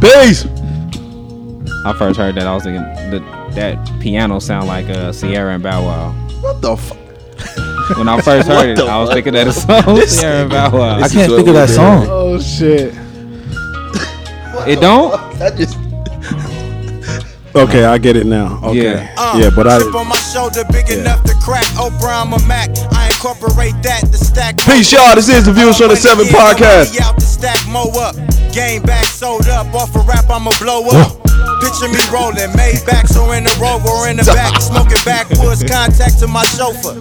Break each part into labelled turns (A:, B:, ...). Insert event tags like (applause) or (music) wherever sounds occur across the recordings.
A: Peace.
B: I first heard that I was thinking that that piano sound like uh, Ciara and Bow Wow.
A: What the fuck?
B: When I first (laughs) heard it, I was thinking that it song (laughs) Ciara and Bow Wow.
C: I can't think of that song.
D: Oh shit.
B: It don't.
A: That just.
D: Okay, I get it now. Okay.
B: Yeah.
E: Uh,
D: Yeah, but I.
E: chip on my shoulder big enough to crack Oprah, I'm a Mac. I incorporate that to stack.
A: Peace, y'all. This is the Views from the Seven podcast.
E: Out to stack mo up. Game back sold up. Off a rap, I'ma blow up. Picture me rolling, Maybachs or in the rover in the (laughs) back, smoking backwoods. Contact to my chauffeur.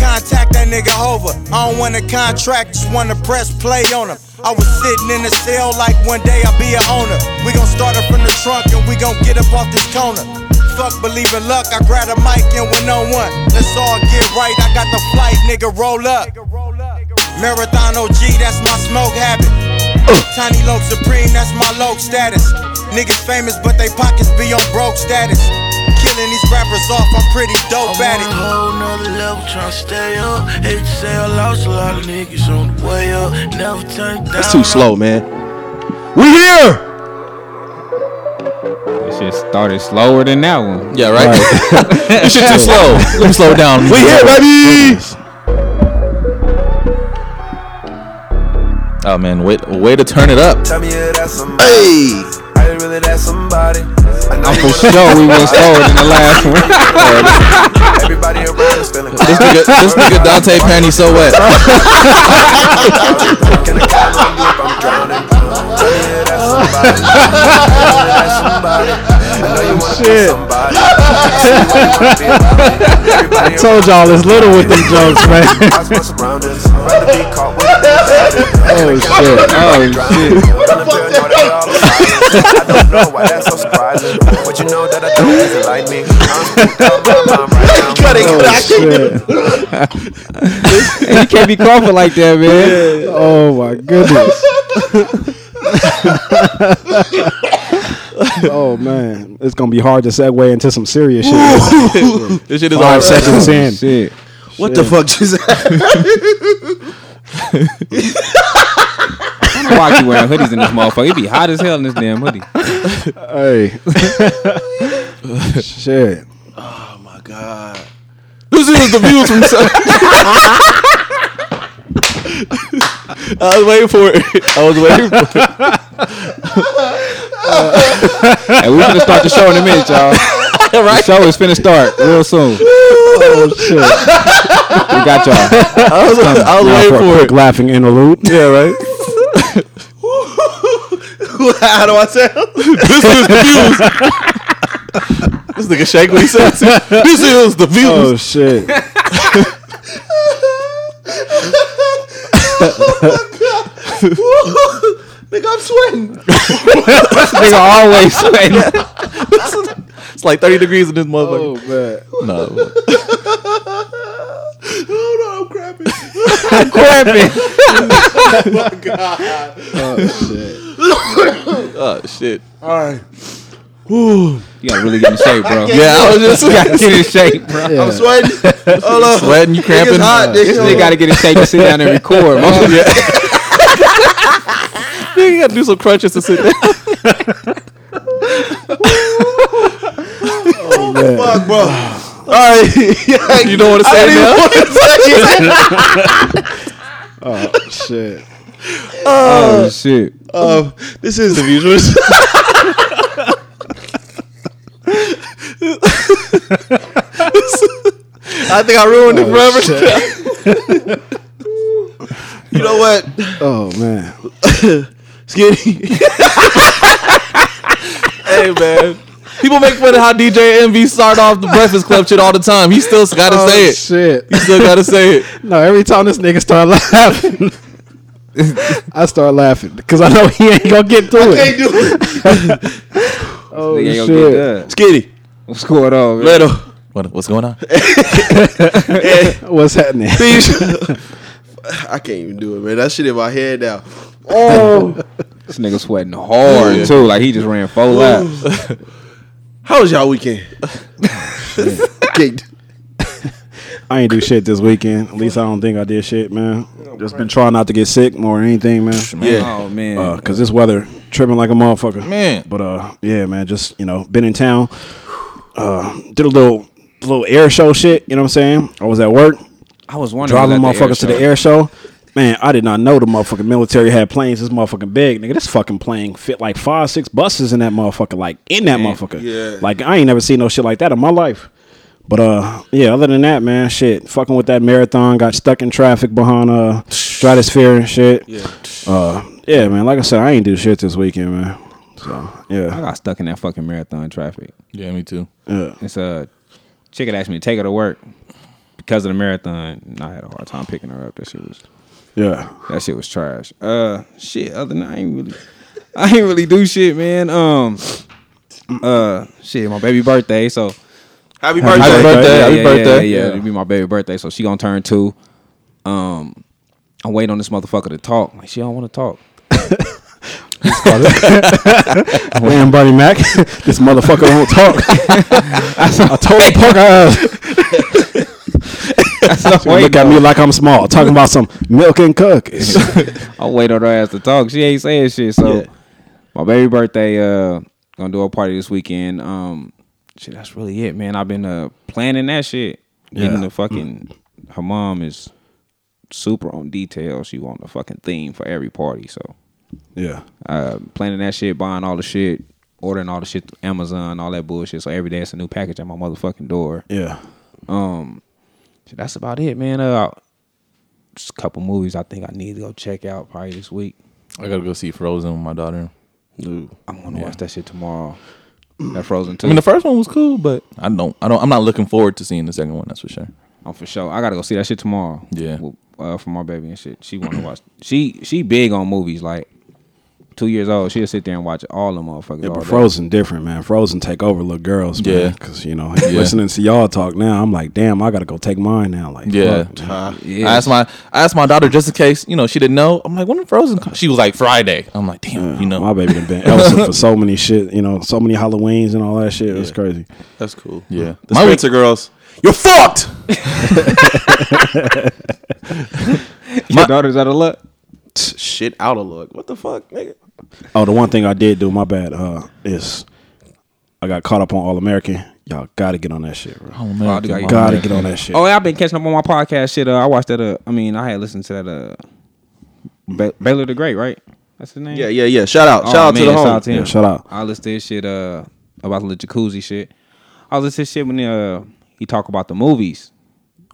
E: Contact that nigga over. I don't want a contract, just wanna press play on him. I was sitting in a cell like one day I'll be a owner. We gon' start it from the trunk and we gon' get up off this corner. Fuck believe in luck, I grab a mic and went on one. Let's all get right, I got the flight, nigga, roll up. Marathon OG, that's my smoke habit. Tiny Loke Supreme, that's my Loke status. Niggas famous, but they pockets be on broke status. Killing these rappers off, I'm pretty dope.
F: I'm on a whole nother level tryna stay up. Hate to say I lost a lot of niggas on the way up. Never turned down.
A: That's too slow, man. We here.
B: This shit started slower than that one.
C: Yeah, right. (laughs) this shit too (laughs) slow. Let me slow it down.
A: We here, baby.
C: Oh man, wait, way to turn it up.
G: Tell me you're that somebody.
A: Hey.
G: Are you really that somebody?
B: I'm for sure we went slower in the last one. (laughs)
G: everybody around is feeling
C: This nigga, this nigga Dante panty so wet. (laughs) (laughs)
G: I count on you if I'm drowning? Tell me somebody. Tell me somebody. I know you wanna be somebody. (laughs)
D: I told y'all it's little with them jokes, man. (laughs)
G: Watch my surroundings. Rather be caught with a
D: oh shit.
B: Oh shit.
G: I don't know why that's so surprising. But you know that I don't easily like me. I'm spooked out my mind right (laughs) now.
B: Oh, you can't be coughing like that, man.
D: Oh my goodness. (laughs) oh man, it's gonna be hard to segue into some serious shit. (laughs)
C: This shit is
D: Five
C: all
D: seconds in. (laughs)
B: Shit.
A: What the fuck just happened?
B: Why you wearing hoodies in this motherfucker? It be hot as hell in this damn hoodie.
D: Hey. shit.
A: Oh my god.
C: This is the views from. I was waiting for it. I was waiting for it.
B: Hey, we're gonna start the show in a minute, y'all. (laughs) The show is finna start real soon. (laughs)
D: Oh shit.
B: We got y'all.
C: I was, I was
D: Now
C: waiting
D: for a quick
C: it.
D: laughing interlude. (laughs)
C: Yeah, right.
A: How do I sound?
C: This is the views. this nigga shake when he says it. This is the views.
D: Oh shit.
A: Nigga, I'm sweating. (laughs)
B: Nigga always sweating.
C: It's like 30 degrees in this motherfucker.
D: Oh man.
C: No.
A: Oh no, I'm crapping.
B: Cramping. (laughs)
C: Oh my god. Oh shit. Oh shit.
A: All right.
B: You gotta really get in shape, bro. (laughs)
C: Yeah, I was just (laughs)
B: You gotta get in shape, bro.
A: I'm sweating. Hold on.
C: sweating, you cramping.
A: It's hot,
B: This
A: nigga.
B: nigga gotta get in shape to sit down and record. (laughs) Most
C: Yeah. you gotta do some crunches to sit down.
A: Oh, fuck, bro. All right. yeah,
C: You don't want to say
A: I
C: it
A: didn't
C: now?
A: say it.
D: Oh shit.
B: oh shit.
A: Um, this is the visuals.
C: I think I ruined it oh, forever. (laughs)
A: you know what?
D: Oh man. (laughs)
A: Skinny. (laughs)
C: hey man. People make fun of how DJ Envy start off the Breakfast Club shit all the time. He still gotta
D: Oh,
C: say it.
D: Shit.
C: He still gotta say it.
D: No, every time this nigga start laughing, I start laughing because I know he ain't gonna get through
A: Can't
D: it.
A: do it.
D: Oh
B: Nigga ain't gonna
D: shit.
B: get done.
A: Skinny.
B: What's going on, man?
A: Little.
C: What, what's going on? (laughs) (laughs)
D: What's happening? (laughs)
A: I can't even do it, man. That shit in my head now.
B: Oh, this nigga sweating hard too. Like he just ran four laps.
A: How was y'all weekend? I.
D: I ain't do shit this weekend. At least I don't think I did shit, man. Just been trying not to get sick more than anything, man.
A: Yeah.
B: Oh man.
D: Uh, cause this weather tripping like a motherfucker.
C: Man.
D: But uh, yeah, man, just you know, been in town. Uh, did a little little air show shit. You know what I'm saying? I was at work
B: I was wondering.
D: driving motherfuckers to the air show. Man, I did not know the motherfucking military had planes this motherfucking big. Nigga, this fucking plane fit like five, six buses in that motherfucker, like in that motherfucker.
A: Yeah.
D: Like I ain't never seen no shit like that in my life. But uh yeah, other than that, man, shit. Fucking with that marathon, got stuck in traffic behind uh (sighs) stratosphere and shit. Yeah. Uh yeah, man. Like I said, I ain't do shit this weekend, man. So yeah, I
B: got stuck in that fucking marathon traffic.
C: Yeah, me too.
D: Yeah.
B: It's a chick had asked me to take her to work because of the marathon. And I had a hard time picking her up. That shit was
D: Yeah.
B: that shit was trash. Uh, shit. Other than that, I ain't really, (laughs) I ain't really do shit, man. Um, uh, shit. My baby birthday, so
A: Happy birthday!
C: Happy
A: birthday.
C: birthday.
B: yeah,
C: Happy
B: yeah,
C: birthday.
B: Yeah, yeah, it'll be my baby birthday, so she gonna turn two. Um, I'm waiting on this motherfucker to talk. Like she don't want to talk. (laughs) (laughs)
D: Damn, Bernie Mac, (laughs) this motherfucker won't talk. I told him poke her ass. Look at me like I'm small, talking about some milk and cookies. (laughs)
B: I'll wait on her ass to talk. She ain't saying shit. So
D: Yeah.
B: my baby birthday, uh, gonna do a party this weekend. Um, shit, that's really it, man. I've been uh planning that shit. Getting
D: Yeah.
B: the fucking her mom is super on detail. She want a fucking theme for every party. So
D: yeah,
B: uh planning that shit, buying all the shit, ordering all the shit through Amazon, all that bullshit. So every day it's a new package at my motherfucking door.
D: yeah.
B: Um, shit, that's about it, man. Uh, just a couple movies I think I need to go check out probably this week.
C: I gotta go see Frozen with my daughter.
B: I'm gonna watch that shit tomorrow. That Frozen too.
C: I mean, the first one was cool, but I don't, I don't, I'm not looking forward to seeing the second one. That's for sure.
B: oh, for sure. I gotta go see that shit tomorrow.
C: Yeah.
B: With, Uh, for my baby and shit. She wanna watch. She she big on movies. Like two years old, she'll sit there and watch all the motherfuckers.
D: Yeah,
B: all
D: but
B: day.
D: Frozen different, man. Frozen take over little girls, man.
C: Yeah.
D: Because you know, listening to y'all talk now, I'm like, damn, I gotta go take mine now. Like,
C: Yeah.
D: fuck, man.
B: Yeah.
C: I asked my, I asked my daughter just in case, you know, she didn't know. I'm like, when did Frozen? Come? She was like Friday. I'm like, damn, you know,
D: my baby done been Elsa for so many shit, you know, so many Halloweens and all that shit. It was crazy.
A: That's cool.
C: yeah.
A: The
C: My
A: Spencer girls. You're fucked. (laughs)
B: Your daughter's out of luck.
A: Shit out of luck. What the fuck, nigga?
D: Oh, the one thing I did do, my bad, uh, is I got caught up on All American. Y'all gotta get on that shit, bro.
C: Oh, man,
B: dude,
C: get
D: Gotta get on that shit.
B: Oh, yeah, I've been catching up on my podcast shit. Uh, I watched that. Uh, I mean, I had listened to that. Uh, ba- Baylor the Great, right? That's his name.
A: Yeah, yeah, yeah. Shout out.
B: Oh,
A: Shout out to
B: man,
A: the
B: shout
A: home.
B: out to him.
D: Yeah, shout out.
B: I listened to his shit uh about the jacuzzi shit. I was listening to his shit when uh he talk about the movies.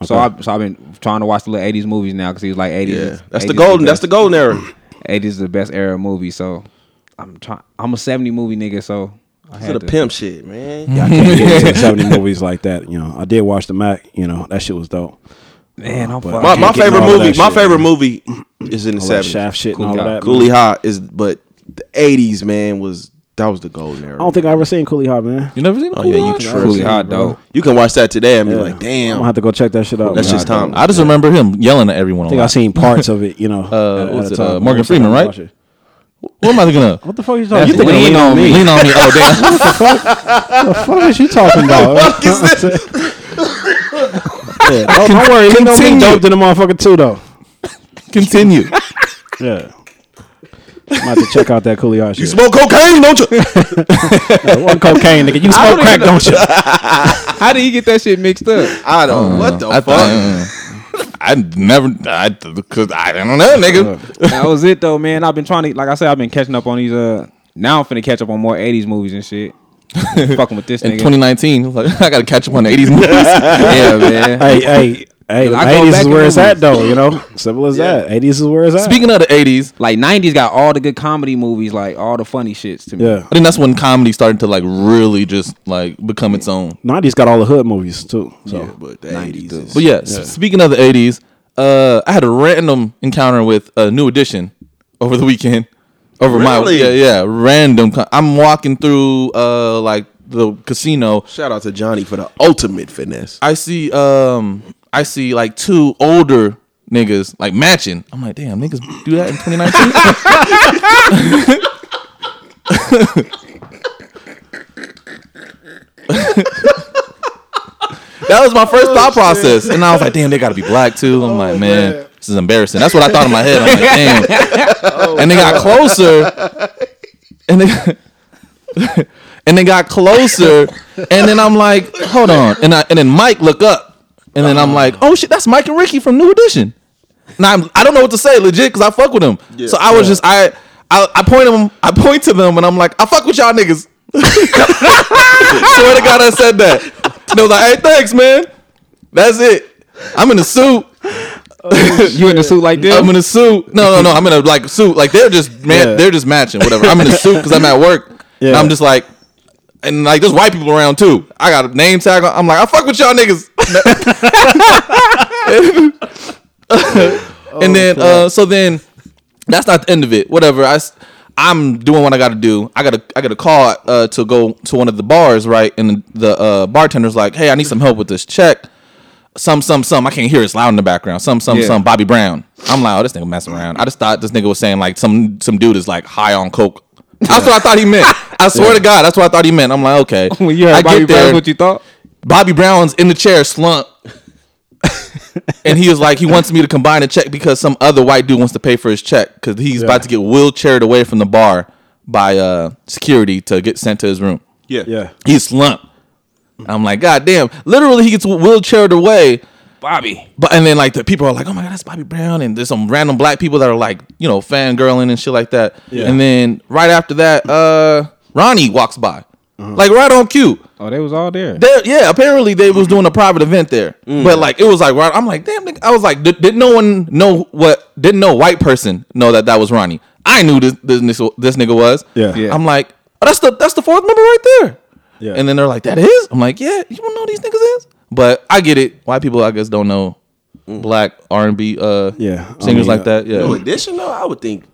B: So I so I've been trying to watch the little eighties movies now because he was like eighties.
A: Yeah, that's the golden. That's the golden era. (clears throat)
B: Eighties is the best era of movie. So I'm trying. I'm a seventy movie nigga. So I
A: To
B: had
A: the pimp shit, man.
D: Yeah, I can't get into 70 movies like that. You know, I did watch the Mack. You know, that shit was dope.
B: Man, I'm
D: But-
A: My, my favorite movie. My
D: shit,
A: favorite
D: man.
A: movie (clears throat) is in the
D: All that
A: seventies.
D: shaft shit and all
B: Cooley
D: that.
A: Cooley
D: man.
A: High is, but the eighties man was that was the golden era.
D: I don't think I ever seen Cooley High, man.
C: You never seen?
A: Oh, yeah, you
C: Cool?
B: Truly hot though.
A: you can watch that today and be
D: Yeah.
A: like,
D: I'm
A: damn,
D: gonna have to go check that shit out.
A: that's
D: man.
A: just Tom.
C: I just remember him yelling at everyone.
D: I
C: a
D: think I seen parts of it. You know, (laughs)
C: Uh,
D: at-
C: what's
D: at
C: it,
D: time.
C: uh, Morgan Freeman, right?
D: watch it.
C: What am I thinking of?
D: What the fuck are you talking? You
B: That's
D: thinking
B: lean on me.
C: Lean on me. Oh damn. (laughs)
D: What the fuck is you talking about? (laughs) yeah, don't, don't worry. Lean on me
C: Continue.
D: dope than the motherfucker too, though.
C: Continue.
D: Yeah. I'm about to check out that Cooley High shit.
A: You smoke cocaine, don't you?
D: Uh, (laughs) one cocaine, nigga. You smoke
B: don't
D: crack, don't you? (laughs)
B: How did he get that shit mixed up?
A: I don't. what the
C: I
A: fuck?
C: thought. I never. I because I don't know, nigga.
B: that was it though, man. I've been trying to, like I said, I've been catching up on these. Uh, now I'm finna catch up on more '80s movies and shit. (laughs) Fucking with this
C: In
B: nigga.
C: 2019, I gotta catch up on the 80s movies.
B: yeah, man.
D: hey, hey, hey. The 80s is where it's
B: movies.
D: at, though. You know, (laughs) simple as that. 80s is where it's at.
C: Speaking of the 80s,
B: Like '90s got all the good comedy movies, like all the funny shits to me.
D: yeah,
C: I think that's when comedy started to like really just like become its own.
D: 90s got all the hood movies too. So
A: Yeah, but the eighties
C: But yeah, s- speaking of the 80s, uh, I had a random encounter with a new edition over the weekend. Over my
A: Really?
C: yeah yeah random. co- I'm walking through uh like the casino.
A: Shout out to Johnny for the ultimate finesse.
C: I see um I see like two older niggas like matching. I'm like, damn, niggas do that in 2019. (laughs) that was my first oh, thought process, and I was like, damn, they got to be black too. I'm oh, like, man, this is embarrassing. That's what I thought in my head. I'm like, (laughs) damn. and they got closer, and they (laughs) and they got closer, and then I'm like, hold on, and I, and then Mike look up, and then I'm uh-huh. like, oh shit, that's Mike and Ricky from New Edition. Now I'm, I don't know what to say, legit, because I fuck with them. so I was just I. I, I point them. I point to them, and I'm like, I fuck with y'all niggas. (laughs) Swear to God, I said that. And they was like, "Hey, thanks, man. That's it. I'm in a suit. (laughs)
B: you in a suit like this?
C: I'm in a suit. No, no, no. I'm in a like suit. Like they're just man.
D: Yeah.
C: They're just matching. Whatever. I'm in a suit because I'm at work. And
D: Yeah.
C: I'm just like, and like there's white people around too. I got a name tag. on. I'm like, I fuck with y'all niggas. (laughs) and then uh, so then that's not the end of it. Whatever. I I'm doing what I got to do. I got to I got a call uh, to go to one of the bars, right? And the uh, bartender's like, "Hey, I need some help with this check." Some, some, some. I can't hear it. It's loud in the background. Some, some,
B: Yeah.
C: some. Bobby Brown. I'm like, oh, this nigga messing around. I just thought this nigga was saying like some, some dude is like high on coke. That's what I thought he meant. I swear to God, that's what I thought he meant. I'm like, okay. (laughs)
B: when you heard
C: I
B: Bobby
C: get
B: Brown, what you thought?
C: Bobby Brown's in the chair, slump. (laughs) and he was like, he wants me to combine a check because some other white dude wants to pay for his check because he's about to get wheelchaired away from the bar by uh, security to get sent to his room.
A: Yeah.
D: Yeah.
C: He's slumped. I'm like, God damn. Literally, he gets wheelchaired away.
B: Bobby.
C: But and then like the people are like, oh my god, that's Bobby Brown, and there's some random black people that are like, you know, fangirling and shit like that.
D: Yeah.
C: And then right after that, uh, Ronnie walks by, Mm-hmm. like right on cue.
B: Oh, they was all there.
C: There, yeah, apparently they was mm-hmm. doing a private event there, mm. but like it was like right. I'm like, damn, nigga. I was like, did, did no one know what? Didn't no white person know that that was Ronnie? I knew this this, nigga- this nigga was.
D: Yeah.
B: Yeah.
C: I'm like, oh, that's the that's the fourth member right there.
D: Yeah.
C: And then they're like, that is? I'm like, yeah, you don't know who these niggas is? But I get it. White people, I guess, don't know mm. black R and B uh
D: Yeah, I
C: singers
D: mean,
C: like that. Yeah.
A: No addition though, I would think.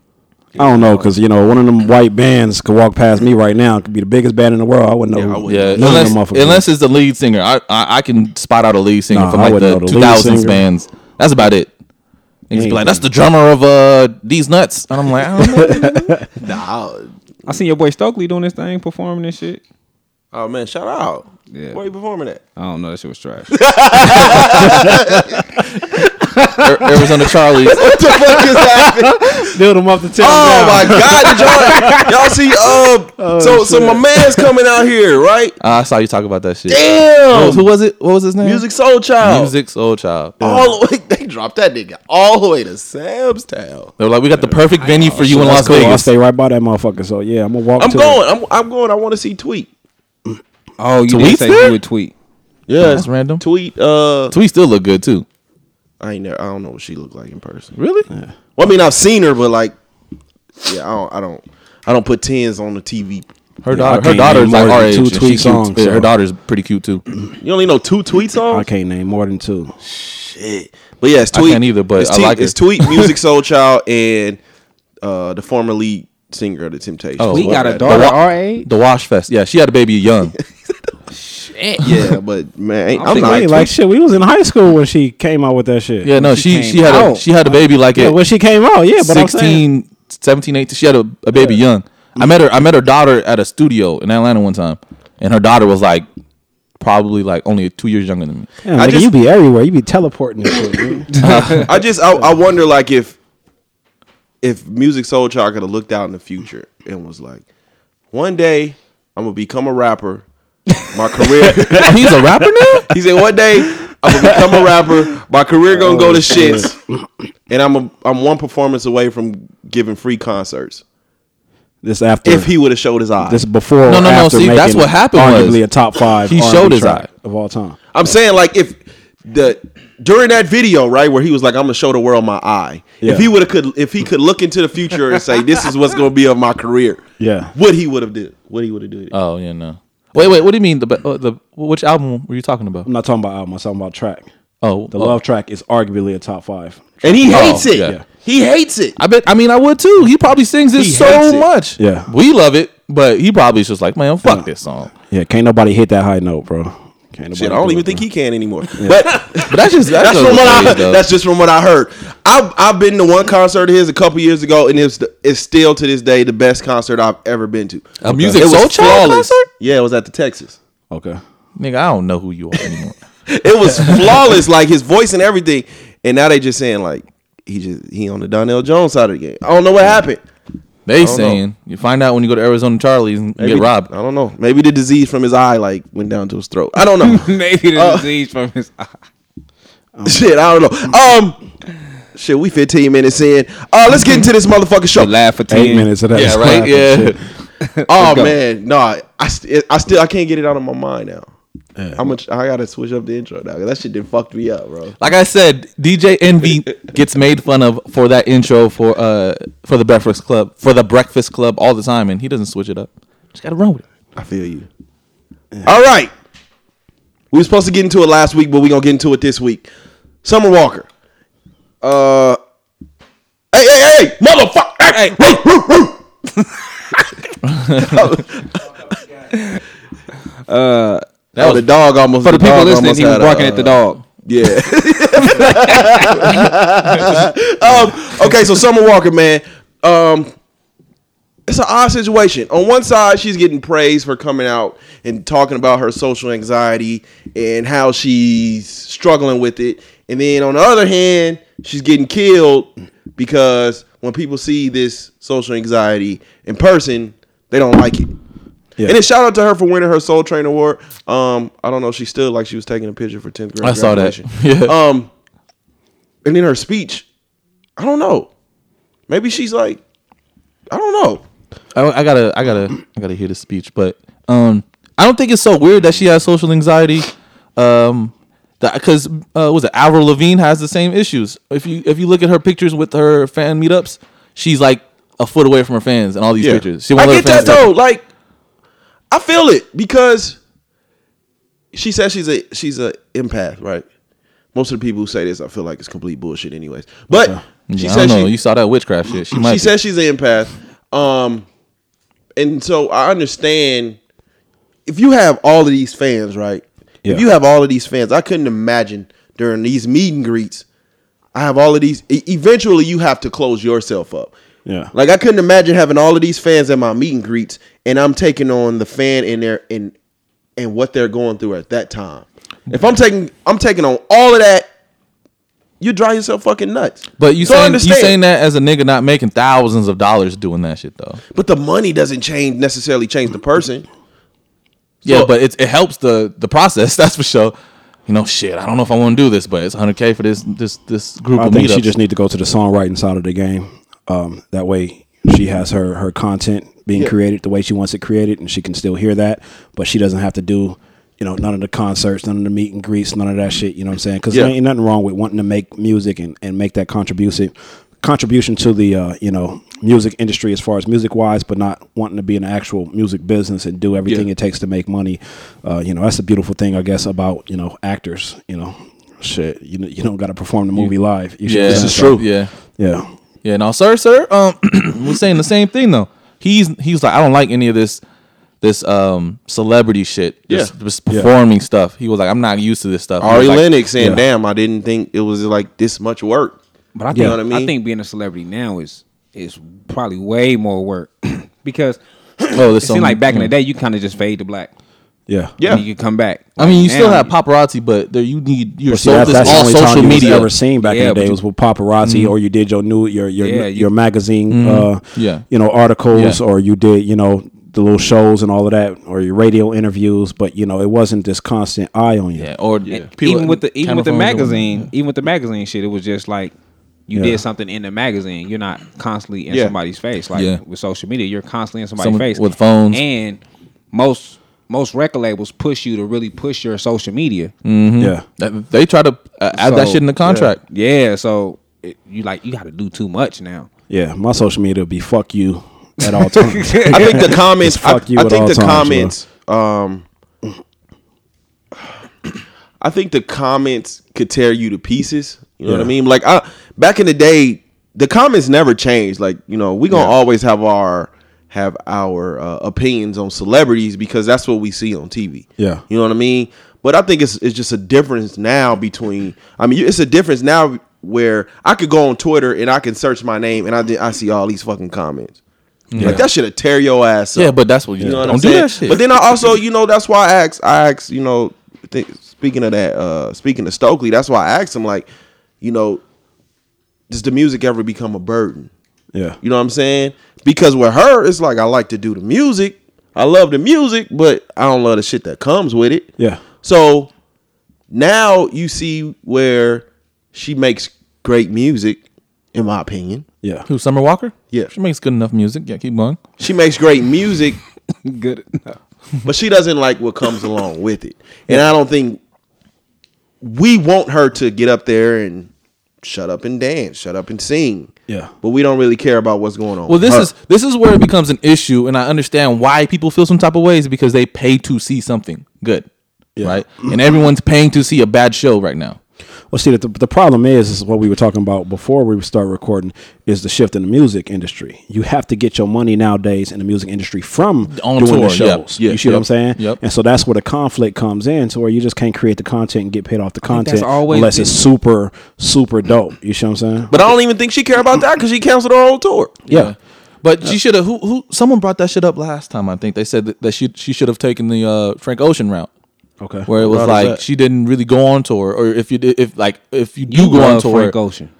D: I don't know because you know one of them white bands could walk past me right now. Could be the biggest band in the world. I wouldn't know.
A: Yeah,
D: who-
A: wouldn't.
C: Yeah,
D: none
C: unless,
D: of them
C: unless it's the lead singer, I, I I can spot out a lead singer
D: Nah,
C: from like the
D: know the
C: two
D: lead
C: thousands
D: singer.
C: bands. That's about it. And he's
D: Ain't
C: like, that's the drummer of uh these nuts, and I'm like, I don't know. (laughs)
A: Nah.
B: I seen your boy Stokely doing this thing, performing this shit.
A: Oh man, shout out.
B: Yeah.
A: Where you performing at?
B: I don't know. That shit was trash. (laughs) (laughs)
C: Ar- Arizona Charlie.
A: What the fuck is happening?
D: build them up to tell
A: Oh my god, did y'all (laughs) y'all see uh
C: Oh,
A: so so my man's coming out here, right?
C: I saw you talk about that shit.
A: Damn.
C: Who was it? What was his name?
A: Musiq Soulchild.
C: Music Soul Child.
A: all the way they dropped that nigga all the way to Sam's Town.
C: They were like, we got the perfect venue for you in Las
D: Cool. I'll
C: Vegas.
D: stay right by that motherfucker. So yeah, I'm gonna walk.
A: I'm
D: to
A: going. I'm I'm going. I want to see Tweet.
B: Oh, you
C: Tweet's
B: did say
C: there?
B: you would tweet.
A: Yeah,
C: That's random.
A: Tweet. Uh,
C: Tweet still look good too.
A: I ain't never. I don't know what she looked like in person.
C: Really? Yeah.
A: Well, I mean, I've seen her, but like, yeah, I don't. I don't. I don't put tens on the TV.
C: Her
D: I
C: daughter, her
D: can't
C: daughter's like our age.
D: two
C: and she
D: Tweet songs,
C: Yeah,
D: so.
C: Her daughter's pretty cute too. (clears throat)
A: You only know two Tweet songs.
D: I can't name more than two.
A: Shit. But yeah, it's
C: I
A: Tweet.
C: can't either, but
A: it's,
C: I
A: T-
C: like
A: it's. Tweet, Music (laughs) Soul Child, and uh, the former lead singer of the Temptations.
C: Oh,
B: We got a
C: The
B: daughter
C: wa-
B: our age.
C: The Wash Fest. Yeah, she had a baby young. (laughs)
A: yeah, (laughs) but man, ain't, I'm,
B: thinking
A: not
D: Hey, like shit, we was in high school when she came out with that shit.
C: Yeah, no,
B: she
C: she she had a she had a baby like
D: yeah,
C: at
D: when she came out, yeah, but I'm saying,
C: 16, 17, 18. She had a, a baby young. I met her. I met her daughter at a studio in Atlanta one time, and her daughter was like probably like only two years younger than me.
D: Damn,
A: I
D: nigga,
A: just-
D: you be everywhere. You be teleporting and shit. man. (laughs)
A: Uh, (laughs) I just I, I wonder like if if Musiq Soulchild could have looked out in the future and was like, one day I'm gonna become a rapper. My career.
C: Oh, (laughs) he's a rapper now.
A: he said one day I'm gonna become a rapper. My career gonna go to oh, shits, and I'm a, I'm one performance away from giving free concerts.
D: This after
A: If he would have showed his eyes,
D: this before,
C: No, no, no, see, that's what happened
D: Arguably
C: was
D: a top five.
C: he
D: R&B
C: showed his
D: track
C: eye.
D: of all time.
A: I'm saying like if the during that video, right, where he was like, "I'm gonna show the world my eye."
D: Yeah.
A: If he would have could, if he could look into the future and say, "This is what's gonna be of my career,"
D: Yeah.
A: what he would have did, what he would have did.
C: Oh yeah, no. Wait, wait. What do you mean? The be- uh, the which album were you talking about?
D: I'm not talking about album. I'm talking about track.
C: Oh,
D: The
C: oh.
D: love track is arguably a top five.
A: and he hates
C: Oh,
A: it.
C: yeah.
A: He hates it.
C: I bet. I mean, I would too. He probably sings it
A: He hates
C: so
A: it.
C: much.
D: Yeah.
C: we love it, but he probably is just like, man, fuck this song.
D: Yeah, can't nobody hit that high note, bro. Can't
A: Shit, I don't even think he can anymore. But (laughs)
C: But that's just that's,
A: that's from what I.
C: though.
A: That's just from what I heard. I've I've been to one concert of his a couple years ago, and it's it's still to this day the best concert I've ever been to.
C: a music
A: It was
C: soul child
A: flawless.
C: concert.
A: Yeah, it was at the Texas.
D: Okay.
C: Nigga, I don't know who you are anymore. (laughs)
A: it was flawless, like his voice and everything. And now they just saying like he just he on the Donell Jones side of the game. I don't know what happened.
C: They
A: don't know.
C: saying you find out when you go to Arizona Charlie's and
A: Maybe,
C: get robbed.
A: I don't know. Maybe the disease from his eye like went down to his throat. I don't know. (laughs)
B: Maybe the
A: Uh,
B: disease from his eye. (laughs)
A: shit, I don't know. Um, shit, we 15 minutes in. Uh, let's get into this motherfucking show.
B: The laugh for ten.
D: Eight minutes of that.
C: Yeah, right. Yeah. (laughs)
A: Oh man, no, I, I, st- I still I can't get it out of my mind now. How much I gotta switch up the intro now? 'cause That shit did fucked me up, bro.
C: Like I said, DJ Envy gets made fun of for that intro for uh for the Breakfast Club for the Breakfast Club all the time, and he doesn't switch it up. Just gotta run with it.
A: I feel you. All right, we were supposed to get into it last week, but we gonna get into it this week. Summer Walker. Uh, hey, hey, hey, motherfucker! Hey, woo, woo, woo. (laughs) (laughs)
B: Uh,
A: That was the dog almost.
B: for the people listening, he was
A: had a,
B: barking at the
A: uh,
B: dog.
A: Yeah. (laughs) um, okay, so Summer Walker, man. Um, it's an odd situation. On one side, she's getting praise for coming out and talking about her social anxiety and how she's struggling with it. And then on the other hand, she's getting killed because when people see this social anxiety in person, they don't like it.
D: Yeah.
A: And then shout out to her for winning her Soul Train Award. Um, I don't know, she still like she was taking a picture for 10th grade.
C: I saw that. (laughs) Yeah.
A: Um, and in her speech, I don't know. Maybe she's like, I don't know.
C: I, I gotta, I gotta, I gotta hear the speech, but um, I don't think it's so weird that she has social anxiety. Um, because uh, was it Avril Lavigne has the same issues. If you if you look at her pictures with her fan meetups, she's like a foot away from her fans and all these
A: Yeah.
C: pictures. She
A: I get that though. Like, I feel it because she says she's a she's a empath, right? Most of the people who say this, I feel like it's complete bullshit, anyways. But she
C: Yeah, I
A: says
C: don't know.
A: she,
C: you saw that witchcraft shit. She
A: she says she's an empath. Um, and so I understand if you have all of these fans, right?
D: Yeah.
A: If you have all of these fans, I couldn't imagine during these meet and greets. I have all of these. Eventually, you have to close yourself up.
D: Yeah.
A: Like I couldn't imagine having all of these fans at my meet and greets, and I'm taking on the fan in their in and what they're going through at that time. If I'm taking I'm taking on all of that, you drive yourself fucking nuts.
C: But you
A: So
C: saying you saying that as a nigga not making thousands of dollars doing that shit though.
A: But the money doesn't change necessarily change the person.
C: Yeah, but it it helps the the process. (laughs) That's for sure. You know, shit. I don't know if I want to do this, but it's 100k for this this this group
D: I
C: of
D: think
C: meetups.
D: she just need to go to the songwriting side of the game. Um, that way, she has her her content being
A: Yeah.
D: created the way she wants it created, and she can still hear that. But she doesn't have to do, you know, none of the concerts, none of the meet and greets, none of that shit. You know what I'm saying? Because
A: Yeah.
D: there ain't nothing wrong with wanting to make music and, and make that contribution contribution to the uh, you know music industry as far as music wise, but not wanting to be in the actual music business and do everything
A: Yeah.
D: it takes to make money. Uh, you know, that's the beautiful thing, I guess, about you know actors. You know, shit, you know, you don't got to perform the movie live. You
C: yeah,
D: that
C: is
D: stuff.
C: Yeah,
D: Yeah,
C: yeah. No, sir, sir. Um, (clears throat) we're saying the same thing though. He's he's like, I don't like any of this this um celebrity shit. Just,
A: Yeah.
C: just performing stuff. He was like, I'm not used to this stuff. He
A: Ari
C: like,
A: Lennox saying,
D: yeah.
A: "Damn, I didn't think it was like this much work."
B: But I think
A: You know what I mean?
B: I think being a celebrity now is is probably way more work (clears throat) because
C: Oh,
B: it
C: there's
B: seemed
C: some-
B: like back in the day you kind of just fade to black.
D: Yeah,
A: Yeah.
B: and you could come back.
C: I mean, you still
B: Now,
C: have paparazzi, but there you need your
D: But see,
C: so,
D: that,
C: this
D: that's the
C: all
D: only time
C: social
D: you was
C: media.
D: ever seen back
B: Yeah,
D: in the day
B: you-
D: was with paparazzi, or you did your new your your
B: Yeah, you-
D: your magazine, uh,
C: Yeah.
D: you know, articles,
C: Yeah.
D: or you did you know the little shows and all of that, or your radio interviews. But you know, it wasn't this constant eye on you.
C: Yeah, or
B: And
C: people-
B: even with the even with the
C: phones or-
B: magazine, even with the magazine shit, it was just like you
D: Yeah.
B: did something in the magazine. You're not constantly in
A: Yeah.
B: somebody's face. Like
C: Yeah.
B: with social media, you're constantly in somebody's
C: Someone
B: face
C: with phones.
B: And most most record labels push you to really push your social media.
D: yeah.
C: That- They try to uh, add that shit in the contract.
B: Yeah, so it, you like you got to do too much now.
D: Yeah, my social media would be fuck you at all (laughs) times.
A: I think the (laughs) comments.
D: Just fuck
A: I,
D: you
A: I
D: at
A: think
D: all
A: the
D: times,
A: comments. Um, I think the comments could tear you to pieces. You know what I mean? Like I back in the day, the comments never changed. Like you know, we gonna always have our have our uh, opinions on celebrities because that's what we see on TV.
D: Yeah.
A: you know what I mean. But I think it's it's just a difference now between. I mean, it's a difference now where I could go on Twitter and I can search my name and I did- I see all these fucking comments. Like that should have tear your ass up.
C: Yeah, but that's what you,
A: You know what
C: don't
A: I'm
C: do
A: saying?
C: that shit.
A: But then I also, you know, that's why I asked, I asked, you know, think speaking of that, uh, speaking of Stokely, that's why I asked him, like, you know, does the music ever become a burden?
D: Yeah.
A: You know what I'm saying? Because with her, it's like I like to do the music. I love the music, but I don't love the shit that comes with it.
D: Yeah.
A: So now you see where she makes great music, in my opinion.
D: Yeah.
C: Who Summer Walker?
A: Yeah.
C: she makes good enough music. Yeah, keep going.
A: She makes great music, (laughs)
B: Good.
A: but she doesn't like what comes along with it. And I don't think we want her to get up there and shut up and dance, shut up and sing.
D: Yeah.
A: But we don't really care about what's going on.
C: Well, this
A: her.
C: is this is where it becomes an issue, and I understand why people feel some type of ways because they pay to see something good, right? And everyone's paying to see a bad show right now.
D: Well, see, the, the problem is, is what we were talking about before we start recording, is the shift in the music industry. You have to get your money nowadays in the music industry from
C: On
D: doing
C: tour,
D: the shows.
C: yep,
D: you see what I'm saying?
C: yep.
D: And so that's where the conflict comes in, to where you just can't create the content and get paid off the content unless
B: been-
D: it's super, super dope. You see what I'm saying?
A: But I don't even think she care about that because she canceled her whole tour.
D: yeah.
C: But she should have. Who? Who? Someone brought that shit up last time. I think they said that, that she she should have taken the uh, Frank Ocean route,
D: Okay.
C: where it was
A: route
C: like
A: that?
C: she didn't really go on tour, or if you did, if like if you do
B: You
C: go on tour.
B: Frank Ocean.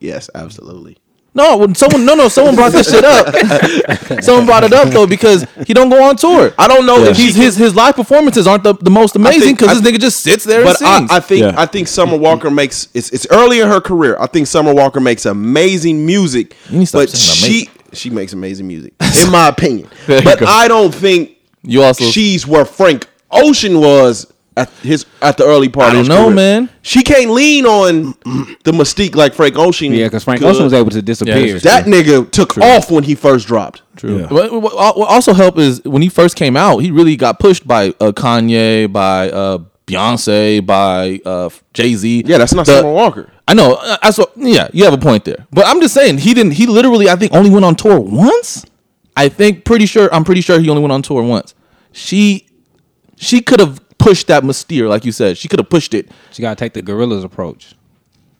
A: Yes, absolutely.
C: No, when someone no no someone brought this shit up. (laughs) someone brought it up though because he don't go on tour.
A: I don't know if
C: He's, his his live performances aren't the, the most amazing because this nigga just sits there
A: But
C: and
A: I,
C: sings.
A: I think
D: Yeah.
A: I think Summer Walker makes it's it's early in her career. I think Summer Walker makes amazing music,
C: You need to stop
A: but
C: saying
A: she she makes amazing music, in my opinion. (laughs) But
C: go.
A: I don't think
C: You also-
A: she's where Frank Ocean was at his at the early part.
C: I
A: of his
C: don't know,
A: career.
C: man.
A: She can't lean on the mystique like Frank Ocean.
B: Yeah, because Frank
A: could.
B: Ocean was able to disappear.
C: that's
A: That nigga took off when he first dropped.
C: True.
D: Yeah.
C: What, what what also helped is when he first came out, he really got pushed by uh, Kanye, by uh, Beyonce, by uh, Jay Z.
A: Yeah, that's not Summer Walker.
C: I know. I, I saw. Yeah, you have a point there. But I'm just saying he didn't. He literally, I think, only went on tour once. I think pretty sure. I'm pretty sure he only went on tour once. She, she could have pushed that mystere, like you said. She could have pushed it.
B: She got to take the Gorillaz approach.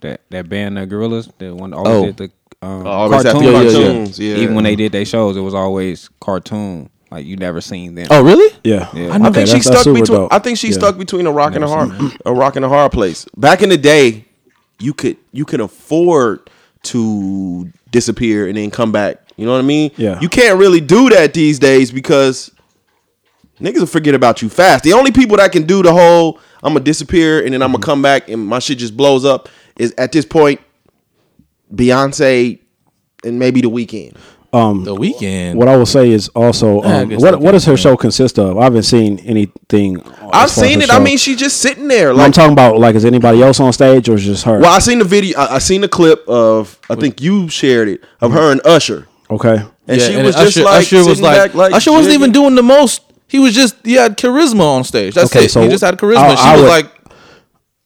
B: That that band, the Gorillaz, the one that always
C: Oh.
B: did the um,
A: Always
B: cartoon.
C: Yeah, yeah, yeah.
A: cartoons. Yeah,
B: Even when they did their shows, it was always cartoon. Like you never seen them.
C: Oh, really?
D: Yeah.
B: Yeah.
A: I think
D: Okay,
A: she
D: that's- that's
A: stuck
D: super
A: between.
D: dope.
A: I think she
D: Yeah.
A: stuck between a rock and a hard, a rock and a hard place. Back in the day, you could you could afford to disappear and then come back. You know what I mean?
D: Yeah.
A: You can't really do that these days because niggas will forget about you fast. The only people that can do the whole I'm gonna disappear and then I'm
D: Mm-hmm.
A: gonna come back and my shit just blows up is at this point Beyonce and maybe the Weeknd.
C: The Weeknd.
D: What I will say is also, um,
C: guess
D: what what does her show consist of? I haven't seen anything. as
A: I've seen
D: her
A: it. I mean, she's just sitting there.
D: I'm talking about like, is anybody else on stage or is just her?
A: Well, I seen the video. I, I seen the clip of. I think you shared it of her and Usher,
D: Okay.
A: and
C: Yeah,
A: she
C: and
A: was just
C: Usher,
A: like
C: Usher was like,
A: back, like
C: Usher wasn't even doing the most. He was just he had charisma on stage. That's
D: Okay,
C: it.
D: so
C: he just had charisma.
D: I-
C: she
D: I
C: was
D: would-
C: like,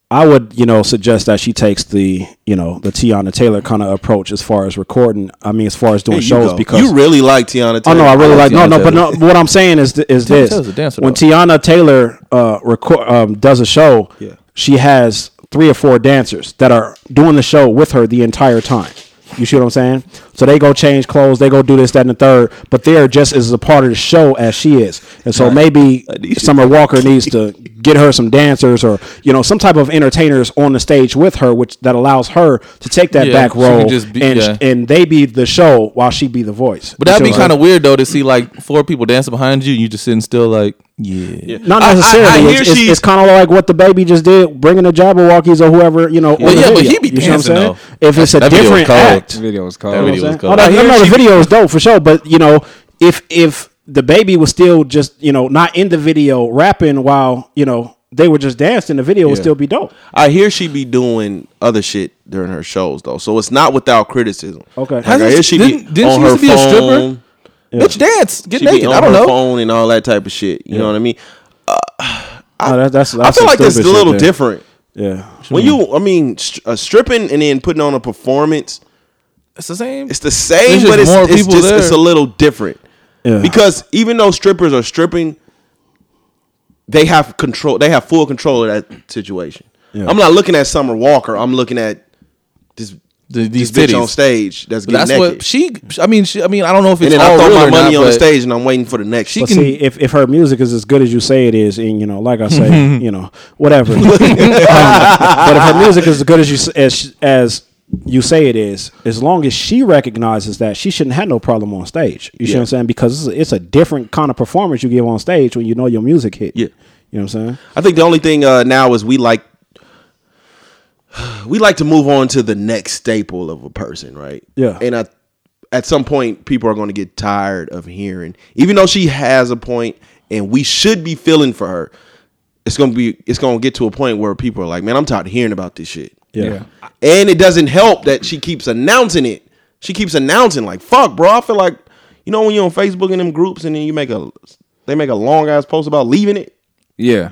D: I would, you know, suggest that she takes the, you know, the Teyana Taylor kind of approach as far as recording. I mean, as far as doing shows
A: go.
D: because
A: you really like
D: Teyana.
A: Taylor.
D: Oh no, I really like
C: like
D: no, no, but no. What I'm saying is th- is this:
C: dancer,
D: when
C: though.
D: Teyana Taylor uh, record um, does a show,
A: Yeah.
D: she has three or four dancers that are doing the show with her the entire time. You see what I'm saying? So they go change clothes, they go do this, that, and the third, but they're just as a part of the show as she is. And so maybe Summer Walker needs to get her some dancers or you know some type of entertainers on the stage with her, which that allows her to take that
C: Yeah,
D: back role
C: be-
D: and
C: yeah.
D: and they be the show while she be the voice.
C: but that'd be kind of weird though to see like four people dancing behind you, and you just sitting still like, yeah.
D: Not
A: I- I-
D: necessarily.
A: I
D: it's it's, it's kind of like what DaBaby just did, bringing the Jabbawockeez or whoever you know. on
C: Well,
D: the
C: yeah, but he be
D: You see what I'm
C: dancing,
D: saying?
C: though.
D: If it's a
C: That video was
D: different
C: cold.
D: act,
B: The video was cold.
C: That
D: know
C: video was
D: I'm
C: cool.
D: saying? Oh,
A: I
D: no, no, the video is dope for sure. But you know, if if DaBaby was still just you know not in the video rapping while you know they were just dancing, the video would still be dope.
A: I hear she be doing other shit during her shows though, so it's not without criticism.
D: Okay.
A: Like, I hear she be
C: Didn't- didn't
A: on
C: she
A: her
C: used to be a stripper?
A: Phone.
C: Bitch, dance, get
A: She be
C: naked.
A: on
C: I don't
A: her
C: know.
A: phone and all that type of shit. You know what I mean?
D: No, (sighs) that, that's,
A: I feel
D: some
A: like that's a little different.
D: Yeah.
A: When you, I mean, stri- uh, stripping and then putting on a performance,
C: It's the same.
A: it's the same,
C: There's
A: but it's, it's just
C: there.
A: it's a little different.
D: Yeah.
A: Because even though strippers are stripping, they have control. They have full control of that situation.
D: Yeah.
A: I'm not looking at Summer Walker. I'm looking at this
C: The, these
A: this bitch on stage that's
C: But
A: getting
C: that's
A: naked.
C: what she. I mean, she, I mean, I don't know if
A: and
C: it's
A: then I
C: all
A: throw
C: real
A: my money
C: not,
A: on the stage and I'm waiting for the next.
C: She
A: one.
D: But
C: can-
D: see, if, if her music is as good as you say it is, and you know, like I say, (laughs) you know, whatever. Um, but if her music is as good as you as as you say it is, as long as she recognizes that, she shouldn't have no problem on stage. You see what I'm saying? Because it's a, it's a different kind of performance you give on stage when you know your music hit.
A: Yeah.
D: you know what I'm saying?
A: I think the only thing uh, now is we like (sighs) we like to move on to the next staple of a person, right?
D: Yeah.
A: And I, at some point, people are going to get tired of hearing, even though she has a point, and we should be feeling for her. It's gonna be. It's gonna get to a point where people are like, "Man, I'm tired of hearing about this shit."
D: Yeah.
A: And it doesn't help that she keeps announcing it. She keeps announcing like, "Fuck, bro." I feel like, you know, when you're on Facebook in them groups, and then you make a, they make a long ass post about leaving it.
B: Yeah.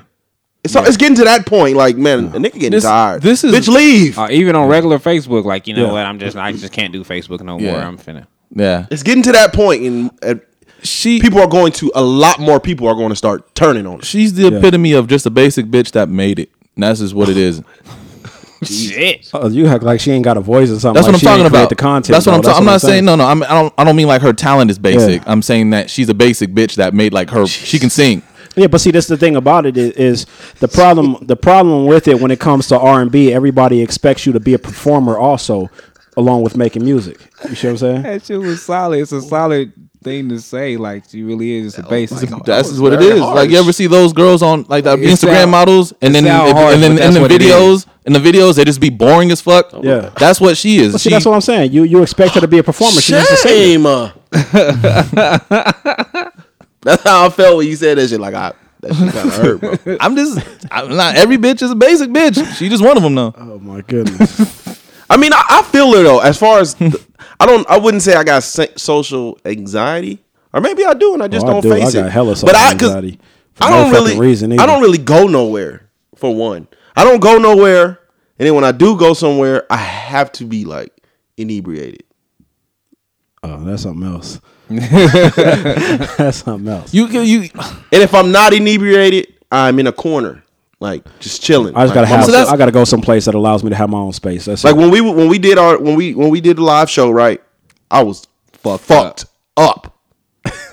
A: It's, it's getting to that point. Like, man, a nigga getting
C: This-
A: tired.
C: this is-
A: bitch leave.
B: Uh, even on regular Facebook, like you know
D: Yeah.
B: what, I'm just I just can't do Facebook no more.
C: Yeah.
B: I'm finna.
C: yeah,
A: it's getting to that point, and uh,
C: she
A: people are going to. A lot more people are going to start turning on her.
C: she's the epitome of just a basic bitch that made it. And that's just what it is. (laughs)
B: Shit.
D: Oh, you act like she ain't got a voice or something.
C: That's
D: like
C: what I'm talking about.
D: The content.
C: That's what
D: though.
C: I'm. talking. I'm not saying.
D: saying.
C: no, no. I'm, I don't. I don't mean like her talent is basic.
D: Yeah.
C: I'm saying that she's a basic bitch that made like her. She can sing.
D: Yeah, but see, that's the thing about it is, is the problem. The problem with it when it comes to R and B, everybody expects you to be a performer also, along with making music. You see what I'm saying?
B: That shit was solid. It's a solid thing to say. Like she really is just a basic.
C: That's
A: was
C: what it is.
A: very
C: is. Like you ever see those girls on like the
B: It
C: Instagram
B: sound-
C: models, and
B: it
C: then
B: sound
C: and, then
B: but
C: in the videos, in the videos, they just be boring as fuck.
D: Yeah.
C: that's what she is.
D: But see,
C: She-
D: that's what I'm saying. You you expect her to be a performer. She needs to sing.
A: Shame. (laughs) (laughs) That's how I felt when you said that shit. Like, I that shit kind of hurt, bro. (laughs)
C: I'm just. I'm not every bitch is a basic bitch. She just one of them though.
D: Oh my goodness. (laughs)
A: I mean, I, I feel it though. As far as the- I don't, I wouldn't say I got se- social anxiety, or maybe I do, and I just
D: Oh,
A: don't
D: do. I
A: face
D: got
A: it.
D: hella
A: but
D: social
A: I, 'cause
D: anxiety for
A: I
D: no
A: don't
D: fucking
A: really,
D: reason
A: I don't really go nowhere. For one, I don't go nowhere, and then when I do go somewhere, I have to be like inebriated.
D: Oh, that's something else. (laughs) that's something else.
C: You can you.
A: And if I'm not inebriated, I'm in a corner, like just chilling.
D: I just
A: Like,
D: gotta have.
C: So that's-
D: I gotta go someplace that allows me to have my own space. That's
A: Like
D: it.
A: when we when we did our when we when we did the live show, right? I was fucked, up. (laughs)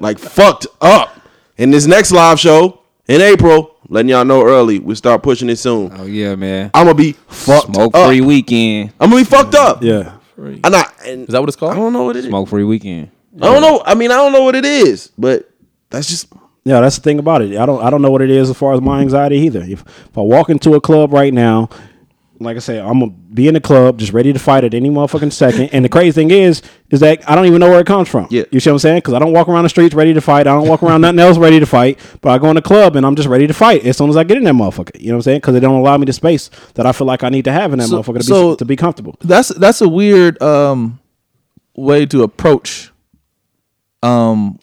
A: like fucked up. In this next live show in April, letting y'all know early, we start pushing it soon.
B: Oh yeah, man.
A: I'm gonna be fucked
B: Smoke
A: up.
B: free weekend.
A: I'm gonna be fucked up.
D: yeah.
A: I'm not. And
C: Is that what it's called?
A: I don't know what it is.
B: Smoke free weekend.
A: I don't know. I mean, I don't know what it is, but that's just
D: Yeah, that's the thing about it. I don't I don't know what it is as far as my anxiety either. If, if I walk into a club right now, like I said, I'm gonna be in the club just ready to fight at any motherfucking second. And the crazy thing is, is that I don't even know where it comes from.
A: Yeah.
D: you see what I'm saying? Because I don't walk around the streets ready to fight. I don't walk around nothing else ready to fight. But I go in the club and I'm just ready to fight as soon as I get in that motherfucker. You know what I'm saying? Because they don't allow me the space that I feel like I need to have in that
C: So-
D: motherfucker to,
C: so-
D: be, to be comfortable.
C: That's that's a weird um way to approach. Um,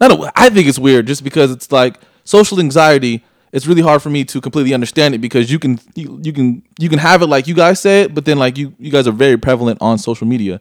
C: I don't. I think it's weird just because it's like social anxiety. It's really hard for me to completely understand it because you can you, you can you can have it like you guys say it, but then like you you guys are very prevalent on social media,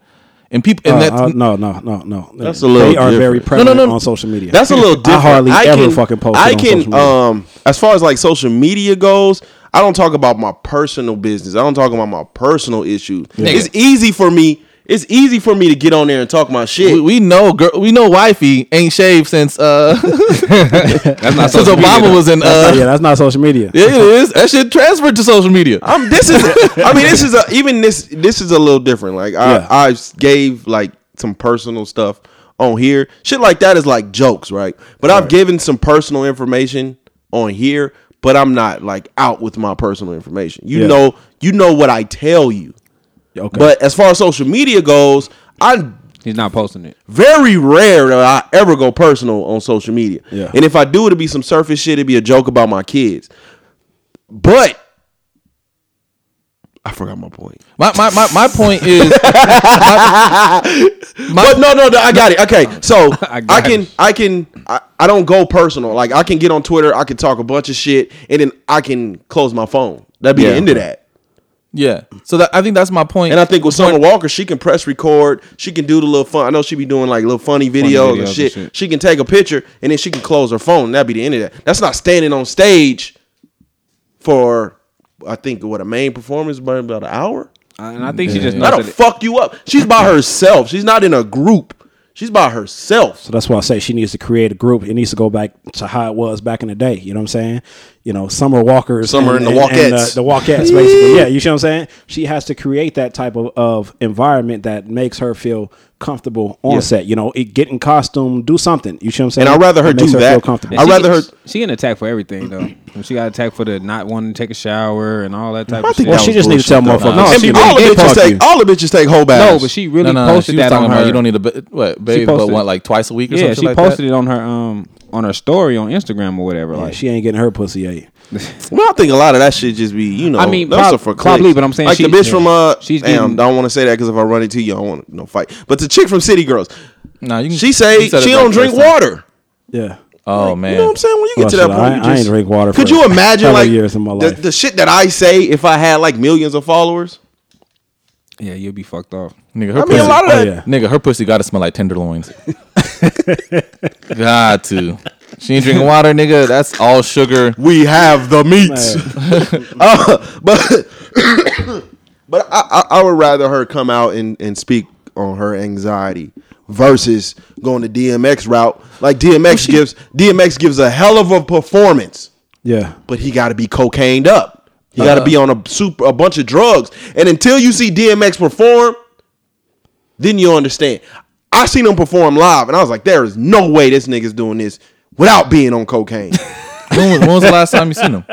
C: and people and
D: Uh,
C: that's
D: uh, no, no, no, no.
A: That's a little
D: They are very
A: different.
D: prevalent
C: No, no, no.
D: on social media.
A: That's a little different.
D: I hardly ever
A: can,
D: fucking post.
A: I
D: it on
A: can,
D: social media.
A: um, as far as like social media goes, I don't talk about my personal business. I don't talk about my personal issues. It's easy for me. It's easy for me to get on there and talk my shit.
C: we, we know girl we know wifey ain't shaved since uh (laughs) (laughs)
B: That's not
C: since
B: social media,
C: Obama was in uh
D: yeah, that's not social media.
C: yeah, it is that shit transferred to social media.
A: I'm, this is. I mean, this is a, even this. This is a little different. Like I,
D: Yeah.
A: I gave like some personal stuff on here. Shit like that is like jokes, right? But I've given some personal information on here. But I'm not like out with my personal information. You
D: Yeah.
A: know, you know what I tell you.
D: Okay.
A: But as far as social media goes, I
B: He's not posting it.
A: very rare that I ever go personal on social media.
D: Yeah.
A: And if I do, it'll be some surface shit. It'll be a joke about my kids. But I forgot my point.
C: My my my, my point is (laughs)
A: but no, no, no, I got it. Okay, (laughs) so I,
B: got
A: can,
B: it.
A: I can, I, I don't go personal. Like I can get on Twitter, I can talk a bunch of shit, and then I can close my phone. That'd be
C: Yeah.
A: the end of that.
C: Yeah. So that I think that's my point.
A: And I think with Summer Walker, she can press record. She can do the little fun. I know she be doing like little funny videos,
B: videos
A: and,
B: and
A: shit.
B: shit.
A: She can take a picture and then she can close her phone. That'd be the end of that. That's not standing on stage for I think what a main performance about about an hour.
B: Uh, and I think she just knows
A: That'll
B: that it-
A: fuck you up. She's by herself. She's not in a group. She's by herself.
D: So that's why I say she needs to create a group. It needs to go back to how it was back in the day. You know what I'm saying? You know, Summer Walkers,
A: Summer and the Walkettes.
D: the, the Walkettes, basically. (laughs) Yeah, you see what I'm saying? She has to create that type of, of environment that makes her feel comfortable on
A: Yeah.
D: set. You know, it, get in costume, do something. You see what I'm saying?
A: And I'd rather her
D: That
A: do
D: feel
A: that.
D: comfortable.
A: I'd rather
B: get-
A: her-
B: She getting attacked for everything though. She got attacked for the not wanting to take a shower and all that type
A: I
B: of
A: think
B: shit.
D: well, she just need to tell
A: bullshit,
D: motherfuckers.
B: No,
A: And
B: she
A: all
B: really
A: the bitches take all the bitches take whole baths.
B: no, but she really
C: no, no,
B: posted
C: she
B: that on
C: about
B: her.
C: you don't need to ba- what bathe, but what like twice a week or
B: yeah,
C: something
B: she posted it on her um on her story on Instagram or whatever.
D: Yeah,
B: like
D: she ain't getting her pussy ate. (laughs)
A: Well, I think a lot of that shit just be, you know,
B: I mean,
A: those
B: prob-
A: are for
B: probably, but I'm saying
A: like
B: she-
A: the bitch from uh,
B: she's
A: damn,
B: getting-
A: don't want to say that because if I run into you, I don't want to no fight. But the chick from City Girls,
C: Nah, you can,
A: she say
C: you said
A: she
C: it
A: don't drink
C: first time.
A: water.
D: Yeah.
C: Oh man,
A: You know what I'm saying? When you get
D: Well,
A: to that
D: shit,
A: point,
D: I,
A: you
D: I
A: just,
D: ain't drink water.
A: Could
D: for
A: you imagine
D: hella
A: like
D: years in my
A: the,
D: life?
A: the shit that I say if I had like millions of followers?
B: yeah, you'll be fucked off.
C: nigga, her
A: I mean,
C: pussy,
A: a lot of
D: Oh,
A: that.
D: yeah.
C: nigga, her pussy got to smell like tenderloins. (laughs) (laughs) got to. She ain't drinking water, nigga. That's all sugar.
A: We have the meats. (laughs) uh, but (coughs) but I, I, I would rather her come out and, and speak on her anxiety versus going the DMX route. Like DMX gives DMX gives a hell of a performance,
D: yeah.
A: but he got to be cocained up. He got to be on a super a bunch of drugs. And until you see DMX perform, then you understand. I seen him perform live, and I was like, there is no way this nigga's doing this without being on cocaine. (laughs)
C: When was, when was the last time you seen him?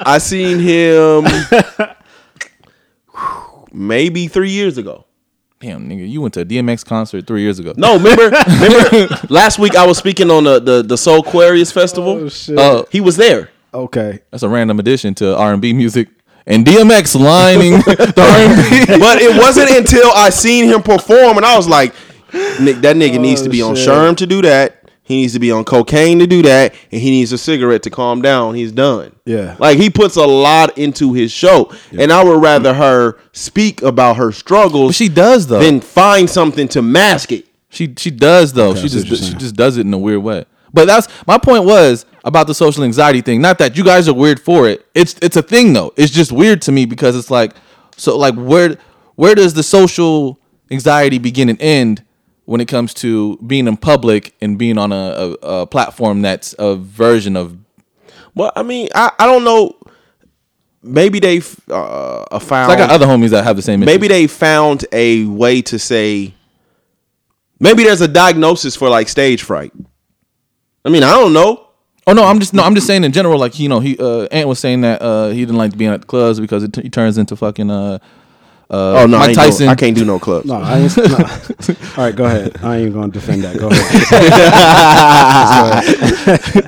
A: I seen him maybe three years ago.
C: Damn, nigga, you went to a DMX concert three years ago.
A: No, remember, (laughs) remember last week I was speaking on the the, the Soulquarius Festival.
D: Oh, shit.
C: Uh,
A: He was there.
D: Okay.
C: that's a random addition to R and B music. And DMX lining (laughs) the R and B.
A: But it wasn't until I seen him perform and I was like, Nick, that nigga oh, needs to be on. Sherm to do that. He needs to be on cocaine to do that, and he needs a cigarette to calm down. He's done.
D: Yeah.
A: like he puts a lot into his show, and I would rather her speak about her struggles
C: But she does though.
A: than find something to mask it.
C: She she does though.
D: Okay,
C: she just she just does it in a weird way. But that's my point was about the social anxiety thing. Not that you guys are weird for it. It's it's a thing though. It's just weird to me because it's like so like where where does the social anxiety begin and end when it comes to being in public and being on a, a, a platform that's a version of
A: Well, I mean, I, I don't know. Maybe they uh, uh, found.
C: I got other homies that have the same
A: maybe
C: issues.
A: they found a way to say. Maybe there's a diagnosis for like stage fright. I mean, I don't know.
C: Oh no, I'm just no, I'm just saying in general. Like you know, he uh, Ant was saying that uh, he didn't like being at the clubs because it t- he turns into fucking uh, uh,
A: Oh no, I,
C: Mike
A: ain't
C: Tyson.
A: doing- I can't do no clubs.
D: No, I ain't. No. All right, go ahead. I ain't even gonna defend that. Go ahead.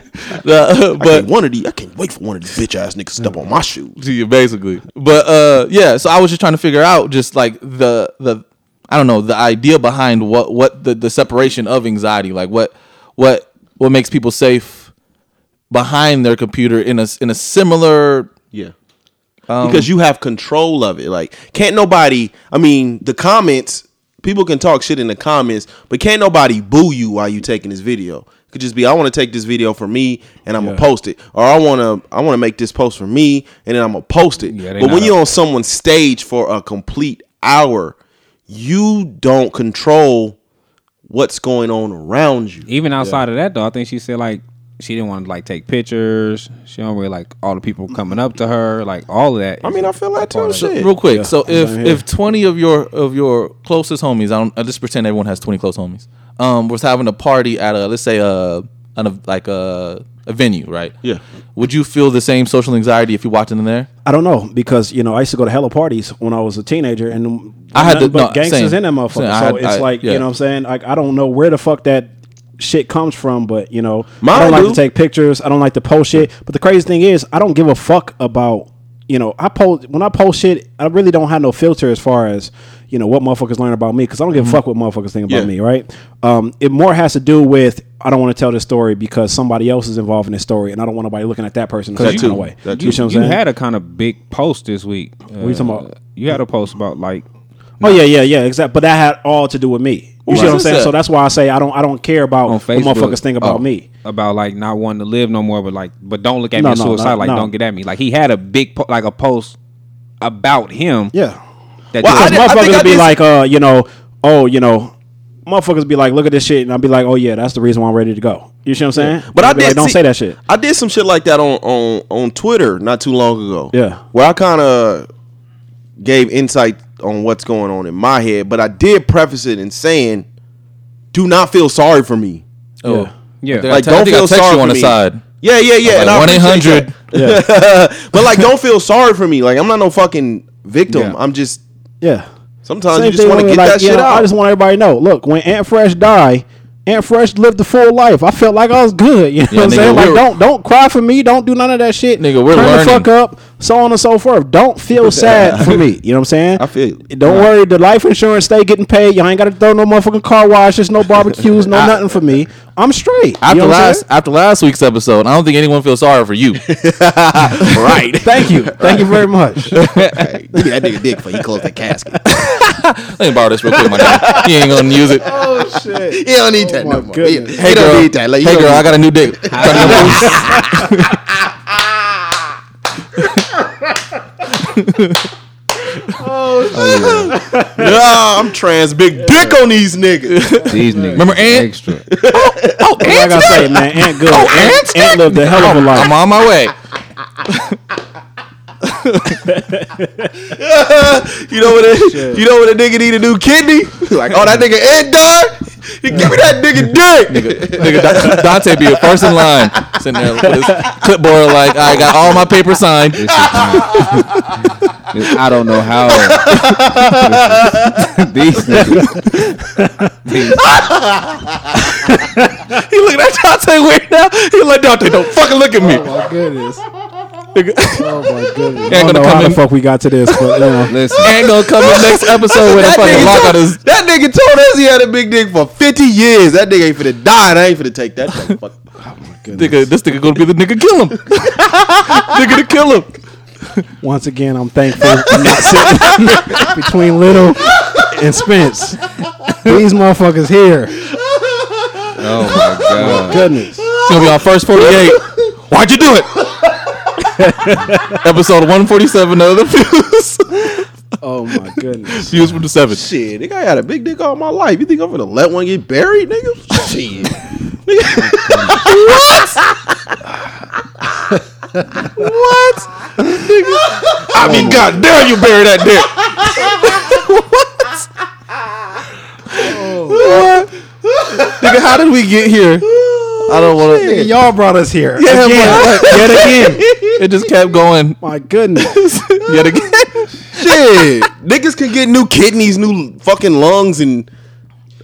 D: (laughs)
C: Uh,
A: but
C: but
A: one of these, I can't wait for one of these bitch ass niggas to step on my shoes.
C: Yeah, basically. But uh yeah, so I was just trying to figure out just like the the I don't know, the idea behind what what the, the separation of anxiety, like what what what makes people safe behind their computer in a in a similar
A: Yeah. Um, because you have control of it. Like, can't nobody, I mean, the comments, people can talk shit in the comments, but can't nobody boo you while you taking this video. It could just be, I want to take this video for me and I'm gonna post it. Or I wanna I wanna make this post for me and then I'm gonna post it.
B: Yeah,
A: but when you're on someone's stage for a complete hour, you don't control what's going on around you.
B: Even outside of that though, I think she said like she didn't want to like take pictures. She don't really like all the people coming up to her, like all of that.
A: I mean, I feel that too.
C: so,
A: Shit.
C: real quick. so if
D: same
C: if 20 of your of your closest homies, I don't I just pretend everyone has 20 close homies. Um was having a party at a let's say a an a, like a a venue, right?
A: Yeah.
C: Would you feel the same social anxiety if you walked in there?
D: I don't know because you know I used to go to hella parties when I was a teenager, and
C: I had
D: nothing but
C: no,
D: gangsters
C: same.
D: in that motherfucker.
C: Same.
D: So
C: had-
D: it's
C: I-
D: like
C: yeah.
D: you know what I'm saying. Like I don't know where the fuck that shit comes from, but you know
A: Mine
D: I don't like
A: do.
D: to take pictures. I don't like to post shit. But the crazy thing is, I don't give a fuck about you know I post when I post shit. I really don't have no filter as far as you know what motherfuckers learn about me because I don't give a fuck what motherfuckers think about
A: Yeah.
D: me. Right? Um, it more has to do with I don't want to tell this story because somebody else is involved in this story, and I don't want nobody looking at that person the
A: That
D: same
A: too.
D: kind of way.
A: That
D: you,
B: you,
D: see what I'm
B: you
D: saying?
B: had a kind of big post this week. What
D: you talking about?
B: You had a post about like
D: Oh yeah, yeah, yeah, exactly. But that had all to do with me. You see what I'm saying? So that's why I say I don't I don't care about
B: on
D: what
B: Facebook.
D: motherfuckers think about
B: oh,
D: me.
B: About like not wanting to live no more, but like, but don't look at
D: No,
B: me as
D: no,
B: suicide.
D: no,
B: like,
D: no.
B: don't get at me. Like he had a big po- like a post about him.
D: Yeah.
B: That
A: Well, I
B: just-
A: did- I think
D: motherfuckers be
A: did-
D: like, uh, you know, oh, you know, motherfuckers be like, look at this shit, and I'll be like, oh yeah, that's the reason why I'm ready to go. You see what I'm saying?
A: But I
D: I'll be
A: did
D: like, don't
A: see-
D: say that shit.
A: I did some shit like that on on on Twitter not too long ago.
D: Yeah.
A: where I kind of gave insight on what's going on in my head, but I did preface it in saying, "Do not feel sorry for me."
C: Oh,
B: Yeah.
C: I think
A: Like,
C: I,
A: don't
C: think I
A: feel
C: text
A: sorry
C: you on
A: for
C: the
A: me.
C: side.
A: Yeah, yeah, yeah.
C: Like
A: and I
C: one eight
A: appreciate
C: hundred.
A: that. (laughs) but like, don't feel sorry for me. Like I'm not no fucking victim.
B: Yeah.
A: I'm just
D: Yeah.
A: sometimes
D: Same
A: you just want to get
D: like,
A: that shit
D: know,
A: out.
D: I just want everybody to know. Look, when Ant Fresh died, Ant Fresh lived the full life. I felt like I was good. (laughs) You know what I'm saying? Like, don't don't cry for me. Don't do none of that shit.
C: Nigga, we're
D: Turn
C: learning.
D: the fuck up. So on and so forth. Don't feel sad for me. (laughs) You know what I'm saying?
A: I feel.
D: Don't worry. The life insurance stay getting paid. Y'all ain't got to throw no motherfucking car washes, no barbecues, no (laughs) nothing for me. I'm straight.
C: After
D: you know
C: last after last week's episode, I don't think anyone feels sorry for you.
A: right.
D: Thank you. Thank you very much.
A: Give me that nigga dick for he closed that casket.
C: Let me borrow this real quick, my nigga. He ain't gonna use it.
D: oh shit.
A: He don't need that
D: oh,
A: no more. He, he
C: Hey
A: don't
C: girl,
A: need that. Like,
C: hey girl, I got a new dick. (laughs) (laughs) Oh, oh shit!
A: Nah, I'm trans. Big dick on these niggas.
B: these niggas
C: Remember Ant?
B: extra.
C: Oh, oh,
D: Like I say, man, Ant good.
C: Oh,
D: Ant,
C: Ant's
D: Ant lived a hell of a life.
C: I'm on my way. (laughs) (laughs)
A: You know what? A, you know what a nigga need a new kidney? (laughs) Like, oh, that (laughs) nigga Ed died. Give me that nigga dick.
C: Nigga, Da- Dante be the first in line, sitting there with his clipboard, like I got all my papers signed.
B: This is not- This- I don't know how these niggas. These,
C: He looking at Dante weird now. He like Dante, don't fucking look at me.
D: Oh my goodness. Oh my goodness.
C: Ain't
D: I don't
C: gonna
D: know
C: come
D: how the fuck we got to this, but you know.
B: listen,
C: Ain't gonna come in next episode with a
A: That
C: fucking
A: nigga,
C: lock
A: told,
C: on his.
A: that nigga told us he had a big dick for 50 years. That nigga ain't finna die, and I ain't finna take that. motherfucker. (laughs)
C: Oh, nigga, this nigga gonna be the nigga kill him. (laughs) nigga to kill him.
D: Once again, I'm thankful I'm not sitting (laughs) between Little and Spence. These motherfuckers here.
B: oh my god,
D: Goodness.
C: It's gonna be our first 48. Why'd you do it? (laughs) Episode 147 of the views.
D: Oh my goodness.
C: Views from the seven.
A: Shit, nigga, I had a big dick all my life. You think I'm gonna let one get buried, nigga? Shit. what? What? nigga.
C: I mean, god damn, you bury that dick. What? what? Nigga, how did we get here? I don't want
D: Nigga,
C: to.
D: y'all brought us here.
C: Yeah,
D: again.
C: but-
D: Yet (laughs) again.
C: It just kept going.
D: My goodness. (laughs)
C: Yet again.
A: Shit. Niggas can get new kidneys, new fucking lungs, and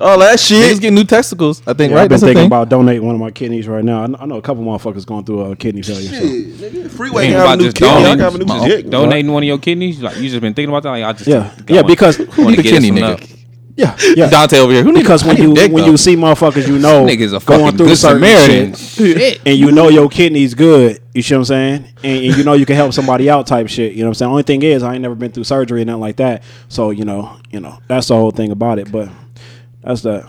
A: all that shit.
C: Niggas
A: shit.
C: getting new testicles. I think
D: Yeah,
C: right.
D: I've been
C: That's
D: thinking about donating one of my kidneys right now. I know, I know a couple motherfuckers going through uh, kidney failure. So.
A: Nigga, Freeway
B: Think
A: can have a new kidney. I
B: donating-
A: can have a new
C: my-
A: dick.
B: donating one of your kidneys? Like you just been thinking about that? Like I just
D: Yeah. Yeah,
B: want-
D: because
B: wanna
C: the kidney
B: some
C: nigga?
B: Up.
D: yeah, (laughs) yeah.
C: Dante over here. Who
D: because
C: need,
D: when you when
C: though.
D: you see motherfuckers you know
B: Niggas a
D: going through
B: good
D: certain
B: Samaritan.
D: shit, and you know your kidney's good, you see what I'm saying, and, and you know you can help somebody out type shit. You know what I'm saying. Only thing is I ain't never been through surgery and nothing like that, so you know, you know that's the whole thing about it. But that's that.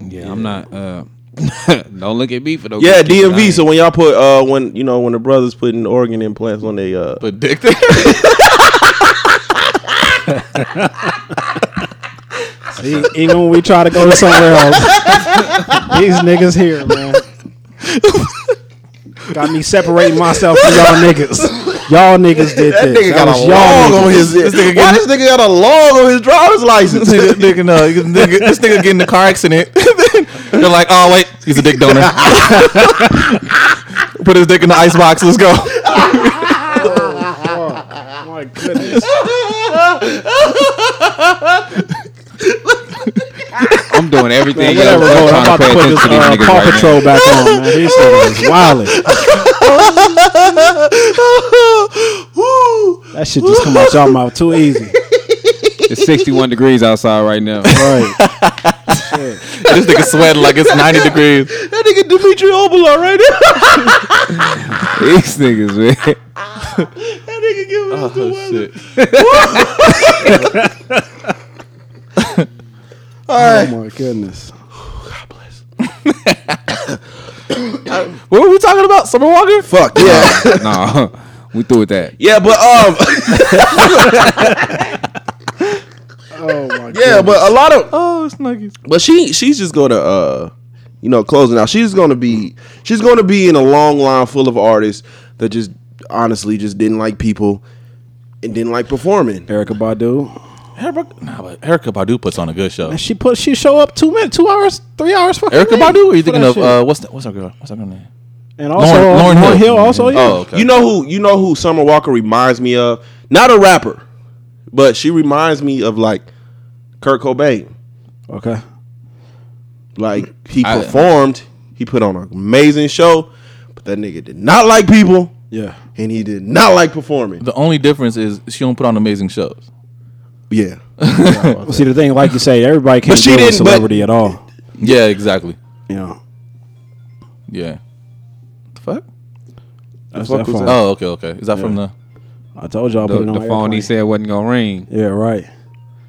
B: Yeah, I'm not. uh (laughs) Don't look at me for those.
A: Yeah, DMV.
B: ain't-
A: So when y'all put uh when you know when the brothers putting organ implants on they uh
C: But (laughs) dick.
D: See, even when we try to go to somewhere else, these niggas here, man. Got me separating myself from y'all niggas. Y'all niggas did
A: that
D: this.
A: nigga got a
D: y'all
A: log
D: niggas.
A: on his
C: This nigga
A: Why
C: getting-
A: this nigga got a log on his driver's license?
C: nigga, nigga, no, this nigga, this nigga get in the car accident. (laughs) They're like, oh wait, he's a dick donor. (laughs) Put his dick in the ice box. Let's go. (laughs)
D: Oh My goodness. (laughs)
B: I'm doing everything.
D: Man,
B: else
D: whatever,
B: but
D: bro. I'm
B: trying
D: about to
B: to pay
D: put
B: attention
D: this
B: to these
D: uh,
B: niggas
D: Paw
B: right now.
D: Patrol back on, man. These niggas is wildin'. (laughs) That shit just come out y'all mouth too easy.
B: It's 61 degrees outside right now.
D: Right. (laughs)
C: This nigga sweating like it's 90 degrees.
A: that nigga Dimitri Obola right there.
B: These niggas, man.
A: That nigga giving us the
C: Oh
A: weather.
D: Oh my goodness. God bless. (coughs)
C: what were we talking about? Summer Walker?
A: Fuck yeah,
B: no, (laughs) we threw with that.
A: yeah, but um, (laughs)
D: Oh my
A: yeah, but a lot of
C: Oh, Snuggies.
A: But she she's just gonna uh you know closing out. She's gonna be she's gonna be in a long line full of artists that just honestly just didn't like people and didn't like performing.
D: Erykah Badu.
C: Erykah, nah, but Erykah Badu puts on a good show.
D: And she put she show up two minutes, two hours, three hours for
C: Erykah
D: late
C: Badu? Or are you thinking of uh, what's that? What's her girl? What's her girl name?
D: and also
C: Lauryn-
D: Lauren,
C: Lauryn Hill.
D: Hill. also yeah.
C: Oh, okay.
A: You know who you know who Summer Walker reminds me of? Not a rapper, but she reminds me of like Kurt Cobain.
D: Okay.
A: Like he
C: I-
A: performed, he put on an amazing show, but that nigga did not like people
D: Yeah.
A: and he did not like performing.
C: The only difference is she don't put on amazing shows.
A: Yeah.
D: Well, see the thing, like you say, everybody can't
A: But she
D: deal
A: but-
D: celebrity at all.
C: Yeah, exactly.
D: You know.
C: Yeah. The fuck?
D: That's
A: fuck
D: that phone.
A: that?
C: Oh, okay, okay. Is that from the?
D: I told y'all
B: The,
D: put it on
B: the phone he
D: airplane.
B: said wasn't gonna ring.
D: Yeah, right.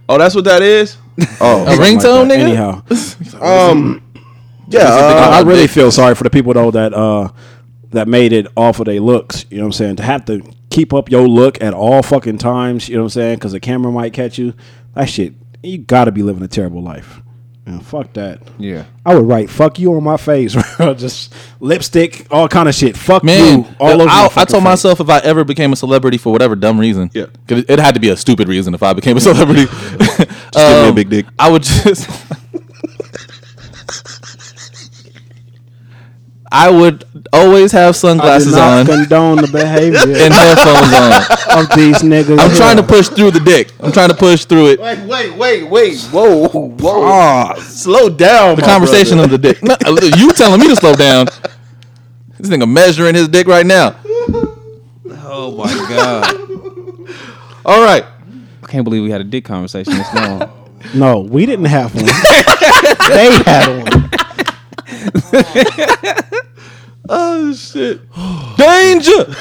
A: Oh, that's what that is? (laughs) Oh.
C: A ringtone,
D: Like
C: nigga.
D: Anyhow, (laughs)
A: Um Yeah,
D: I, I
A: uh,
D: really feel sorry for the people though that uh that made it off of their looks. You know what I'm saying? To have to keep up your look at all fucking times. You know what I'm saying? Because the camera might catch you. That shit. You gotta be living a terrible life. You know, fuck that.
B: Yeah.
D: I would write "fuck you" on my face, (laughs) just lipstick, all kind of shit. Fuck
C: Man,
D: you, all over. my
C: I, I told
D: face.
C: myself if I ever became a celebrity for whatever dumb reason,
A: Yeah.
C: 'cause it, it had to be a stupid reason if I became a (laughs) celebrity. just
A: give me a um, big dick.
C: I would just, (laughs) I would always have
D: I do
C: sunglasses
D: not
C: on
D: condone the behavior
C: and headphones on.
D: of these niggas.
C: I'm trying to push through the dick. I'm trying to push through it.
A: Wait, wait, wait, wait. Whoa, whoa. Ah. Slow down.
C: The conversation of the dick. No, you telling me to slow down? This nigga measuring his dick right now.
B: Oh my god. (laughs)
C: All right.
B: I can't believe we had a dick conversation this long.
D: No, we didn't have one. (laughs) they had one. (laughs)
A: Oh shit.
C: Danger. (laughs)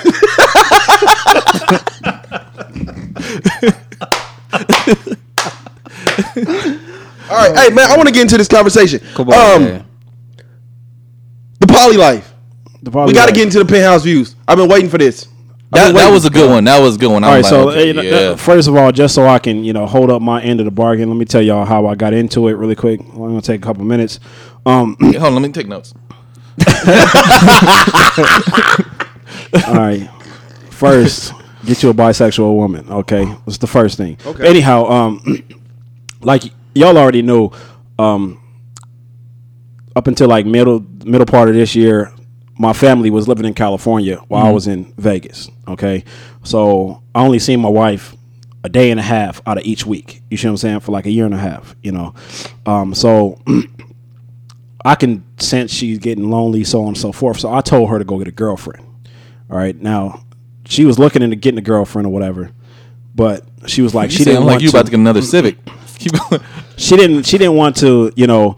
A: All right, hey man, I want to get into this conversation.
B: Come on,
A: um, the poly life.
D: The
A: We got to get into the penthouse views. I've been waiting for this. I've
C: That, that was a good one. That was a good one. I
D: All right,
C: was
D: so
C: okay,
D: you know,
C: yeah.
D: first of all, just so I can you know hold up my end of the bargain, let me tell y'all how I got into it really quick. I'm gonna take a couple minutes. Um,
C: Hold on, let me take notes. (laughs)
D: all right, first, get you a bisexual woman. Okay, that's the first thing.
A: Okay.
D: Anyhow, um, (clears throat) like y'all already know, um, up until like middle middle part of this year, my family was living in California while I was in Vegas. Okay, so I only seen my wife a day and a half out of each week. You see what I'm saying? For like a year and a half. You know, um, so. (clears throat) I can sense she's getting lonely, so on and so forth. So I told her to go get a girlfriend. All right. Now, she was looking into getting a girlfriend or whatever, but she was like,
C: You
D: she didn't
C: like you
D: to
C: about to get another Civic. (laughs) Keep going.
D: she didn't she didn't want to you know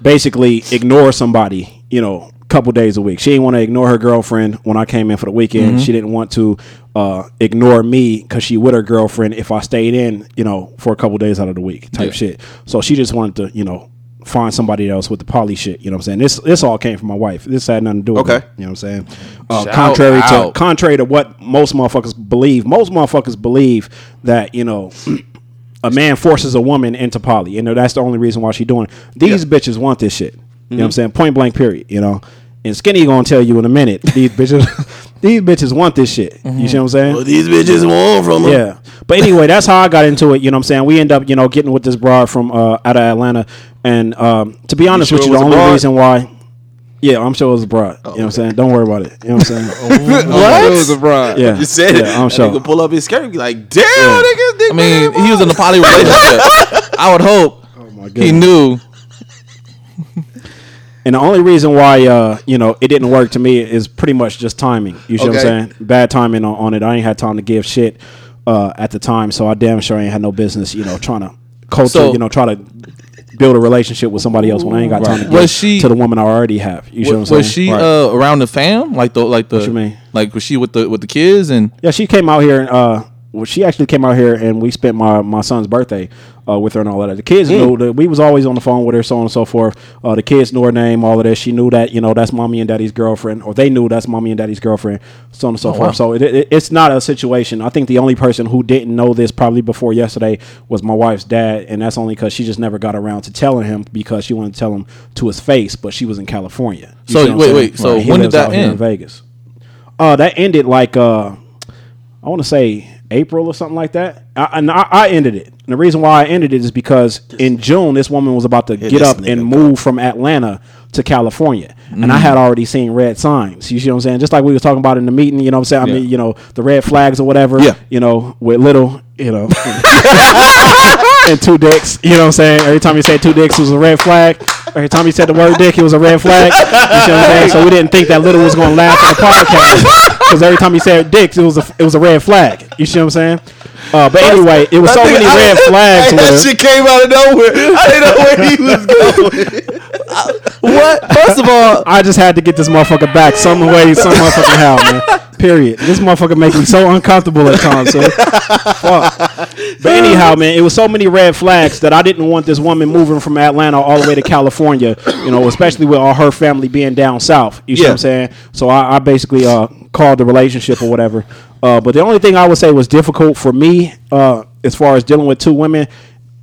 D: basically ignore somebody you know a couple days a week she didn't want to ignore her girlfriend when i came in for the weekend she didn't want to uh, ignore me because she with her girlfriend if i stayed in you know for a couple days out of the week type
C: Yeah.
D: shit so she just wanted to you know find somebody else with the poly shit you know what i'm saying this this all came from my wife this had nothing to do with
A: Okay.
D: me, you know what i'm saying uh,
C: Shout
D: contrary to contrary to what most motherfuckers believe most motherfuckers believe that you know (clears throat) a man forces a woman into poly. You know, that's the only reason why she doing it. These bitches want this shit. You know what
C: Mm-hmm.
D: I'm saying? Point blank period, you know. And Skinny gonna tell you in a minute, these (laughs) bitches (laughs) these bitches want this shit.
C: Mm-hmm.
D: You see what I'm saying?
A: Well, these bitches want from him.
D: Yeah. But anyway, that's how I got into it. You know what I'm saying? We end up, you know, getting with this broad from uh, out of Atlanta. And um, to be honest
A: sure
D: with you, the only
A: broad?
D: reason why yeah, I'm sure it was a broad. you know what I'm saying? Don't worry about it. You know what I'm saying? (laughs)
B: What? It was a bride.
D: yeah.
A: You said it.
D: I'm
A: That
D: sure.
A: nigga pull up his skirt and be like, damn, nigga, dick
C: I mean, he was in a poly relationship. (laughs) I would hope
D: Oh my god.
C: he knew. (laughs)
D: And the only reason why uh, you know it didn't work to me is pretty much just timing. You see what I'm saying? Bad timing on, on it. I ain't had time to give shit uh, at the time, so I damn sure ain't had no business, you know, trying to culture,
C: So-
D: you know, try to build a relationship with somebody else when I ain't got time to
C: Was she-
D: to the woman I already have. You see what I'm
C: Was,
D: saying?
C: was she
D: Right.
C: uh, around the fam? Like the like the
D: What you mean?
C: like was she with the with the kids and
D: Yeah, she came out here. Uh, well, she actually came out here, and we spent my my son's birthday uh, with her and all that. The kids knew that we was always on the phone with her, so on and so forth. Uh, the kids knew her name, all of this. She knew that you know that's mommy and daddy's girlfriend, or they knew that's mommy and daddy's girlfriend, so on and so forth. So it, it, it's not a situation. I think the only person who didn't know this probably before yesterday was my wife's dad, and that's only because she just never got around to telling him because she wanted to tell him to his face, but she was in California. You
C: So, wait, wait, so
D: He
C: when did that end?
D: In Vegas. Uh, that ended like uh, I want to say April or something like that. I, and I, I ended it. And the reason why I ended it is because in June this woman was about to get up and move from Atlanta to California, and
C: Mm.
D: I had already seen red signs. You see what I'm saying? Just like we were talking about in the meeting. You know what I'm saying? I mean, you know, the red flags or whatever.
A: Yeah.
D: You know, with little, you know, (laughs) (laughs) and two dicks. You know what I'm saying? Every time you said two dicks, it was a red flag. Every time you said the word dick, it was a red flag. You see what I'm saying? So we didn't think that little was going to laugh at the podcast because every time you said dicks, it was a it was a red flag. You see what I'm saying? Uh, but anyway, it was so many red (laughs) flags with
A: that shit came out of nowhere. I didn't know where he was going. (laughs)
C: What? First of all,
D: I just had to get this motherfucker back some way, some motherfucking how, man. Period. This motherfucker make me so uncomfortable at times. Fuck. But anyhow, man, it was so many red flags that I didn't want this woman moving from Atlanta all the way to California. You know, especially with all her family being down south. You see what I'm saying? So I, I basically uh, called the relationship or whatever. Uh, but the only thing I would say was difficult for me, uh, as far as dealing with two women.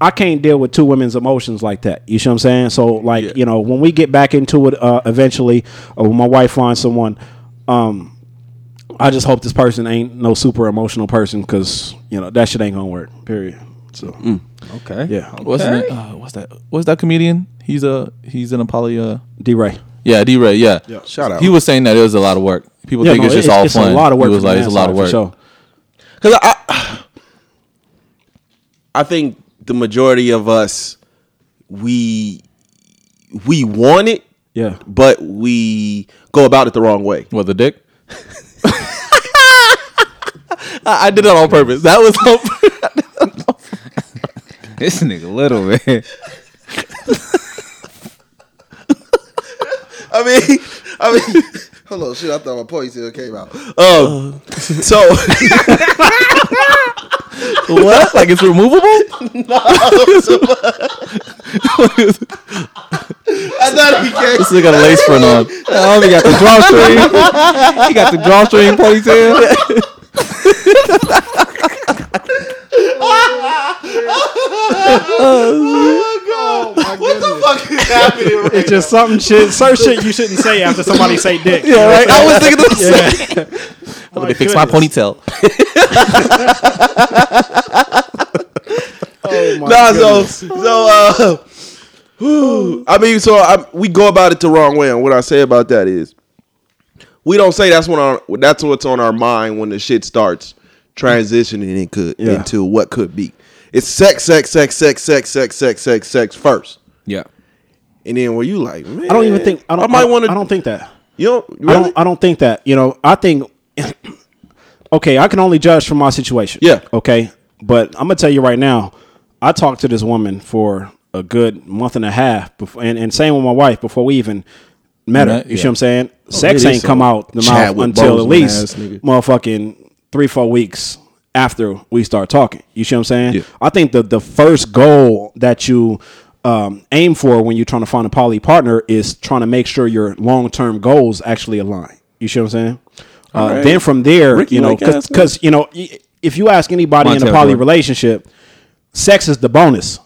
D: I can't deal with two women's emotions like that. You see what I'm saying? So, like, you know, when we get back into it uh, eventually, or when my wife finds someone, um, I just hope this person ain't no super emotional person because you know that shit ain't gonna work. Period. So
B: Okay.
D: yeah,
C: what's his name? Uh, what's that? What's that comedian? He's a he's in a poly. Uh,
D: D Ray.
C: yeah, D Ray. Yeah.
A: Shout out.
C: He was saying that it was a lot of work. People
D: Yeah,
C: think
D: no,
C: it's just all fun.
D: a lot of work.
C: It was like, it's a lot of work.
D: side, for sure.
A: Because I, I think the majority of us, we, we want it,
D: Yeah,
A: but we go about it the wrong way.
C: What the dick? (laughs) I, I did that on purpose. That was on purpose. (laughs) (laughs)
B: This nigga little man.
A: I mean, I mean, hold on, shit. I thought my ponytail came out. Um, so (laughs)
C: what? Like it's removable? (laughs) no.
A: I thought he came.
C: This nigga got a lace front on. (laughs)
B: Oh, he got the drawstring. he got the drawstring ponytail.
A: What the fuck is happening? Right
D: it's just something shit, certain shit you shouldn't say after somebody say dick.
C: Yeah, right. I was thinking the same. (laughs) Let me fix my
D: goodness.
C: ponytail. (laughs)
A: nah, so so uh, whew. (sighs) I mean, so I, we go about it the wrong way. And what I say about that is, we don't say that's what our, that's what's on our mind when the shit starts transitioning it could
D: Yeah.
A: into what could be. It's sex, sex, sex, sex, sex, sex, sex, sex, sex first,
B: Yeah.
A: and then where you like, man,
D: I don't even think I don't.
A: I might want to.
D: I don't think that.
A: You don't
D: I don't. I don't think that. You know, I think. (coughs) okay, I can only judge from my situation.
A: Yeah.
D: Okay, but I'm gonna tell you right now. I talked to this woman for a good month and a half, before, and, and same with my wife before we even met her. You see what I'm saying?
A: Oh, sex
D: ain't come out the mouth until at least motherfucking three, four weeks after we start talking. You see what I'm saying?
A: Yeah.
D: I think the the first goal that you um, aim for when you're trying to find a poly partner is trying to make sure your long term goals actually align. You see what I'm saying? Uh,
A: right.
D: Then from there,
A: Ricky
D: you know, because you know, if you ask anybody in a poly relationship, sex is the bonus.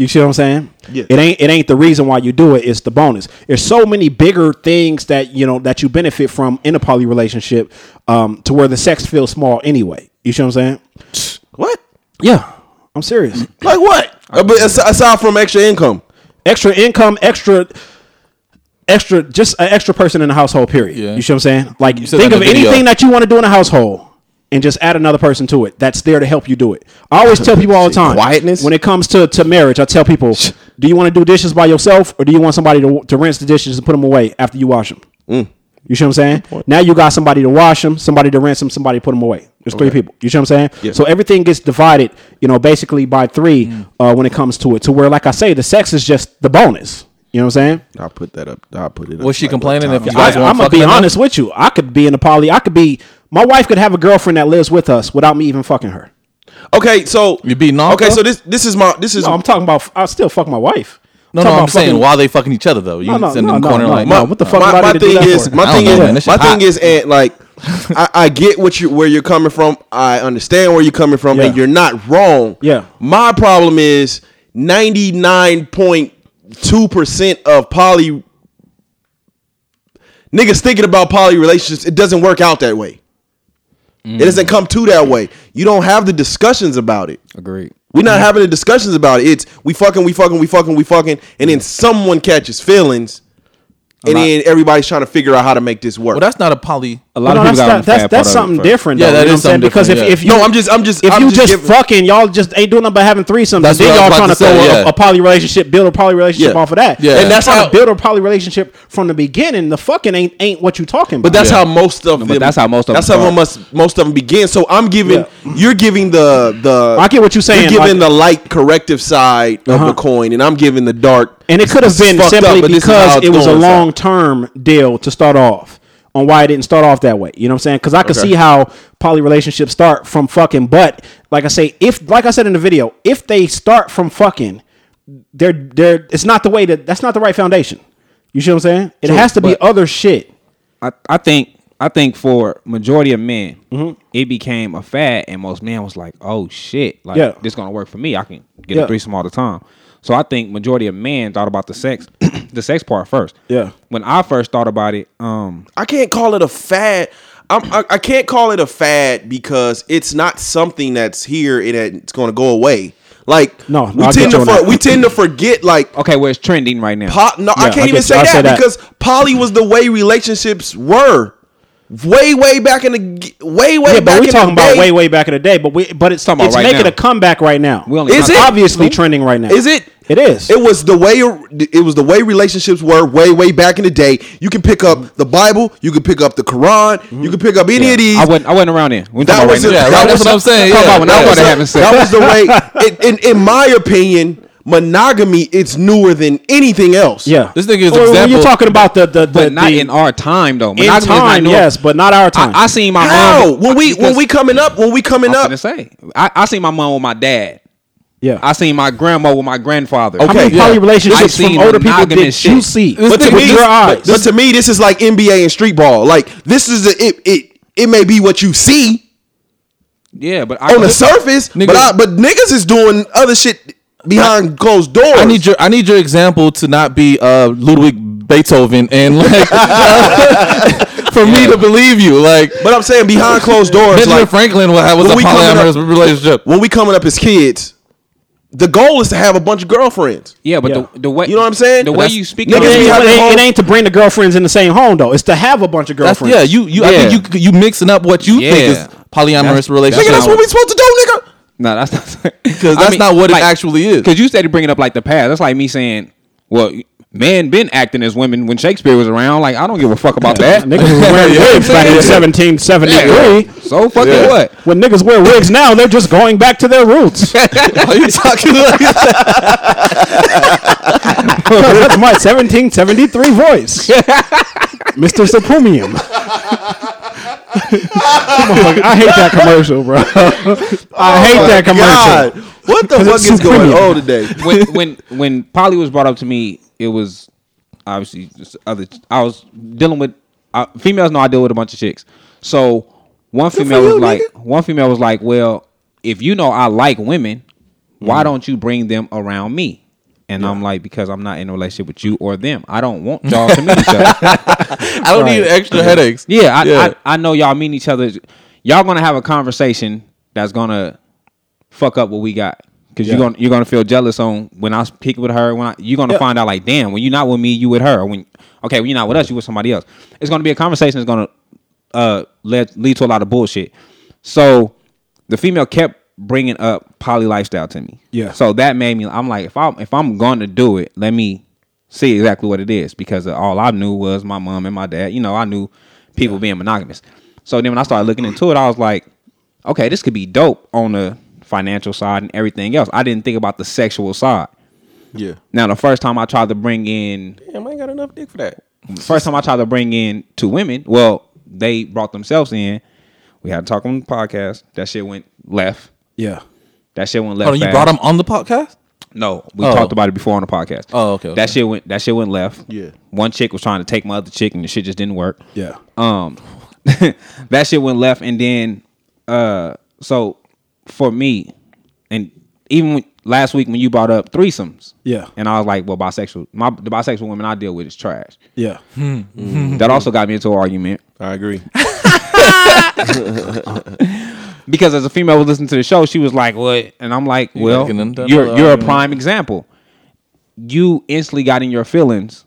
D: You see what I'm saying?
A: Yeah.
D: It ain't it ain't the reason why you do it. It's the bonus. There's so many bigger things that you know that you benefit from in a poly relationship, um, to where the sex feels small anyway. You see what I'm saying?
A: what?
D: Yeah, I'm serious. (clears throat)
A: Like what? Uh, but aside from extra income,
D: extra income, extra, extra, just an extra person in the household. Period.
C: Yeah.
D: You see what I'm saying? Like, think of
C: in the video.
D: anything that you want to do in a household, and just add another person to it. That's there to help you do it. I always tell people all the (laughs) time.
A: Quietness?
D: When it comes to to marriage, I tell people, (laughs) do you want to do dishes by yourself, or do you want somebody to to rinse the dishes and put them away after you wash them?
A: Mm.
D: You see what I'm saying? Now you got somebody to wash them, somebody to rinse them, somebody to put them away. There's three people. You see what I'm saying? So everything gets divided, you know, basically by three
A: Mm.
D: uh, when it comes to it. To where, like I say, the sex is just the bonus. You know what I'm saying?
A: I'll put that up. I'll put it. up
C: Was she
A: like
C: complaining if you guys
D: I,
C: weren't
D: I'm gonna be
C: fucking enough?
D: honest with you. I could be in a poly. I could be. My wife could have a girlfriend that lives with us without me even fucking her.
A: Okay, so
C: you be off,
A: Okay, so this this is my this is
D: No, I'm talking about. I still fuck my wife.
C: No,
D: Talking
C: no, I'm
D: about
C: saying
D: fucking-
C: while they fucking each other though. You
D: No, no,
C: sitting
D: no,
C: in the
D: no,
C: corner
D: no,
C: like,
D: no. What the fuck
A: my, my
D: need to do
A: thing
D: that
A: is
D: for?
A: my thing
C: know,
A: is my
C: shit
A: thing is and like I, I get what you where you're coming from. I understand where you're coming from, and you're not wrong.
D: Yeah.
A: My problem is ninety nine point two percent of poly niggas thinking about poly relationships. It doesn't work out that way. It doesn't come to that way. You don't have the discussions about it.
B: Agreed.
A: We're not having the discussions about it. It's we fucking, we fucking, we fucking, we fucking, and then someone catches feelings, and
B: lot-
A: then everybody's trying to figure out how to make this work.
C: well, that's not a poly.
B: A lot
D: no,
B: of people
D: that's
B: got
D: that,
B: the
D: that's, that's
B: part of it
D: something
B: first.
D: different.
C: Yeah,
D: though,
C: that
D: you know
C: is
D: what I'm saying?
C: something
D: Because if,
C: different,
D: if you
A: no, I'm just, I'm just,
D: if
A: I'm
D: you just
A: giving-
D: fucking y'all just ain't doing nothing but having threesomes,
C: That's
D: and then y'all trying to
C: to
D: throw
C: say,
D: a,
C: yeah.
D: a poly relationship, build a poly relationship
A: Yeah.
D: off of that.
C: Yeah.
D: and
C: And
D: that's
A: that's
D: how
A: how-
D: build a poly relationship from the beginning. The fucking ain't ain't what you talking about.
A: But that's
C: Yeah.
A: how most of them.
B: but that's how most of
A: That's
B: them
A: how most most of them begin. So I'm giving.
D: Yeah.
A: You're giving the the.
D: I get what you're saying,
A: You're giving the light corrective side of
D: Uh-huh.
A: the coin, and I'm giving the dark.
D: And it could have been simply
A: up, but this is how
D: because it was a long term deal to start off on why it didn't start off that way. You know what I'm saying? Because I could
A: Okay.
D: see how poly relationships start from fucking. But like I say, if like I said in the video, if they start from fucking, they're they're it's not the way that that's not the right foundation. You see what I'm saying? It
B: True,
D: has to be other shit.
B: I, I think I think for majority of men,
D: Mm-hmm.
B: it became a fad, and most men was like, "Oh shit, like
D: Yeah.
B: this gonna work for me. I can get
D: Yeah.
B: a threesome all the time." So I think majority of men thought about the sex, (clears throat) the sex part first.
D: Yeah.
B: When I first thought about it, um,
A: I can't call it a fad. I'm, I, I can't call it a fad because it's not something that's here and it's going to go away. Like
D: No, no,
A: we
D: I get
A: tend to for, we tend to forget like
B: okay, well it's trending right now.
A: po- no,
D: Yeah,
A: I
D: I
A: can't even say that,
D: say that.
A: because poly was the way relationships were. Way way back in the g- way way
D: Yeah,
A: back
D: but we
A: in
D: talking about
A: day.
D: way way back in the day. But we but it's
B: Talking about
D: it's
B: right
D: making
B: now.
D: a comeback right now.
B: We only
A: Is it?
D: obviously trending right now?
A: Is it?
D: It is.
A: It was the way it was the way relationships were way way back in the day. You can pick up the Bible, you can pick up the Quran, you can pick up any of these.
B: I wasn't I wasn't around then. We
A: That was
B: right
A: a-
C: Yeah,
A: that
C: that's
A: was
C: what I'm saying.
B: talk
C: Yeah,
B: about when I
A: that, was
B: started having sex.
A: that was the way. In, in in my opinion, monogamy it's newer than anything else.
D: yeah.
C: This nigga is
D: Or when
C: example-
D: you're talking about the the, the
B: but not
D: the-
B: in our time though.
D: in
B: Monogamy is not
D: time,
B: new.
D: yes, but not our time.
B: I, I seen my
A: How
B: mom
A: when we when we coming up when we coming
B: I'm
A: up
B: gonna say I, I seen my mom with my dad.
D: yeah.
B: I seen my grandma with my grandfather.
D: Okay, How many
A: Okay,
D: poly
A: yeah.
D: relationships
B: I
D: from
B: seen
D: older people
B: monogamous
D: did you see?
A: But to
C: nigga
A: me,
D: your eyes.
A: but, but to me, this is like NBA and street ball. Like this is a, it. It it may be what you see
B: Yeah, but I
A: on the surface, but
C: Nigga-
A: I, but niggas is doing other shit behind closed doors.
C: I need your I need your example to not be uh Ludwig Beethoven and like (laughs) (laughs) for me to believe you. Like
A: but I'm saying behind closed doors,
C: Benjamin
A: like
C: Franklin was was
A: when
C: a
A: we coming
C: polyamorous
A: up-
C: relationship.
A: when we coming up as kids, the goal is to have a bunch of girlfriends.
B: yeah, but
D: Yeah.
B: the, the way
A: You know what I'm saying?
B: The way you speak,
A: niggas
B: about
A: be
B: it,
D: it, ain't, it ain't to bring the girlfriends in the same home though. It's to have a bunch of
C: That's
D: girlfriends.
C: yeah, you you I think you you mixing up what you
B: Yeah.
C: think is polyamorous
B: That's-
C: relationship.
A: Nigga, that's what we supposed to do, nigga.
B: No, that's not (laughs)
C: because that's not what it actually is.
B: Because you started bringing up like the past. That's like me saying, well, men been acting as women when Shakespeare was around. Like I don't give a fuck about that.
D: Niggas was wearing (laughs) wigs back in
C: yeah.
D: 1773.
B: So fucking
C: Yeah.
B: what?
D: When niggas wear wigs now, they're just going back to their roots. (laughs)
C: Are you talking like
D: That's my 1773 voice. Mr. Supumium. Motherfucker, I hate that commercial, bro. (laughs) I hate that commercial.
A: God, what the (laughs) fuck is going on today?
B: when when when poly was brought up to me, it was obviously just other. I was dealing with uh, females. Know I deal with a bunch of chicks. So one female was
A: you,
B: like, one female was like, well, if you know I like women, why don't you bring them around me? And I'm like, because I'm not in a relationship with you or them. I don't want (laughs) y'all to meet each other. (laughs)
C: I don't need extra headaches.
B: Yeah, I,
C: Yeah.
B: I I know y'all meet each other. Y'all gonna have a conversation that's gonna fuck up what we got. Cause
D: Yeah.
B: you're gonna you're gonna feel jealous on when I speak with her. When I, you're gonna
D: Yeah.
B: find out like, damn, when you're not with me, you with her. When okay, when you're not with us, you with somebody else. It's gonna be a conversation that's gonna uh lead lead to a lot of bullshit. So the female kept bringing up poly lifestyle to me.
D: Yeah.
B: So that made me. I'm like, if I am if I'm going to do it, let me see exactly what it is because all I knew was my mom and my dad. You know, I knew people being monogamous. So then when I started looking into it, I was like, okay, this could be dope on the financial side and everything else. I didn't think about the sexual side.
A: Yeah,
B: Now, the first time I tried to bring in
A: damn, I ain't got enough dick for that.
B: First time I tried to bring in two women, well, they brought themselves in. We had to talk on the podcast. That shit went left.
D: Yeah.
B: That shit went left.
C: Hold on, you
B: fast.
C: brought him on the podcast?
B: No, we
C: Oh.
B: talked about it before on the podcast.
C: Oh, okay, okay.
B: That shit went. That shit went left.
A: Yeah.
B: One chick was trying to take my other chick, and the shit just didn't work.
D: Yeah.
B: Um, (laughs) that shit went left, and then, uh, so for me, and even when, last week when you brought up threesomes,
D: Yeah.
B: and I was like, well, bisexual, my the bisexual women I deal with is trash.
D: Yeah.
B: That also got me into an argument
A: I agree. (laughs) (laughs)
B: because as a female was listening to the show, she was like, "What?" And I'm like, "Well,
C: like an-
B: you're you're a
C: argument.
B: prime example. You instantly got in your feelings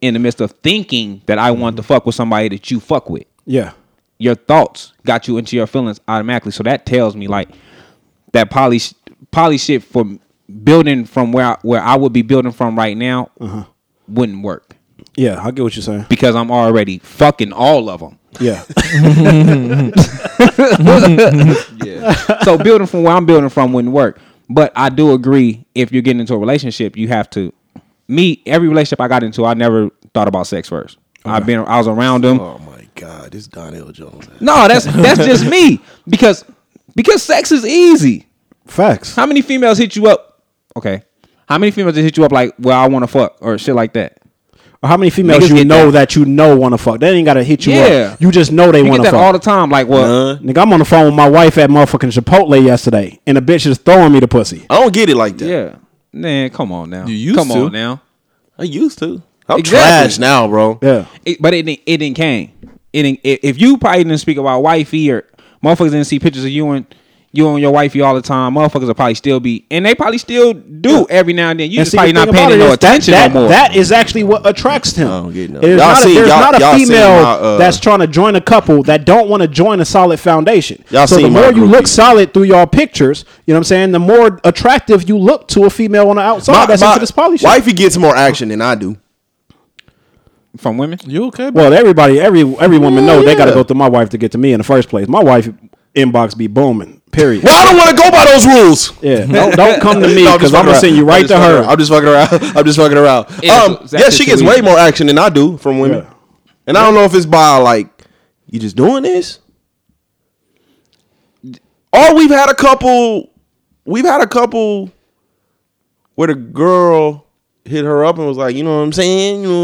B: in the midst of thinking that I want to fuck with somebody that you fuck with.
D: Yeah.
B: Your thoughts got you into your feelings automatically. So that tells me like that poly sh- poly shit for building from where I, where I would be building from right now uh-huh. wouldn't work
D: Yeah. I get what you're saying.
B: because I'm already fucking all of them.
D: Yeah. (laughs)
B: Yeah. so building from where I'm building from wouldn't work. But I do agree if you're getting into a relationship, you have to me, every relationship I got into, I never thought about sex first. I've been I was around them.
A: Oh my God, this Donell Jones.
B: No, that's that's just me. Because because sex is easy.
D: Facts.
B: How many females hit you up? Okay. How many females hit you up like, well, I want to fuck or shit like that?
D: Or how many females
B: Niggas
D: you
B: get
D: know
B: that.
D: that. you know want to fuck? They ain't got to hit you
B: Yeah.
D: up. You just know they
B: You
D: want
B: get
D: to
B: that
D: fuck.
B: all the time. Like, well,
A: None.
D: Nigga, I'm on the phone with my wife at motherfucking Chipotle yesterday, and the bitch is throwing me the pussy.
A: I don't get it like that.
B: yeah. Man, come on now.
C: You used to
B: come
C: to.
B: on now.
A: I used to. I'm
B: Exactly.
A: trash now, bro.
D: Yeah.
B: It, but it didn't, it didn't came. It didn't, i- if you probably didn't speak about wifey or motherfuckers didn't see pictures of you and you and your wifey all the time, motherfuckers will probably still be, and they probably still do every now and then. You
D: And
B: just
D: see,
B: probably not paying no
D: it is that-
B: attention
D: that,
B: no more.
D: That is actually what attracts him.
A: I don't get no-
D: It is
A: Y'all
D: not, a, there's not a female
A: my, uh,
D: that's trying to join a couple that don't want to join a solid foundation.
A: Y'all
D: so the more you look solid through y'all pictures, you know what I'm saying, the more attractive you look to a female on the outside
A: My,
D: that's
A: my
D: into this poly shit.
A: wifey gets more action than I do.
B: From women?
C: You okay, bro?
D: Well, everybody, every every woman know they got to go through my wife to get to me in the first place. My wife inbox be booming. Period.
A: Well, I don't want to go by those rules.
D: Yeah, (laughs) don't, don't come to me
A: No,
D: because
A: just
D: I'm gonna send you right to her.
A: I'm just fucking around. I'm just fucking around. (laughs)
B: Yeah,
A: um,
B: so-
A: yeah, she gets way more action than I do from women.
D: Yeah.
A: And I don't know if it's by like you just doing this. Or we've had a couple. We've had a couple where the girl hit her up and was like, you know what I'm saying? You know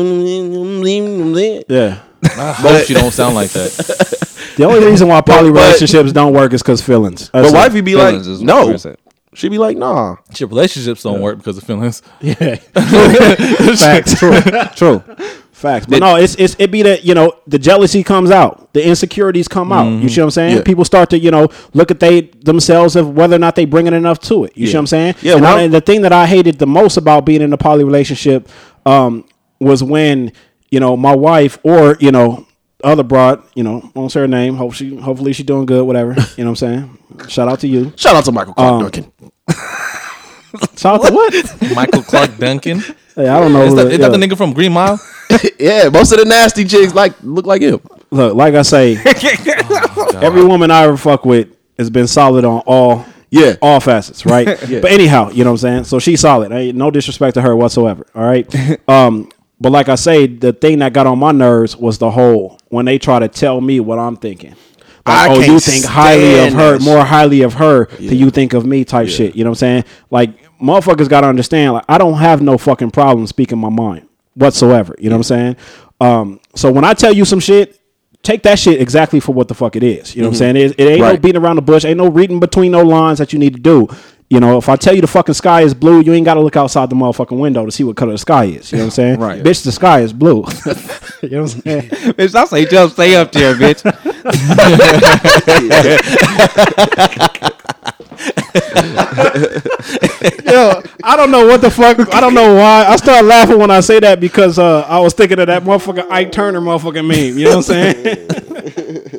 A: what I'm saying?
D: Yeah.
C: I hope you don't sound like that. (laughs)
D: The only reason why (laughs) poly
A: but-
D: relationships don't work is because feelings.
A: But
D: That's it.
A: wifey be like, no.
B: where it's at.
A: She be like, nah.
C: Your relationships don't work because of feelings. (laughs)
D: Yeah. Facts. (laughs) True. True. Facts. But no, it's it's it be that, you know, the jealousy comes out. The insecurities come out. You see what I'm saying?
A: Yeah.
D: People start to, you know, look at they themselves of whether or not they bringing enough to it. You see what I'm saying?
A: Yeah,
D: And,
A: well-
D: I, and the thing that I hated the most about being in a poly relationship um, was when, you know, my wife or, you know, other broad, you know, won't say her name. Hope she hopefully she's doing good, whatever. You know what I'm saying? Shout out to you.
A: Shout out to Michael Clarke
D: Um,
A: Duncan. (laughs)
D: Shout out to what? (laughs)
C: Michael Clarke Duncan. Is
D: Hey, I don't know.
C: that,
D: who
C: is
D: the-
C: that the nigga from Green Mile? (laughs)
A: yeah, most of the nasty chicks like look like him.
D: Look, like I say, every woman I ever fuck with has been solid on all
A: Yeah.
D: all facets, right? But anyhow, you know what I'm saying? So she's solid. Ain't no disrespect to her whatsoever. All right. um, but like I say, the thing that got on my nerves was the whole when they try to tell me what I'm thinking. Like,
A: I
D: oh, you
A: can't
D: think highly of her, more highly of her than you think of me, type shit. You know what I'm saying? Like motherfuckers got to understand. Like I don't have no fucking problem speaking my mind whatsoever. You know what I'm saying? Um, so when I tell you some shit, take that shit exactly for what the fuck it is. You know what I'm saying? It, it ain't no beating around the bush. Ain't no reading between no lines that you need to do. You know, if I tell you the fucking sky is blue, you ain't got to look outside the motherfucking window to see what color the sky is. You know what I'm saying?
B: Right.
D: Bitch, the sky is blue. (laughs) you know what I'm saying? (laughs)
B: bitch, I say just stay up there, bitch. (laughs)
D: Yo, I don't know what the fuck. I don't know why. I start laughing when I say that because uh, I was thinking of that motherfucking Ike Turner motherfucking meme. You know what I'm saying?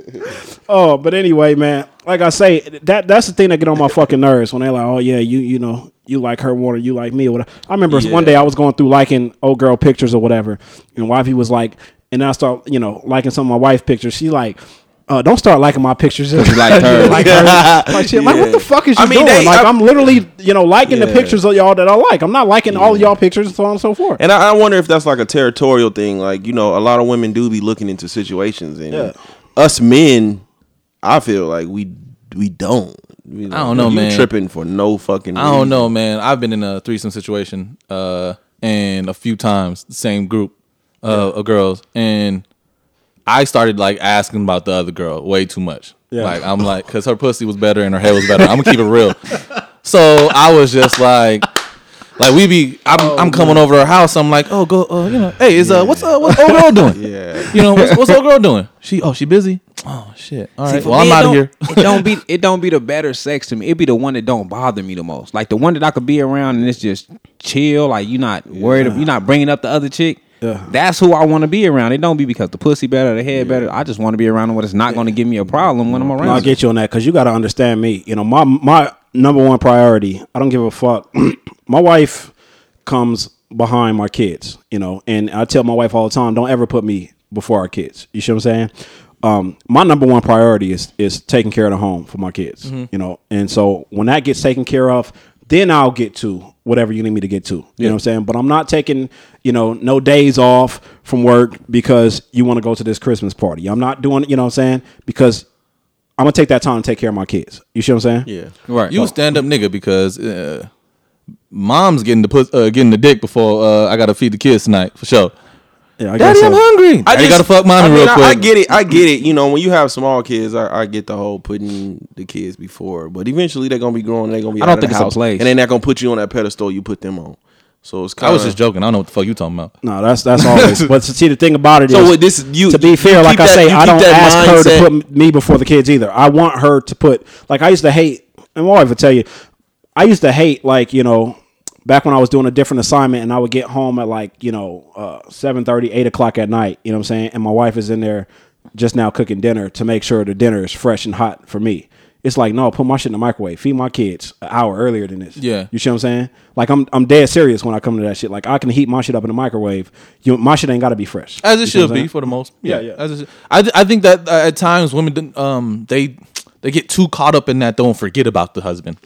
D: Oh, but anyway, man. Like I say, that that's the thing that get on my (laughs) fucking nerves when they're like, "Oh yeah, you you know you like her more than you like me." Or whatever. I remember one day I was going through liking old girl pictures or whatever, and wifey was like, and I start you know liking some of my wife pictures. She like. Uh, don't start liking my pictures. Just (laughs)
B: like her.
D: like her. (laughs) Like, shit, like what the fuck is you
A: I mean,
D: doing?
A: they-
D: like
A: I-
D: I'm literally, you know, liking the pictures of y'all that I like. I'm not liking all of y'all pictures and so on and so forth.
A: And I, I wonder if that's like a territorial thing. Like, you know, a lot of women do be looking into situations and
D: Yeah.
A: Us men, I feel like we we don't. Be like,
C: I don't know,
A: you
C: man.
A: Tripping for no fucking.
C: I don't know, man. I've been in a threesome situation, uh, and a few times the same group uh, of girls, and I started like asking about the other girl way too much.
D: Yeah.
C: Like I'm like, cause her pussy was better and her head was better. I'm gonna keep it real. (laughs) So I was just like, like we be, I'm,
A: Oh,
C: I'm coming over to her house. I'm like, oh, go, uh, you know, hey, is uh, what's uh, what's old girl doing? (laughs)
A: Yeah.
C: You know, what's, what's old girl doing? She, oh, she busy. Oh shit. All right.
B: For
C: Well, I'm out of here.
B: it don't be it don't be the better sex to me. It be the one that don't bother me the most. Like the one that I could be around and it's just chill. Like you're not worried. You're not bringing up the other chick.
D: Yeah.
B: That's who I want to be around. It don't be because the pussy better, the head better. I just want to be around when it's not going to give me a problem when I'm around.
D: No, I get you on that because you got to understand me. You know, my my number one priority. I don't give a fuck. (clears throat) my wife comes behind my kids. You know, and I tell my wife all the time, don't ever put me before our kids. You see what I'm saying? Um, my number one priority is is taking care of the home for my kids. You know, and so when that gets taken care of, then I'll get to whatever you need me to get to. You know what I'm saying? But I'm not taking, you know, no days off from work because you want to go to this Christmas party. I'm not doing, you know what I'm saying? Because I'm gonna take that time to take care of my kids. You see what I'm saying?
A: Yeah.
B: right.
C: You a stand up nigga because uh, mom's getting the put, uh, getting the dick before uh, I gotta feed the kids tonight for sure.
D: Yeah, I
C: Daddy,
D: guess
C: I'm hungry. I
A: just-
C: gotta fuck mommy
A: I mean,
C: real quick.
A: I, get it. I get it. You know, when you have small kids, I, I get the whole putting the kids before. But eventually, they're gonna be grown. They're gonna be.
B: I
A: out
B: don't
A: of the
B: think it's a
A: house,
B: place.
A: and they're not gonna put you on that pedestal you put them on. So it's.
C: I
A: Kinda,
C: was just joking. I don't know what the fuck you talking about.
D: No, that's that's always. (laughs) but see, the thing about it is,
A: So with this, you
D: to be fair, like
A: keep
D: I say, I don't
A: that
D: ask her to put me before the kids either. I want her to put like I used to hate, and my wife would tell you, I used to hate like you know back when I was doing a different assignment and I would get home at like you know uh, 7 8 o'clock at night. You know what I'm saying? And my wife is in there just now cooking dinner to make sure the dinner is fresh and hot for me. It's like no, put my shit in the microwave. Feed my kids an hour earlier than this.
C: Yeah.
D: you see what I'm saying? Like I'm I'm dead serious when I come to that shit. Like I can heat my shit up in the microwave. You my shit ain't got to be fresh.
C: As it
D: You
C: should be for the most.
D: Yeah, yeah.
C: As it. I th- I think that uh, at times women um they they get too caught up in that. Don't forget about the husband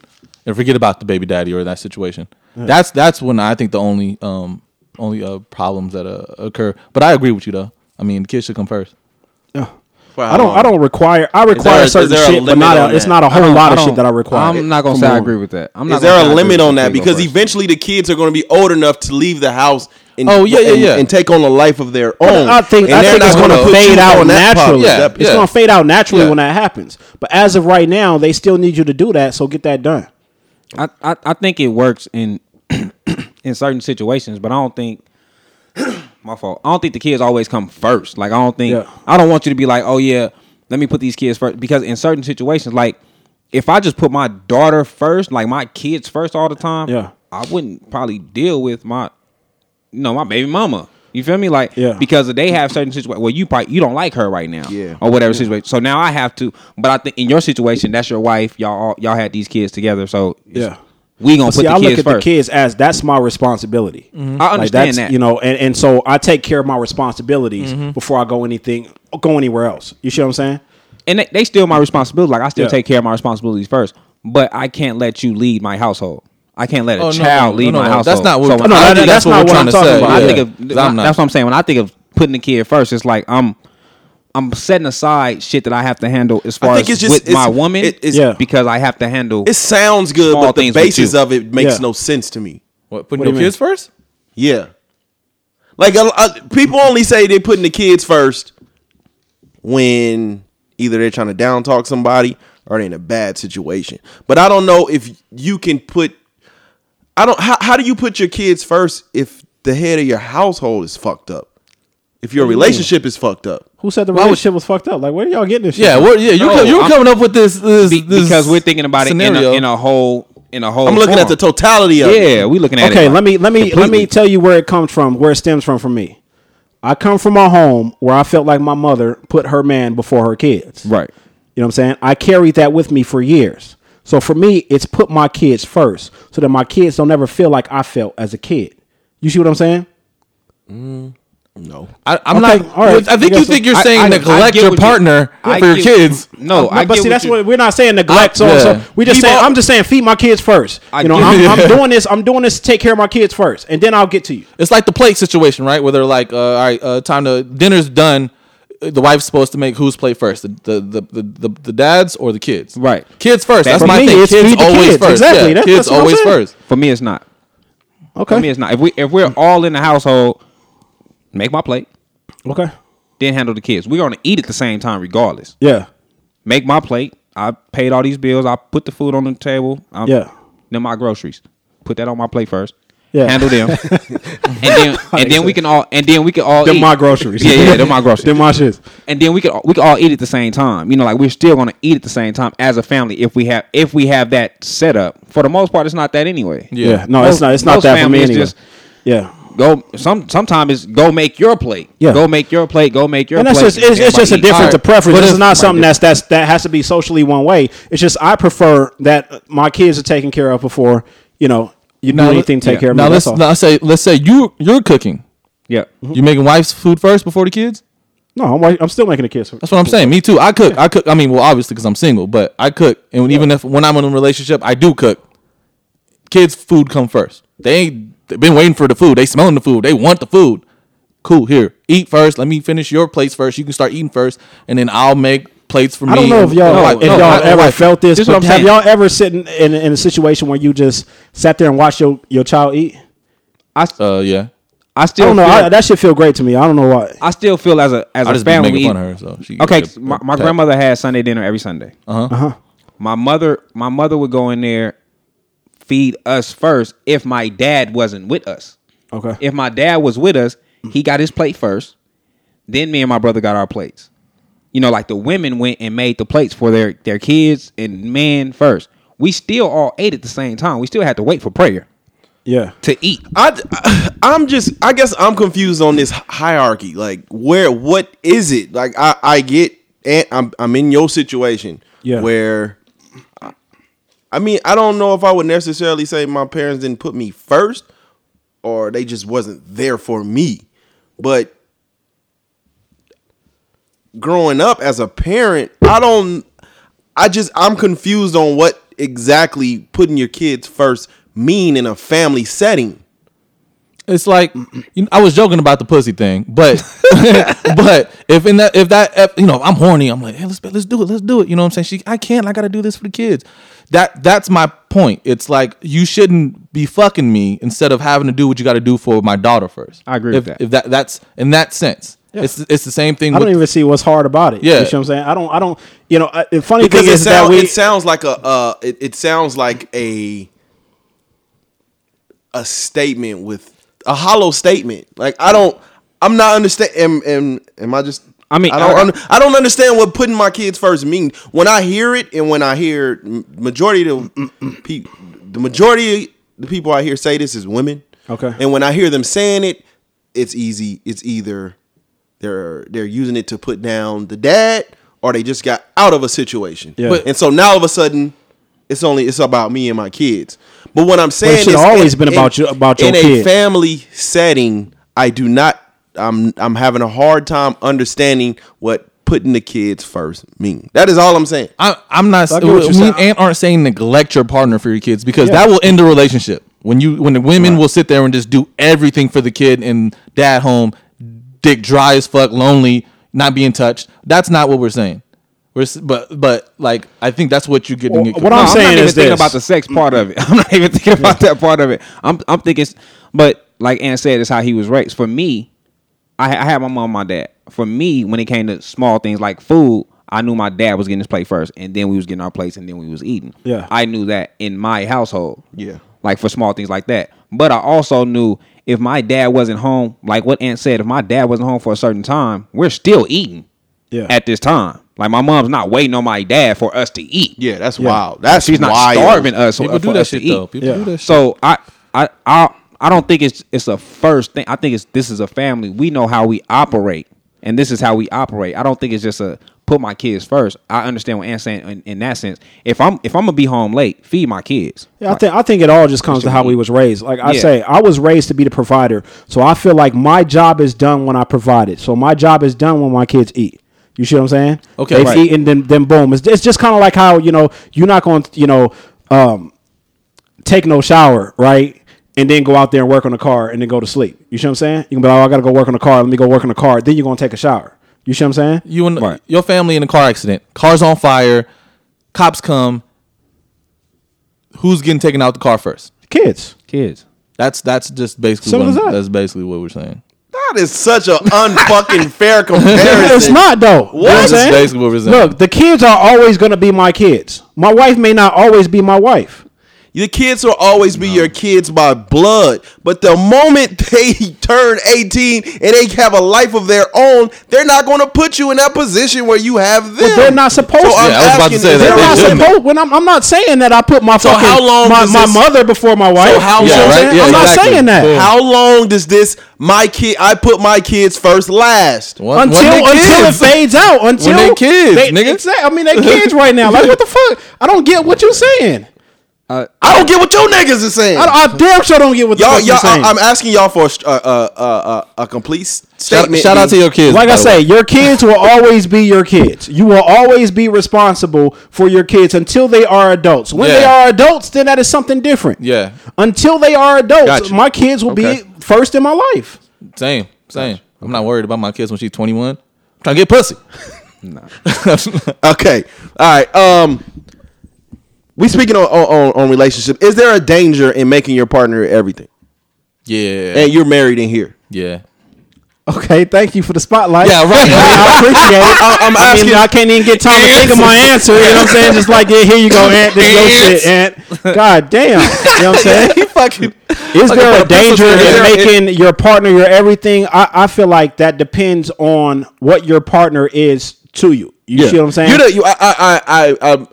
C: and forget about the baby daddy or that situation. That's that's when I think the only um only uh problems that uh, occur. But I agree with you though. I mean, the kids should come first.
A: For how
D: I don't.
A: long?
D: I don't require. I require
A: there- is
D: certain
A: there a
D: shit, but
A: limit
D: not. A, it's not a
B: I
D: whole lot of shit that I require.
B: I'm not gonna say I agree with that. I'm not
A: Is there
B: gonna say
A: a
B: I
A: limit on that? Because
B: first.
A: eventually the kids are going to be old enough to leave the house. And,
C: Oh, yeah, yeah, yeah.
A: and take on a life of their own.
D: I think
A: and
D: I
A: they're
D: think it's going
A: gonna
D: fade out
A: on that part.
D: naturally.
C: Yeah,
A: That-
D: It's going to fade out naturally
C: Yeah.
D: when that happens. But as of right now, they still need you to do that. So get that done.
B: I, I I think it works in (clears throat) in certain situations, but I don't think (clears throat) my fault. I don't think the kids always come first. Like I don't think
D: Yeah.
B: I don't want you to be like, oh yeah, let me put these kids first because in certain situations, like if I just put my daughter first, like my kids first all the time,
D: Yeah.
B: I wouldn't probably deal with my you know my baby mama. You feel me? Like
D: Yeah.
B: because they have certain situations well you probably you don't like her right now,
A: Yeah.
B: or whatever situation. So now I have to. But I think in your situation, that's your wife. Y'all all, y'all had these kids together, so
D: Yeah.
B: we gonna
D: But
B: put
D: see,
B: the
D: I
B: kids
D: look at
B: first.
D: the kids as that's my responsibility.
B: I understand
D: that's
B: that.
D: you know, and, and so I take care of my responsibilities
B: Mm-hmm.
D: before I go anything go anywhere else. You see what I'm saying?
B: and they, they still my responsibility. Like I still
D: Yeah.
B: take care of my responsibilities first, but I can't let you lead my household. I can't let a
C: Oh,
B: child
C: no,
B: lead
C: no,
B: my
C: no.
B: household.
C: That's not what.
B: So
C: I
B: when
D: no,
C: don't
D: that-
C: think
D: that's
C: that's what
D: not
C: we're
D: what
C: trying
D: I'm
C: to
D: talking
C: say.
D: about.
B: when I think of
C: 'Cause I'm not.
B: that's what I'm saying. When I think of putting the kid first, it's like I'm I'm setting aside shit that I have to handle as far
A: think
B: as
A: it's just-
B: with my woman.
A: it- it's-
D: Yeah.
B: because I have to handle.
A: It sounds good,
B: Small
A: but the basis of it makes
D: Yeah.
A: no sense to me.
C: What, putting
D: What do
C: your
D: you
C: kids first?
A: Yeah. Like a, a- people only say they're putting the kids first when either they're trying to down talk somebody or they're in a bad situation. But I don't know if you can put I don't how, how do you put your kids first if the head of your household is fucked up? If your
D: What do you
A: relationship is fucked up.
D: Who said the
C: Why would-
D: relationship was fucked up? Like where y'all getting this shit?
C: Yeah,
D: from?
C: what, yeah. You
B: No,
C: co- you were
B: I'm-
C: coming up with this, this,
B: be-
C: this
B: because we're thinking about
C: scenario.
B: it in a, in a whole in a whole.
A: I'm looking at the
B: form.
A: totality of it.
B: Yeah, we looking at it.
D: Okay,
B: like
D: let me let me let
B: completely.
D: me tell you where it comes from, where it stems from for me. I come from a home where I felt like my mother put her man before her kids.
B: Right.
D: You know what I'm saying? I carried that with me for years. So for me, it's put my kids first so that my kids don't ever feel like I felt as a kid. You see what I'm saying?
A: No.
C: I, I'm
D: Okay,
C: not.
D: all right.
C: I think
D: I
C: you think you're
B: I-
C: saying
B: I- I
C: neglect
B: get
C: your
B: what you-
C: partner
B: I
C: for your
B: get-
C: kids.
B: No, I
D: but
B: get
D: see,
B: what
D: that's
B: you-
D: what we're not saying neglect. so,
C: yeah.
D: so we just
B: People-
D: saying. I'm just saying feed my kids first.
B: I
D: you know, I'm. I'm (laughs) doing this. I'm doing this to take care of my kids first, and then I'll get to you.
C: It's like the plate situation, right? Where they're like, uh, "All right, uh, time to dinner's done. The wife's supposed to make whose plate first, the the the the, the, the dads or the kids?
B: Right.
C: Kids first. That's
D: For
C: my
D: me,
C: thing.
D: it's
C: Kids
D: the
C: always
D: kids.
C: first.
D: Exactly.
C: Yeah,
D: That-
C: kids
D: that's what I'm
C: always first.
B: For me, it's not.
D: Okay.
B: For me, it's not. If we if we're all in the household, make my plate,
D: okay.
B: then handle the kids. We're gonna eat at the same time, regardless.
D: Yeah.
B: Make my plate. I paid all these bills. I put the food on the table. i
D: Yeah.
B: Then my groceries. Put that on my plate first.
D: Yeah.
B: Handle them. (laughs) and then (laughs) and then we can all and then we can all
D: Them
B: eat.
D: my groceries.
B: Yeah, yeah, them my (laughs) groceries.
D: Them my shits.
B: and then we could we could all eat at the same time. You know, like we're still gonna eat at the same time as a family if we have if we have that set up. For the most part, it's not that anyway.
D: Yeah. No,
B: Most-
D: it's not. It's not that for me
B: families
D: anyway.
B: just-
D: yeah.
B: Go some sometimes it's go make your plate.
D: Yeah.
B: Go make your plate. Go make your
D: and that's
B: plate.
D: just it's, it's just a
B: Everybody eat.
D: difference of preference.
C: But
D: This is not something that's that's that has to be socially one way. It's just I prefer that my kids are taken care of before you know you do anything to take
B: yeah.
D: care of
C: Now
D: me.
C: let's
D: That's all.
C: now say let's say you you're cooking.
B: Yeah.
C: You making wife's food first before the kids?
D: No, I'm, I'm still making the kids.
C: That's what I'm saying. Me too. I cook. I cook. I mean, well, obviously because I'm single, but I cook. And even if when I'm in a relationship, I do cook. Kids' food come first. They ain't they've been waiting for the food. They smelling the food. They want the food. Cool. Here, eat first. Let me finish your plates first. You can start eating first, and then I'll make plates for me.
D: I don't know if y'all
C: No,
D: if
C: no,
D: y'all
C: I-
D: ever
C: I-
D: felt this,
B: This
D: but have
B: saying.
D: y'all ever sitting in in a situation where you just sat there and watched your, your child eat?
B: I
C: Uh, yeah.
B: I
D: I
B: still
D: don't know.
B: Feel,
D: I,
B: I,
D: that should feel great to me. I don't know why.
B: I still feel as a as
C: I
B: a
C: just
B: family.
C: making fun of her. So she
B: okay,
C: a-
B: my, my
C: tap.
B: grandmother had Sunday dinner every Sunday.
C: Uh huh.
D: Uh-huh.
B: My mother my mother would go in there, feed us first if my dad wasn't with us.
D: Okay.
B: If my dad was with us, he got his plate first. Then me and my brother got our plates. You know, like the women went and made the plates for their their kids and men first. We still all ate at the same time. We still had to wait for prayer
D: Yeah.
B: to eat.
A: I, I'm just, I guess I'm confused on this hierarchy. Like, where, what is it? Like, I, I get, and I'm, I'm in your situation
D: Yeah.
A: where, I mean, I don't know if I would necessarily say my parents didn't put me first, or they just wasn't there for me. But growing up as a parent, I don't, I just, I'm confused on what exactly putting your kids first mean in a family setting.
C: It's like you know, I was joking about the pussy thing, but (laughs) but if in that if that if, you know I'm horny, I'm like, hey, let's let's do it, let's do it. You know what I'm saying? She, I can't. I got to do this for the kids. That that's my point. It's like you shouldn't be fucking me instead of having to do what you got to do for my daughter first.
B: I agree
C: if,
B: with that.
C: If that that's in that sense, it's it's the same thing.
D: I
C: with,
D: don't even see what's hard about it.
C: Yeah.
D: You know what I'm saying? I don't. I don't. You know, I- the funny
A: because
D: thing
A: it,
D: is that we.
A: it sounds like a uh, it, it sounds like a a statement with a hollow statement. Like I don't, I'm not understand. Am, am, am I just?
B: I mean,
A: I don't.
B: I-
A: under- I don't understand what putting my kids first mean. When I hear it, and when I hear m- majority of the (clears throat) people, the majority of the people I hear say this is women.
D: Okay.
A: And when I hear them saying it, it's easy. It's either they're they're using it to put down the dad, or they just got out of a situation.
D: Yeah.
A: But- and so now all of a sudden, it's only it's about me and my kids. But what I'm saying it
D: should've
A: is,
D: always
A: in-
D: been about
A: in-
D: you- about your
A: in
D: kid.
A: a family setting. I do not. I'm I'm having a hard time understanding what putting the kids first mean. That is all I'm saying.
C: I, I'm not.
D: I get
C: me
D: saying.
C: and aren't saying neglect your partner for your kids because
D: Yeah.
C: that will end the relationship. When you when the women will sit there and just do everything for the kid and dad home, dick dry as fuck, lonely, not being touched. That's not what we're saying. We're but but like I think that's what you're getting.
D: Well, what I'm
B: not
D: saying
B: even
D: is
B: thinking
D: this.
B: about the sex part of it. (laughs) I'm not even thinking about that part of it. I'm I'm thinking, but like Ant said, it's how he was raised. For me, I, I had my mom, and my dad. For me, when it came to small things like food, I knew my dad was getting his plate first, and then we was getting our plates, and then we was eating.
D: Yeah.
B: I knew that in my household.
A: Yeah.
B: like for small things like that. But I also knew if my dad wasn't home, like what Ant said, if my dad wasn't home for a certain time, we're still eating.
D: Yeah.
B: At this time, like my mom's not waiting on my dad for us to eat.
A: Yeah, that's wild. That's
B: She's not
A: wild.
B: starving us.
C: People
B: for
C: do
B: us
C: that
B: to
C: shit
B: eat.
C: though. People
D: Yeah.
C: do that shit.
B: So I, I, I, I don't think it's it's a first thing. I think it's this is a family. We know how we operate, and this is how we operate. I don't think it's just a put my kids first. I understand what Ant's saying in, in that sense. If I'm if I'm gonna be home late, feed my kids.
D: Yeah, I think I think it all just comes to how we was raised. Like I
B: Yeah.
D: say, I was raised to be the provider, so I feel like my job is done when I provide it. So my job is done when my kids eat. You see what I'm saying?
C: Okay.
D: they've
C: Right.
D: eaten, then then boom. It's, it's just kind of like how you know you're not going to you know um, take no shower, right? And then go out there and work on the car and then go to sleep. You see what I'm saying? You can be like, oh, I got to go work on the car. Let me go work on the car. Then you're to take a shower. You see what I'm saying?
C: You and
B: Right.
C: your family in a car accident. Car's on fire. Cops come. Who's getting taken out the car first?
D: Kids.
B: Kids.
C: That's that's just basically
D: Simple
C: what,
D: that.
C: that's basically what we're saying.
A: That is such an unfucking (laughs) fair comparison.
D: It's not though. You know what I'm
A: That's
D: saying?
C: basically what we're saying.
D: Look, the kids are always gonna be my kids. My wife may not always be my wife.
A: Your kids will always be your kids by blood, but the moment (laughs) they turn 18 and they have a life of their own, they're not going to put you in that position where you have them.
D: But they're not supposed
A: So
D: to.
A: I'm
C: Yeah, I was about to say that
D: They're
A: there
C: they
D: not
C: shouldn't.
D: supposed. When I'm, I'm not saying that I put my
A: So
D: fucking
A: how long
D: my, my mother before my wife.
A: So how
D: You know
A: long-
D: I'm
C: right?
D: saying?
C: Yeah,
D: I'm not saying that.
C: Boom.
A: How long does this my kid? I put my kids first, last.
C: When- when
D: until
C: they
D: until it fades out. Until
C: they kids, nigga.
D: Exactly. I mean, they kids right now. Like what the fuck? I don't get what you're saying.
B: Uh,
A: I don't get what your niggas is saying.
D: I, I damn sure don't get what
A: y'all,
D: fuck you're
A: y'all,
D: saying.
A: I, am asking y'all for a, st- uh, uh, uh, a complete s-
C: Shout,
A: statement.
C: shout out to your kids.
D: like I
C: the
D: say, your kids will always be your kids. You will always be responsible for your kids until they are adults. When they are adults, then that is something different.
C: Yeah.
D: Until they are adults,
A: Gotcha.
D: my kids will
A: Okay.
D: be first in my life.
C: Same, same. I'm not worried about my kids when she's 21. I'm trying to get pussy. (laughs) No. (laughs)
A: Okay. All right. Um, we speaking on, on on relationship. Is there a danger in making your partner everything?
C: Yeah,
A: And you're married in here.
C: yeah,
D: Okay, thank you for the spotlight.
C: yeah. Right. (laughs) (laughs)
D: I appreciate it.
A: I- I'm
D: I mean, I can't even get time to think of my answer. You know what I'm saying? Just like, yeah, here you go, Ant. This your shit, Ant. God damn. You know what I'm (laughs) saying?
C: fucking.
D: Is
C: Like
D: there
C: a
D: a danger in
C: through
D: making your partner your everything? I, I feel like that depends on what your partner is to you. You see what I'm saying?
A: You're the, you, I, I, I, I,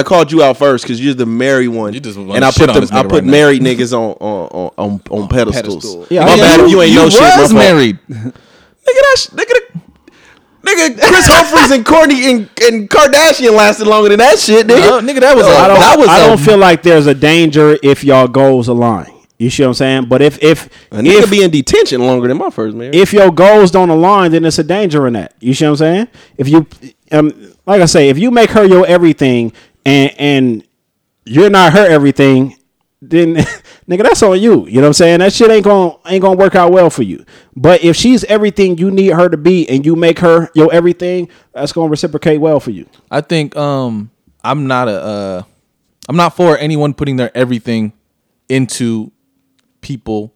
A: I called you out first because you're the married one,
C: You just
A: and I put
C: on
A: the, I put
C: right now.
A: married niggas on on on, on, on pedestals.
B: pedestal.
D: Yeah,
A: my
D: I-
A: bad if you ain't
C: you
A: know shit. my
C: was married. (laughs)
A: Nigga, that sh- nigga, the- nigga, Kris Humphries and Courtney and, and Kardashian lasted longer than that shit, nigga.
C: Uh, nigga, that was.
D: I
C: a,
D: don't,
C: that was.
D: I
C: a-
D: don't feel like there's a danger if y'all goals align. You see what I'm saying? But if if
A: A nigga
D: if,
A: be in detention longer than my first marriage.
D: if your goals don't align, then it's a danger in that. You see what I'm saying? If you, um, like I say, if you make her your everything and and you're not her everything, then (laughs) nigga, that's on you. You know what I'm saying? That shit ain't gonna ain't gonna work out well for you. But if she's everything you need her to be, and you make her your everything, that's gonna reciprocate well for you.
C: I think um I'm not a uh I'm not for anyone putting their everything into people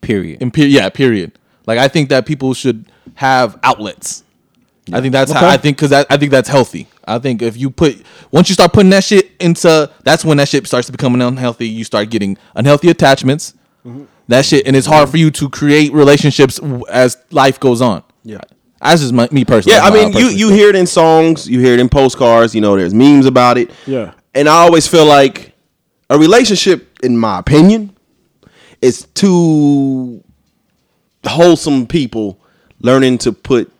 B: period.
C: in period yeah period like I think that people should have outlets I think that's how I think because I think that's healthy I think if you put once you start putting that shit into that's when that shit starts to become unhealthy you start getting unhealthy attachments mm-hmm. that shit and it's hard for you to create relationships as life goes on yeah as is my, me personally
A: Yeah, I mean, you you hear it in songs, you hear it in postcards. You know, there's memes about it.
D: Yeah.
A: and I always feel like a relationship, in my opinion, is two wholesome people learning to put.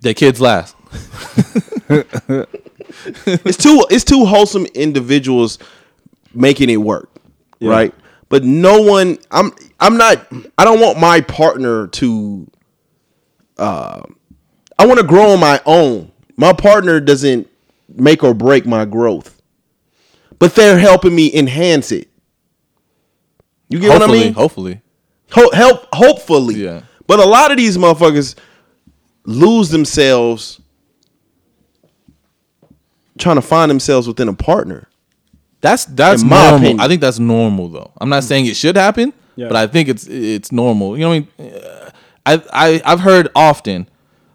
C: their kids last (laughs)
A: It's two. It's two wholesome individuals making it work, right? But no one. I'm. I'm not. I don't want my partner to. Uh, I want to grow on my own. My partner doesn't make or break my growth, but they're helping me enhance it. You get what I
C: hopefully
A: mean?
C: hopefully
A: Ho- help, hopefully.
C: Yeah.
A: But a lot of these motherfuckers lose themselves trying to find themselves within a partner.
C: That's that's
A: In my
C: normal.
A: opinion.
C: I think that's normal though. I'm not saying it should happen,
D: Yeah.
C: but I think it's it's normal. You know what I mean? Uh, I I I've heard often.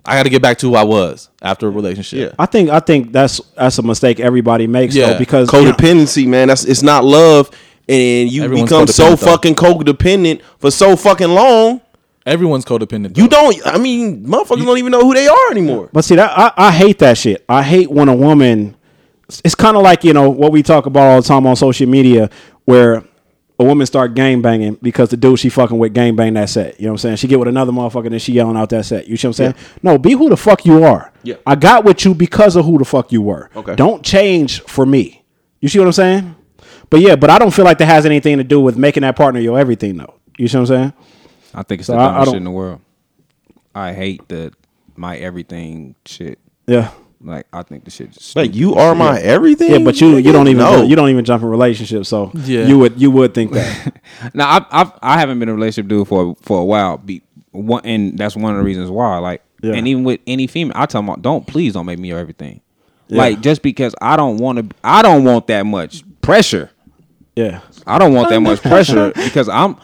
C: I got to get back to who I was after a relationship. Yeah.
D: I think I think that's that's a mistake everybody makes
C: Yeah.
D: though because you know,
A: Codependency, man. That's it's not love. And you
C: Everyone's
A: become so
C: though.
A: fucking codependent for so fucking long.
C: Everyone's codependent.
A: You don't I mean, motherfuckers don't even know who they are anymore.
D: But see that I, I hate that shit. I hate when a woman. It's kind of like you know what we talk about all the time on social media, where a woman start gang banging because the dude she fucking with gang bang that set. You know what I'm saying? She get with another motherfucker and then she yelling out that set. You see what I'm saying? No, be who the fuck you are.
A: Yeah.
D: I got with you because of who the fuck you were.
A: Okay.
D: Don't change for me. You see what I'm saying? But yeah, but I don't feel like that has anything to do with making that partner your everything though. You see what I'm saying?
B: I think it's
D: So
B: the
D: I- I
B: dumbest shit in the world. I hate the my everything shit.
D: Yeah.
B: Like I think the shit. Just
A: Like you are my everything.
D: Yeah, but you you don't even
A: No.
D: you don't even jump in relationships, so
C: Yeah.
D: you would you would think that. (laughs)
B: Now I've, I've I haven't been in a relationship dude for for a while. Be one and that's one of the reasons why. Like
D: Yeah.
B: and even with any female, I tell them, don't please don't make me your everything. Like just because I don't want to, I don't want that much pressure.
D: Yeah.
B: I don't want that much (laughs) pressure because I'm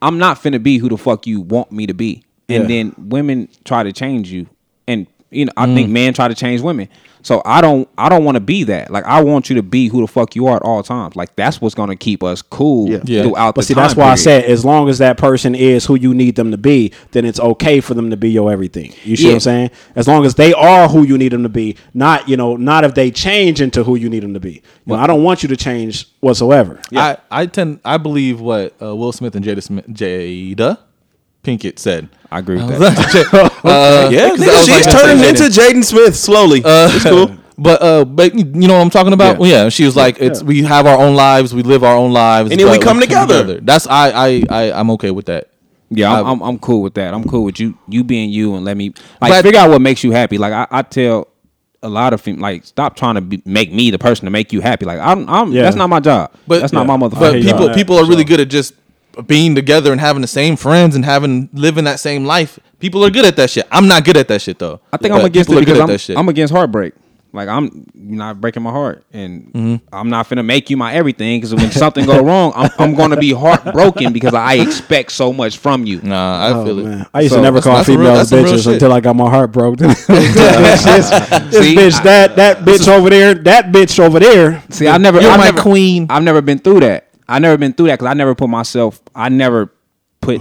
B: I'm not finna be who the fuck you want me to be. And
D: Yeah.
B: then women try to change you. And you know, I think men try to change women. So I don't I don't want to be that. Like I want you to be who the fuck you are at all times. Like that's what's gonna keep us cool
A: Yeah.
C: Yeah.
B: throughout
D: But
B: the
D: see,
B: time
D: that's why I
B: period.
D: said as long as that person is who you need them to be, then it's okay for them to be your everything. You see what I'm saying? As long as they are who you need them to be, not you know, not if they change into who you need them to be. You know, I don't want you to change whatsoever.
C: I, I tend I believe what uh, Will Smith and Jada Smith, Jada Pinkett said.
B: I agree with that.
C: uh, (laughs) (laughs) (laughs)
A: Yeah,
C: 'cause I
A: nigga, she's
C: like,
A: turning into Jaden Smith slowly. it's cool.
C: But uh, but you know what I'm talking about?
B: Yeah.
C: Well, yeah. she was like, it's we have our own lives, we live our own lives,
A: And then we
C: but
A: come together.
C: That's I I I I'm okay with that.
B: Yeah, I'm,
C: I-
B: I'm I'm cool with that. I'm cool with you you being you and let me like
C: But-
B: figure out what makes you happy. Like I, I tell a lot of fem- like stop trying to be, make me the person to make you happy. Like I'm I'm
D: Yeah.
B: that's not my job.
C: But
B: that's not my motherfucker.
C: But
D: hear you on
C: people people are really good at just being together and having the same friends and having living that same life. People are good at that shit. I'm not good at that shit though.
B: I think
C: But
B: I'm against it because
C: good
B: I'm,
C: that shit.
B: I'm against heartbreak. Like I'm not breaking my heart, and
C: Mm-hmm.
B: I'm not finna make you my everything. Because when something go (laughs) wrong, I'm, I'm gonna be heartbroken because I expect so much from you.
C: Nah, I
D: Oh,
C: feel it.
D: I used
B: So,
D: to never call
C: that's some real-
D: females
C: real
D: bitches until I got my heart broke. (laughs) this (laughs) this, this
B: See,
D: bitch,
B: I-
D: that that bitch over there, that bitch over there.
B: See, I never,
C: You're
B: I've
C: my
B: never,
C: queen.
B: I've never been through that. I never been through that because I never put myself. I never put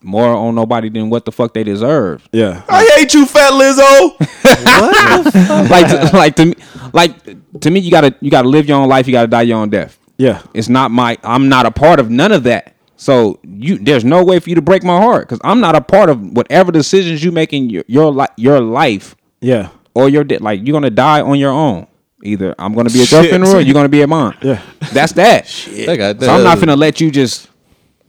B: more on nobody than what the fuck they deserve.
D: Yeah.
A: I hate you, Fat Lizzo. what?
B: like, to, like to me, like to me, you gotta, you gotta live your own life. You gotta die your own death.
D: Yeah.
B: It's not my. I'm not a part of none of that. So you, there's no way for you to break my heart because I'm not a part of whatever decisions you make in your your, li- your life
D: Yeah.
B: or your de- like you're gonna die on your own. Either I'm gonna be a
A: Shit.
B: or you're gonna be a mom.
D: Yeah.
B: That's that.
C: That guy-
B: So I'm not gonna let you just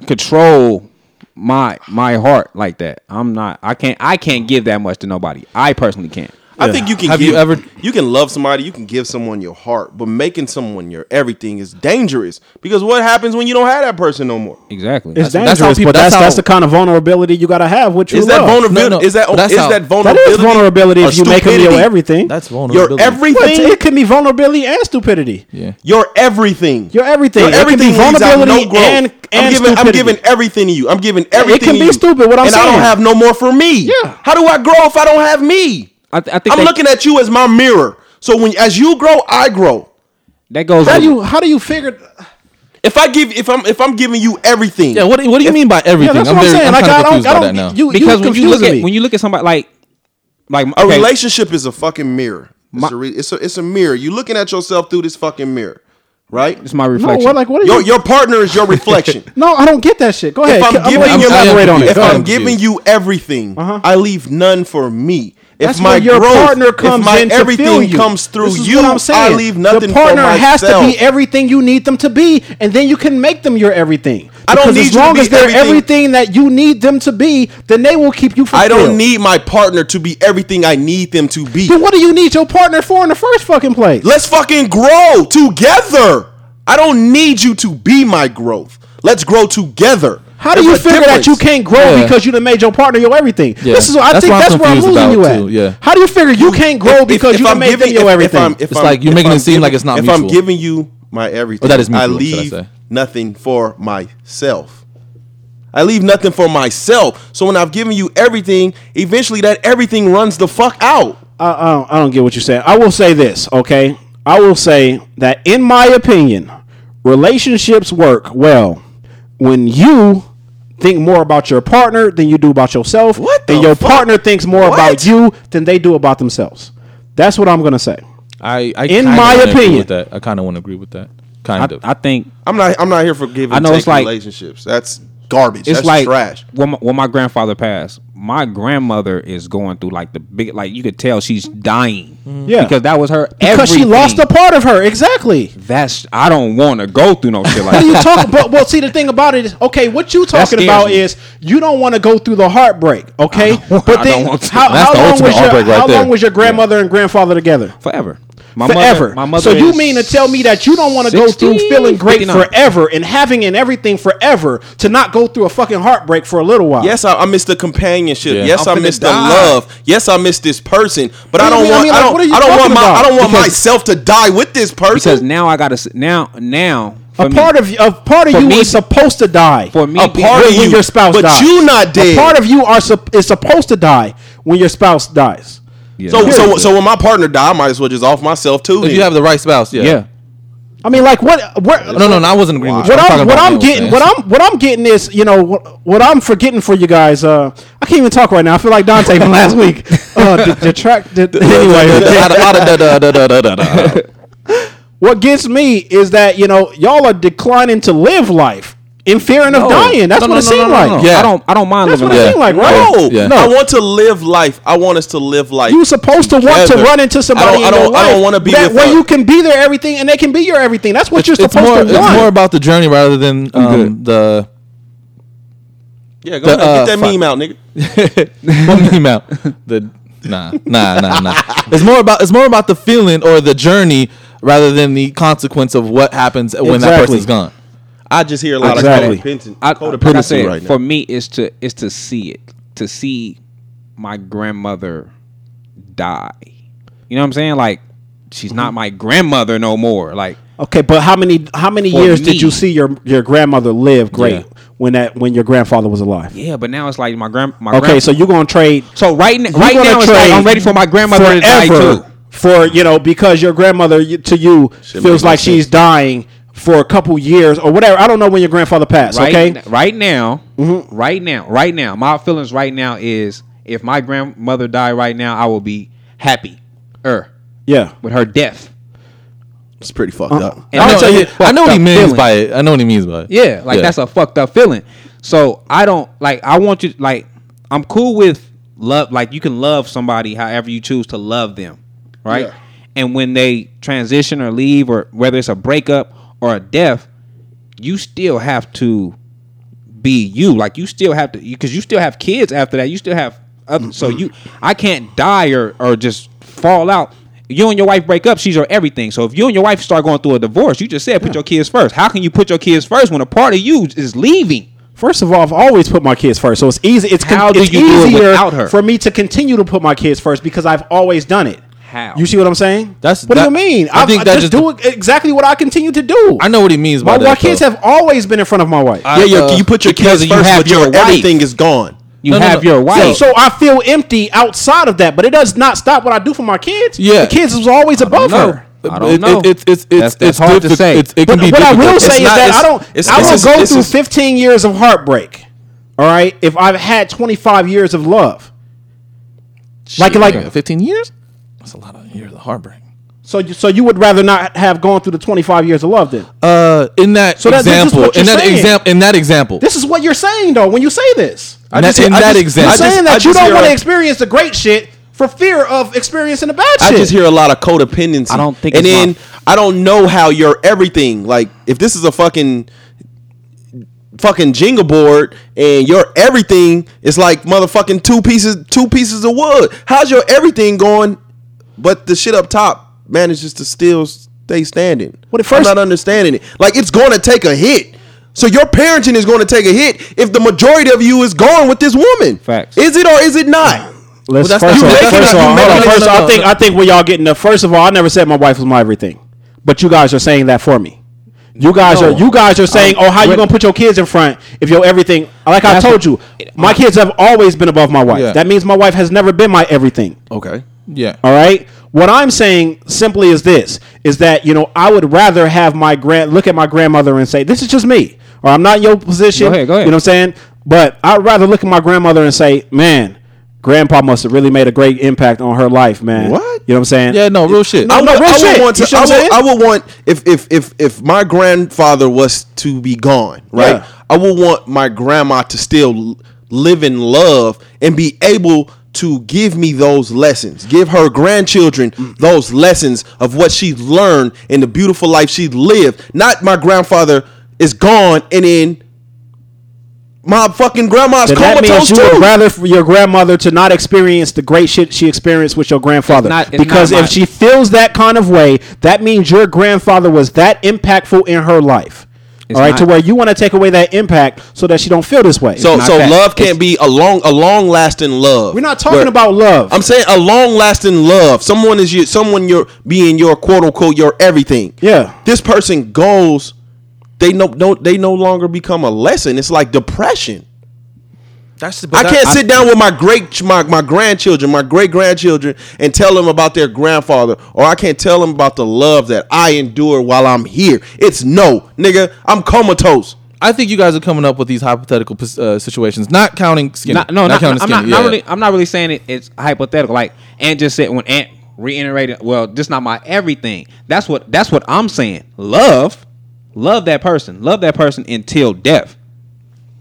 B: control my my heart like that. I'm not. I can't. I can't give that much to nobody. I personally can't.
A: I think you can
C: Have
A: give,
C: you ever-
A: you can love somebody, you can give someone your heart, but making someone your everything is dangerous because what happens when you don't have that person no more?
B: Exactly.
D: It's
C: That's- that's
D: dangerous,
C: how people-
D: but that's
C: that's
D: that's the kind of vulnerability you gotta have with true
A: Is that
D: love.
A: vulnerability?
C: No, no,
A: is that
C: but that's
A: is
C: how-
A: that
D: That
A: vulnerability?
D: is vulnerability if you make them your everything.
C: That's vulnerability.
D: But
A: everything.
D: it can be vulnerability and stupidity.
C: Yeah.
A: Your everything.
D: Your everything.
A: Your
D: It can
A: everything
D: be
A: leaves
D: vulnerability
A: no growth.
D: and-
A: I'm giving I'm giving everything to you. I'm giving everything.
D: It can
A: to
D: be
A: you.
D: stupid, what I'm saying.
A: and I don't have no more for me.
D: Yeah.
A: How do I grow if I don't have me?
B: I, th- I think
A: I'm
B: they-
A: looking at you as my mirror. So when as you grow, I grow.
B: that goes.
D: How
B: with-
D: do you how do you figure
A: If I give if I'm if I'm giving you everything,
C: Yeah. What do- What do you mean by everything?
D: Yeah, that's
C: I'm
D: what I'm
C: very.
D: saying.
C: I'm
D: Like
C: kind
D: I
C: of
D: don't, I don't
C: that now.
D: You,
B: because
D: you
B: when you look
D: confusing
B: at when you look at somebody like like
A: a relationship is a fucking mirror. It's, a, re- it's a it's a mirror. You're looking at yourself through this fucking mirror, right?
B: it's my
D: no,
B: reflection.
D: what like what are
A: Your
D: you?
A: your partner is your reflection. (laughs)
D: no, I don't get that shit. Go ahead.
A: if I'm
D: I'm
A: giving
D: letting you
A: you
D: elaborate on it.
A: if I'm giving you everything, uh-huh. I leave none for me. If
D: That's
A: my
D: your
A: growth,
D: partner comes
A: my
D: in to
A: everything
D: fill you.
A: comes through you,
D: I'm saying.
A: I leave nothing
D: The partner has to be everything you need them to be, and then you can make them your everything.
A: I don't need
D: as
A: you to
D: long
A: be
D: as they're
A: everything-
D: everything that you need them to be, then they will keep you fulfilled.
A: I don't need my partner to be everything I need them to be.
D: Then what do you need your partner for in the first fucking place?
A: Let's fucking grow together. I don't need you to be my growth. Let's grow together.
D: How do
A: There's
D: you
A: a
D: figure that you can't grow
C: Yeah.
D: because you done made your partner your everything?
C: Yeah.
D: This is what I
C: That's
D: think
C: what I'm
D: that's where I'm
C: confused
D: losing you at.
C: too, yeah.
D: How do you figure you can't grow
A: If-
D: because
A: if
D: you done
A: I'm
D: made
A: giving-
D: them your
A: if-
D: everything?
A: If I'm, if
C: It's
A: I'm-
C: like you're
A: if
C: making
A: I'm
C: it seem
A: giving-
C: like it's not
A: If I'm giving you my everything,
C: Oh, that is
A: I
C: mutual, I
A: leave
C: say.
A: nothing for myself. I leave nothing for myself. So when I've given you everything, eventually that everything runs the fuck out.
D: I, I, don't, I don't get what you're saying. I will say this, okay? I will say that, in my opinion, relationships work well when you think more about your partner than you do about yourself,
A: What the
D: and your
A: fuck?
D: partner thinks more
A: What?
D: about you than they do about themselves. That's what I'm gonna say.
C: I, I
D: In my opinion.
C: that. I kind of want to agree with that. Kind
B: I,
C: of.
B: I think
A: I'm not. I'm not here for giving.
B: I know
A: and
B: it's like-
A: relationships. That's garbage.
B: it's
A: That's
B: like
A: trash.
B: when my, when my grandfather passed. My grandmother is going through like the big like you could tell she's dying. Mm-hmm.
D: Yeah.
B: because that was her
D: Because she lost a part of her. Exactly.
B: That's I don't want to go through no (laughs) shit like
D: How do you
B: that.
D: talk? But well, see, the thing about it is, okay, what you talking about
B: me.
D: is you don't want to go through the heartbreak, okay?
B: don't-
D: but then,
B: don't want to.
D: how,
C: That's
D: how
C: the
D: long
C: ultimate
D: was your
C: heartbreak right
D: how
C: there.
D: long was your grandmother and grandfather together?
B: Forever. My mother-
D: forever.
B: my mother
D: so you mean to tell me that you don't want to go through feeling great
B: 59.
D: forever and having and everything forever to not go through a fucking heartbreak for a little while?
A: Yes, I, I miss the companionship.
C: Yeah.
A: Yes,
B: I'm
A: I
B: finna
A: miss the
B: die.
A: love. Yes, I miss this person. But I
D: What do
A: don't
D: you mean? I
A: want.
D: mean,
A: I, don't.
D: what are you
A: I don't want
D: talking
A: my. I don't want
B: Because-
A: myself to die with this person.
B: because now I gotta now now for
D: a
B: me,
D: part of a part of
B: For
D: you
B: me-
D: is supposed to die.
B: for me
A: a part
D: when,
A: of
D: when your spouse
A: but
D: dies.
A: you not dead.
D: A part of you are is supposed to die when your spouse dies.
B: Yeah.
A: So so so when my partner die, I might as well just off myself too.
C: If
A: then.
C: you have the right spouse, yeah.
B: yeah.
D: I mean, like what? Where,
C: No, no, no. I wasn't agreeing with you.
D: what
C: I'm
D: I'm, what I'm getting, what I'm, what I'm getting is, you know, what, what I'm forgetting for you guys. Uh, I can't even talk right now. I feel like Dante from last week. (laughs) Uh, the, the track. The, anyway, what gets me is that you know y'all are declining to live life in fearing of dying. That's
B: No,
D: what
B: no,
D: it
B: no,
D: seemed
B: no, no,
D: like.
B: no.
C: Yeah.
B: I don't I don't mind
D: That's
B: living
D: what it
B: like
D: seemed like, right?
A: No,
C: Yeah.
A: no. I want to live life. I want us to live life.
D: You're supposed to want to run into somebody
A: I don't,
D: in
A: I don't,
D: life
A: I don't want to be
D: that
A: with
D: where
A: a-
D: you can be their everything and they can be your everything. That's what you're
C: it's
D: supposed
C: more.
D: to want.
C: It's more about the journey rather than um, the
A: Yeah, go
C: The,
A: ahead,
C: uh,
A: get that
C: fuck.
A: meme out, nigga. (laughs)
C: what meme out. The nah, nah, nah, nah. It's more about it's more about the feeling or the journey rather than the consequence of what happens when that person's gone.
A: I just hear a lot
D: Exactly.
A: of codependency,
B: I, like I said,
A: right now.
B: for me, is to is to see it, to see my grandmother die. You know what I'm saying? Like she's not mm-hmm. my grandmother no more. Like
D: Okay, but how many how many years
B: me.
D: did you see your your grandmother live great
C: Yeah.
D: when that when your grandfather was alive?
B: yeah, but now it's like my grand my
D: Okay,
B: grand-
D: so you're gonna trade
B: so right n- right now it's like I'm ready for my grandmother to die too.
D: For you know, because your grandmother y- to you
A: Shit
D: feels
A: make no
D: like she's dying for a couple years or whatever. I don't know when your grandfather passed.
B: Right,
D: okay,
B: right now, right now, right now, my feelings right now is if my grandmother died right now, I will be happy, er,
D: yeah.
B: with her death.
A: it's pretty fucked
D: Uh,
A: up.
B: And
C: I
B: I'll
C: know,
B: tell you,
C: I know what he means
B: feeling.
C: by it. I know what he means by it.
B: Yeah, like that's a fucked up feeling. So I don't like. I want you like. I'm cool with love. Like you can love somebody however you choose to love them, right?
A: Yeah.
B: And when they transition or leave, or whether it's a breakup or a death, you still have to be you. Like you still have to because you still have kids after that. You still have other, so you. I can't die or or just fall out. You and your wife break up, she's your everything. So if you and your wife start going through a divorce, you just said put your kids first. How can you put your kids first when a part of you is leaving?
D: First of all, I've always put my kids first, so it's easy. It's con-
B: How do
D: it's
B: you do it
D: easier
B: without her?
D: for me to continue to put my kids first because I've always done it.
B: How?
D: You see what I'm saying?
C: That's-
D: what
C: that-
D: do you mean?
C: I
D: I
C: think
D: I
C: that
D: just
C: just-
D: do exactly what I continue to do.
C: I know what he means
D: my
C: that.
D: my kids
C: though.
D: have always been in front of my wife.
C: I-
A: yeah, you
C: uh,
A: you put your
B: because
A: kids
B: you
A: first,
B: have
A: but your
B: your wife.
A: everything is gone.
B: You
C: No, no,
B: have
C: no.
B: your wife.
D: so I feel empty outside of that, but it does not stop what I do for my kids.
C: Yeah.
D: the kids was always above her.
B: I don't
C: It-
B: know.
C: It, it's it's
B: That's-
C: it's
B: that's
C: it's
B: hard to say.
C: It's, it
D: But
C: can be
D: what I will say
A: It's
D: is
A: not-
D: that I don't.
A: it's-
D: I
A: this
D: will
A: is-
D: go
A: this
D: through
A: is-
D: 15 years of heartbreak. All right, if I've had 25 years of love, like like
C: Yeah, 15 years. That's a lot of years of heartbreak.
D: so. You, so you would rather not have gone through the 25 years of love then?
C: Uh, in that
D: So that- this is
C: example,
D: what you're
C: in that example, in that example,
D: This is what you're saying though when you say this.
C: in that, in
A: I
C: that
A: just-
D: You're
C: example,
A: I just-
D: saying that you don't want to experience the great shit for fear of experiencing the bad
A: I
D: shit.
A: I just hear a lot of codependency.
B: I don't think
A: and
B: it's
A: then
B: my-
A: I don't know how you're everything. Like if this is a fucking fucking jingle board and your everything is like motherfucking two pieces two pieces of wood. How's your everything going? But the shit up top manages to still stay standing.
D: Well, at
A: I'm not understanding it. Like it's going to take a hit. So your parenting is going to take a hit if the majority of you is going with this woman.
B: Facts.
A: Is it or is it not?
D: Let's
C: Well,
D: first
C: not-
D: of all, first
C: it-
D: of all, hold on.
C: making it-
D: First,
C: no,
D: I think
C: no.
D: I think where y'all getting the first of all, I never said my wife was my everything, but you guys are saying that for me. You guys
B: No.
D: are you guys are saying, oh, how you gonna put your kids in front if your everything? Like I told you, my kids have always been above my wife.
C: Yeah.
D: That means my wife has never been my everything.
A: Okay.
C: Yeah,
D: All right. What I'm saying simply is this: is that you know I would rather have my grand look at my grandmother and say, "This is just me," or "I'm not in your position."
B: Go ahead, go ahead.
D: You know what I'm saying? But I'd rather look at my grandmother and say, "Man, Grandpa must have really made a great impact on her life, man."
A: What?
D: You know what I'm saying?
C: yeah. No, real shit.
D: No,
A: I would,
D: no, real
A: I would
D: shit.
A: want to. I would. I would want if if if if my grandfather was to be gone, right?
D: Yeah.
A: I would want my grandma to still live in love and be able to give me those lessons, give her grandchildren those lessons of what she learned and the beautiful life she lived. Not my grandfather is gone and then my fucking grandma's
D: Then that means you
A: too.
D: would rather for your grandmother to not experience the great shit she experienced with your grandfather.
B: It's not- it's
D: because
B: not my-
D: if she feels that kind of way, that means your grandfather was that impactful in her life.
B: It's
D: all right,
B: not-
D: to where you want to take away that impact so that she don't feel this way.
A: so so
B: that.
A: love can't be a long a long lasting love.
D: we're not talking
A: Where-
D: about love.
A: I'm saying a long lasting love. Someone is you. Someone you're being your quote unquote your everything.
D: Yeah.
A: This person goes. They no no they no longer become a lesson. It's like depression.
C: That's
A: I can't sit down with my great my, my grandchildren, my great grandchildren, and tell them about their grandfather, or I can't tell them about the love that I endure while I'm here. It's no, nigga. I'm comatose.
C: I think you guys are coming up with these hypothetical uh, situations, not counting skinny.
B: Not, no, not,
C: counting
B: I'm not,
C: skinny,
B: not
C: yeah.
B: really. I'm not really saying it. It's hypothetical. Like Ant just said when Ant reiterated, well, just not my everything. That's what. That's what I'm saying. Love, love that person. Love that person until death.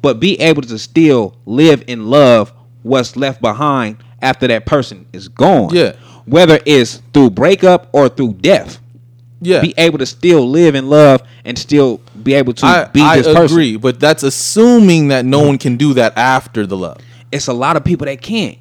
B: But be able to still live in love what's left behind after that person is gone.
C: Yeah.
B: Whether it's through breakup or through death.
C: Yeah,
B: Be able to still live in love and still be able to
C: I,
B: be
C: I
B: this person.
C: I agree, but that's assuming that no one can do that after the love.
B: It's a lot of people that can't.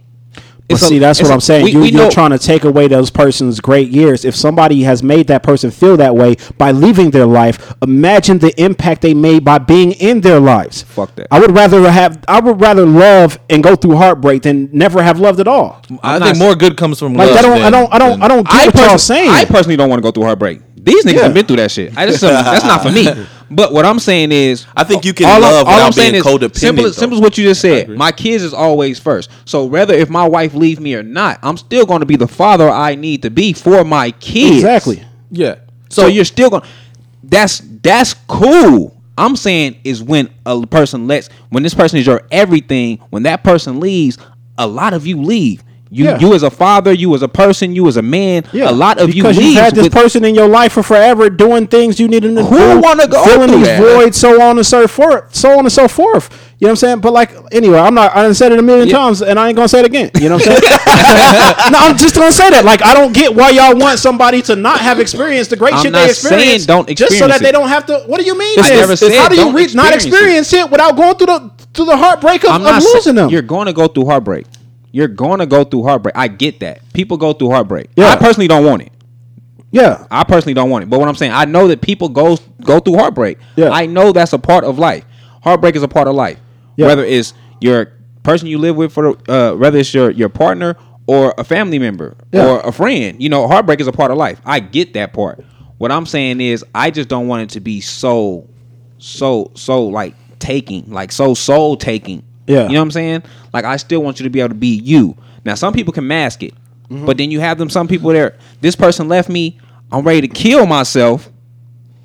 D: But
B: It's a-
D: see, that's what
B: a-
D: I'm saying.
B: we-
D: you,
B: we
D: you're
B: know-
D: trying to take away those person's great years. If somebody has made that person feel that way by leaving their life, imagine the impact they made by being in their lives.
B: Fuck that.
D: I would rather have. I would rather love and go through heartbreak than never have loved at all.
C: i
B: I'm
C: think
B: not-
C: more good comes from
D: Like
C: love.
D: I don't. I don't. I don't.
C: than-
D: I don't get
B: I
D: what y'all saying.
B: I personally don't want to go through heartbreak. These niggas
D: Yeah.
B: have been through that shit. I just that's not for me. (laughs) But what I'm saying is,
A: I think you can
B: all I'm-
A: love
B: all
A: without
B: I'm saying
A: being
B: is
A: codependent,
B: Simple,
A: though.
B: simple as what you just said. My kids is always first. So whether if my wife leave me or not, I'm still going to be the father I need to be for my kids.
D: exactly.
C: yeah.
B: So you're still going. That's that's cool. I'm saying is when a person lets when this person is your everything. When that person leaves, a lot of you leave. You
D: Yeah.
B: you as a father, you as a person, you as a man.
D: Yeah,
B: a lot of
D: because
B: you
D: you've had this person in your life for forever, doing things you need to
B: Who
D: do.
B: wanna go
D: filling
B: through
D: these
B: that?
D: voids, so on and so forth, so on and so forth. You know what I'm saying? But like, anyway, I'm not. I done said it a million
B: Yeah.
D: times, and I ain't gonna say it again. You know what I'm saying? (laughs) no, I'm just gonna say that. Like, I don't get why y'all want somebody to not have experienced the great
B: I'm
D: shit
B: not
D: they experienced,
B: don't
D: just so
B: experience
D: that they don't have to. What do you mean?
B: I never said
D: How do you
B: don't
D: not
B: experience
D: experience it without going through the through the heartbreak of, of
B: sa-
D: losing them?
B: You're going to go through heartbreak. You're going to go through heartbreak. I get that. People go through heartbreak.
D: Yeah.
B: I personally don't want it.
D: yeah,
B: I personally don't want it. But what I'm saying, I know that people go go through heartbreak.
D: Yeah.
B: I know that's a part of life. Heartbreak is a part of life.
D: Yeah.
B: Whether it's your person you live with for uh, whether it's your your partner or a family member
D: Yeah.
B: or a friend, you know, heartbreak is a part of life. I get that part. What I'm saying is I just don't want it to be so so so like taking, like so soul taking.
D: Yeah.
B: You know what I'm saying? Like I still want you to be able to be you. Now some people can mask it.
D: Mm-hmm.
B: But then you have them some people there. This person left me. I'm ready to kill myself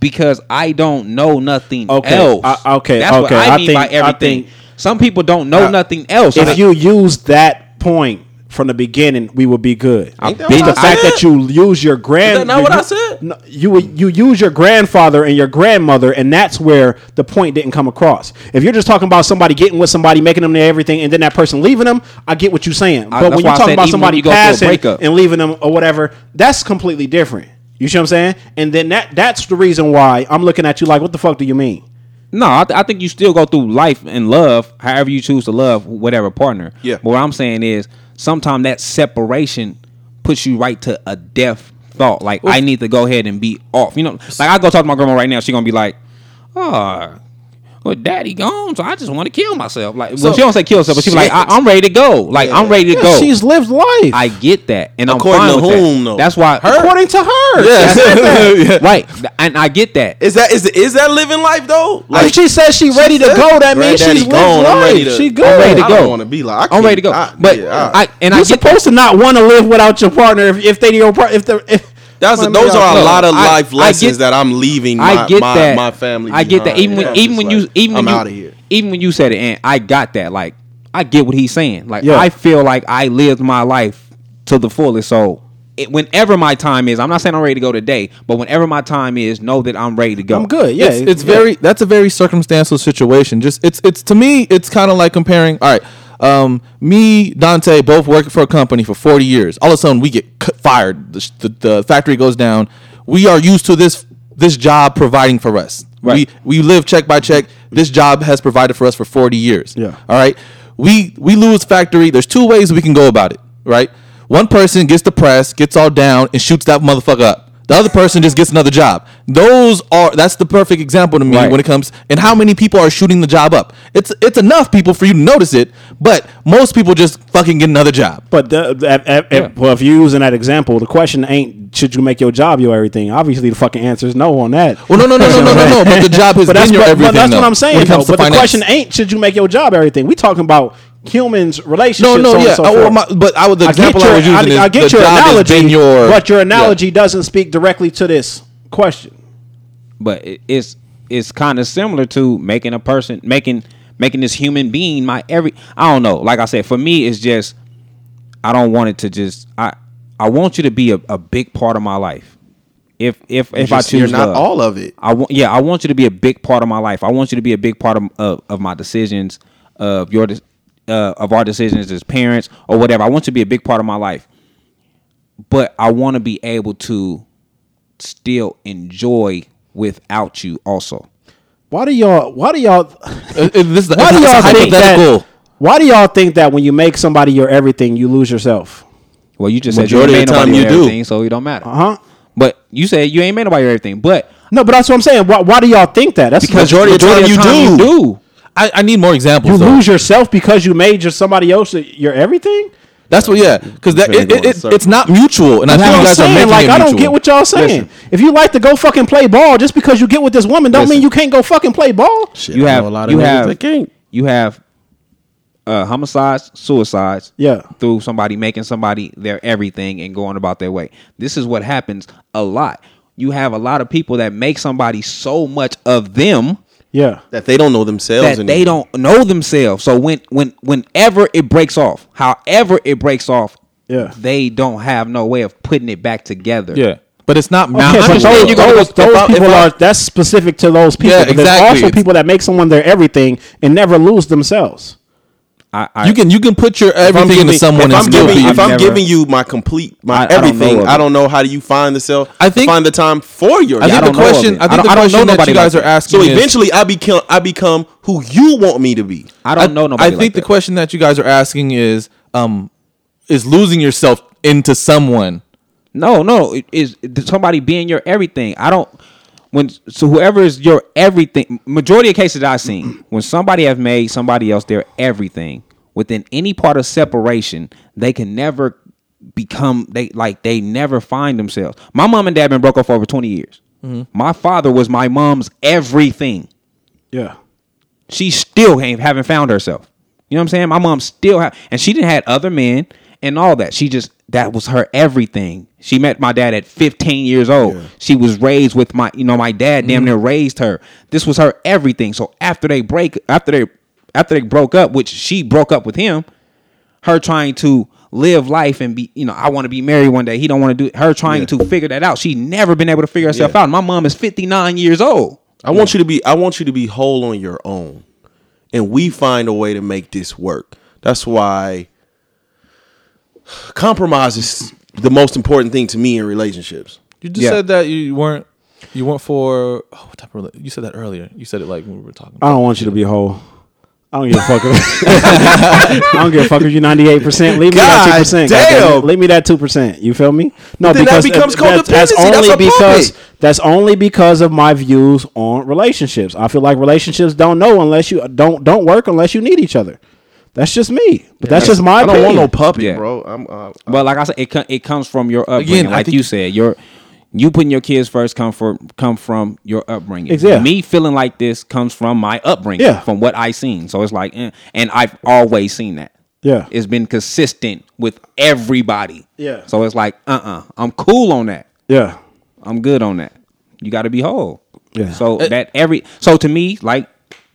B: because I don't know nothing
D: Okay,
B: else.
D: I- okay,
B: That's what
D: okay.
B: I,
D: I
B: mean
D: think-
B: by
D: I
B: everything.
D: think-
B: some people don't know
D: Uh,
B: nothing else.
D: If you use that point from the beginning, we would be good.
B: I've
A: that
D: the
A: I
D: fact
A: said?
D: that you use your grand
A: that not
D: you-
A: what I said?
D: No, you you use your grandfather and your grandmother, and that's where the point didn't come across. If you're just talking about somebody getting with somebody, making them their everything, and then that person leaving them, I get what you're saying. But
B: that's
D: when you're talking about somebody
B: you go through a
D: passing
B: breakup.
D: and leaving them or whatever, that's completely different. You see what I'm saying? And then that that's the reason why I'm looking at you like, what the fuck do you mean?
B: No, I, th- I think you still go through life and love, however you choose to love whatever partner.
A: Yeah.
B: But what I'm saying is, sometimes that separation puts you right to a death thought. Like I need to go ahead and be off. You know, like I go talk to my grandma right now. She gonna be like, "Oh, well, daddy gone, so I just want to kill myself." Like, well, she don't say kill herself, but she's like, I- "I'm ready to go. Like I'm ready to
D: Yeah,
B: go."
D: she's lived life
B: I get that, and
A: According
B: I'm
A: to
B: fine with
A: whom,
B: that.
A: though?
B: That's why her?
D: according to her.
C: Yeah. (laughs)
B: right, and I get that.
A: Is that is is that living life though?
D: Like she says she ready to
A: said,
D: go. That means she's lived
A: gone, I'm
D: life.
A: ready to-
D: she good.
B: I'm ready to
A: I
B: go.
A: don't want to be like. I
B: I'm ready to go.
A: I-
B: but
A: yeah,
B: I, and I
D: You're
B: get
D: supposed to not want to live without your partner if, if they your partner. If the if
A: That's
D: Well,
A: those are a lot of life
B: I
A: lessons
B: get-
A: that I'm leaving. My,
B: I get
A: my,
B: that.
A: my family.
B: I get that.
A: behind.
B: Even when even when you even
A: I'm
B: you
A: out of here.
B: even when you said it, and I got that. Like I get what he's saying. Like
D: Yeah.
B: I feel like I lived my life to the fullest. So it, whenever my time is, I'm not saying I'm ready to go today, but whenever my time is, know that I'm ready to go.
D: I'm good. Yeah,
C: it's, it's
D: yeah.
C: very that's a very circumstantial situation. Just it's it's to me it's kind of like comparing. All right, um, me Dante both working for a company for forty years. All of a sudden we get fired. The, the, the factory goes down. We are used to this this job providing for us.
B: Right.
C: We we live check by check. this job has provided for us for 40 years.
D: Yeah.
C: All right. We we lose factory. There's two ways we can go about it. Right. One person gets depressed, gets all down, and shoots that motherfucker up. The other person just gets another job. Those are that's the perfect example to me
D: Right.
C: when it comes and how many people are shooting the job up. It's it's enough people for you to notice it, but most people just fucking get another job.
D: But the, the- if- if- well, if you're using that example, the question ain't should you make your job your everything. Obviously, the fucking answer is no on that.
C: Well, no, no, no, no, no, no, no. But the job has
D: But
C: been your
D: but,
C: everything.
D: but that's
C: though,
D: what I'm
C: when
D: saying.
C: it comes
D: though.
C: to
D: But the question ain't should you make your job everything. We talking about humans relationships.
C: No, no,
D: so
C: yeah.
D: so
C: well, my, but I would the
D: I
C: example
D: get your,
C: I was using
D: I,
C: is
D: I get
C: the
D: your
C: job has
D: analogy,
C: been your,
D: but your
C: yeah.
D: analogy doesn't speak directly to this question.
B: but it's it's kind of similar to making a person making making this human being my every I don't know. Like I said, for me it's just I don't want it to just I I want you to be a, a big part of my life. If if if I choose
A: you're not
B: love.
A: all of it.
B: I want yeah, I want you to be a big part of my life. I want you to be a big part of of, of my decisions, of your de- uh, of our decisions as parents or whatever. I want to be a big part of my life. But I want to be able to still enjoy without you also.
D: Why do y'all? Why do y'all?
C: Uh, uh, this is (laughs)
D: Why do y'all think that? Why do y'all think that when you make somebody your everything, you lose yourself?
B: Well, you just
A: Majority
B: said you
A: of the
B: made
A: time
B: nobody
A: you do.
B: everything, so it don't matter.
D: Uh huh.
B: But you said you ain't made nobody your everything. But
D: No, but that's what I'm saying. Why, why do y'all think that? That's
B: because
A: Majority of the time you do.
B: do.
C: I, I need more examples.
D: you
C: though.
D: lose yourself because you made your somebody else your everything.
C: That's what, yeah, because that it, it, it, it's not mutual, and I think you
D: I'm
C: guys are making
D: Like
C: it
D: I don't
C: mutual.
D: get what y'all saying.
A: Listen.
D: If you like to go fucking play ball, just because you get with this woman, don't mean you can't go fucking play ball.
A: Shit,
B: You
A: I
B: have
A: know a lot of
B: you have
A: that can't.
B: you have uh, homicides, suicides.
D: Yeah.
B: through somebody making somebody their everything and going about their way. This is what happens a lot. You have a lot of people that make somebody so much of them
D: Yeah.
A: that they don't know themselves.
B: that they don't know themselves. So when when whenever it breaks off, however it breaks off,
D: Yeah.
B: they don't have no way of putting it back together.
C: Yeah, but it's not.
D: Okay, but those,
B: you're gonna
D: those,
B: go-
D: those
C: I-
D: people
C: I-
D: are that's specific to those people.
C: Yeah,
D: but there's
C: exactly.
D: also
C: It's-
D: people that make someone their everything and never lose themselves.
B: I, I
C: you can you can put your
A: If I'm
C: everything into someone
A: if
C: and
A: I'm giving,
C: be.
A: if I'm
B: never-
A: giving you my complete my
B: I- I don't
A: everything, I don't know how do you find the self.
C: I think-
A: find the time for your.
C: I think the
B: don't know
C: question. I
B: I
C: think
B: don't-
C: the
B: know
C: question that
B: nobody
C: you guys
B: like
C: are asking.
A: so
C: is-
A: eventually, I become I become who you want me to be.
B: I don't know nobody.
C: I think
B: like
C: the
B: that.
C: question that you guys are asking is, um, is losing yourself into someone.
B: No, no, is it- somebody being your everything. I don't. When so whoever is your everything, majority of cases I've seen, (clears throat) when somebody has made somebody else their everything within any part of separation, they can never become they like they never find themselves. My mom and dad been broke up for over twenty years. Mm-hmm. My father was my mom's everything.
D: Yeah.
B: She still ain't haven't found herself. You know what I'm saying? My mom still have, and she didn't had other men and all that. She just that was her everything. She met my dad at 15 years old. She was raised with my, you know, my dad damn mm-hmm. near raised her. This was her everything. So after they break, after they, after they broke up, which she broke up with him, her trying to live life and be, you know, I want to be married one day. He don't want to do. Her trying to figure that out. She never been able to figure herself
A: Yeah.
B: out. My mom is 59 years old.
A: I want you to be I want you to be whole on your own. And we find a way to make this work. That's why compromise is the most important thing to me in relationships.
C: You just
B: Yeah.
C: said that you weren't. You weren't for. Oh, what type of? You said that earlier. You said it like when we were talking.
D: I don't want you to be whole. I don't give a fuck. I don't give a fuck if you're ninety eight percent. Leave me that two percent.
A: damn.
D: Leave me that two percent. You feel me? No,
A: Then that
D: because
A: becomes
D: uh, that's, that's
A: codependency. That's
D: only
A: a
D: because
A: puppet.
D: that's only because of my views on relationships. I feel like relationships don't know unless you don't don't work unless you need each other. That's just me. But that's just my
A: I don't
D: opinion.
A: want no puppy,
B: Yeah.
A: bro. I'm uh,
B: But like I said, it co- it comes from your upbringing.
C: Again,
B: like
C: think-
B: you said, your you putting your kids first come from come from your upbringing.
D: Ex- yeah.
B: Me feeling like this comes from my upbringing,
D: Yeah.
B: from what I seen. So it's like, eh, and I've always seen that.
D: Yeah.
B: it's been consistent with everybody.
D: Yeah.
B: So it's like, uh, uh-uh, uh, i am cool on that.
D: Yeah.
B: I'm good on that. You got to be whole.
D: Yeah.
B: So that every so to me, like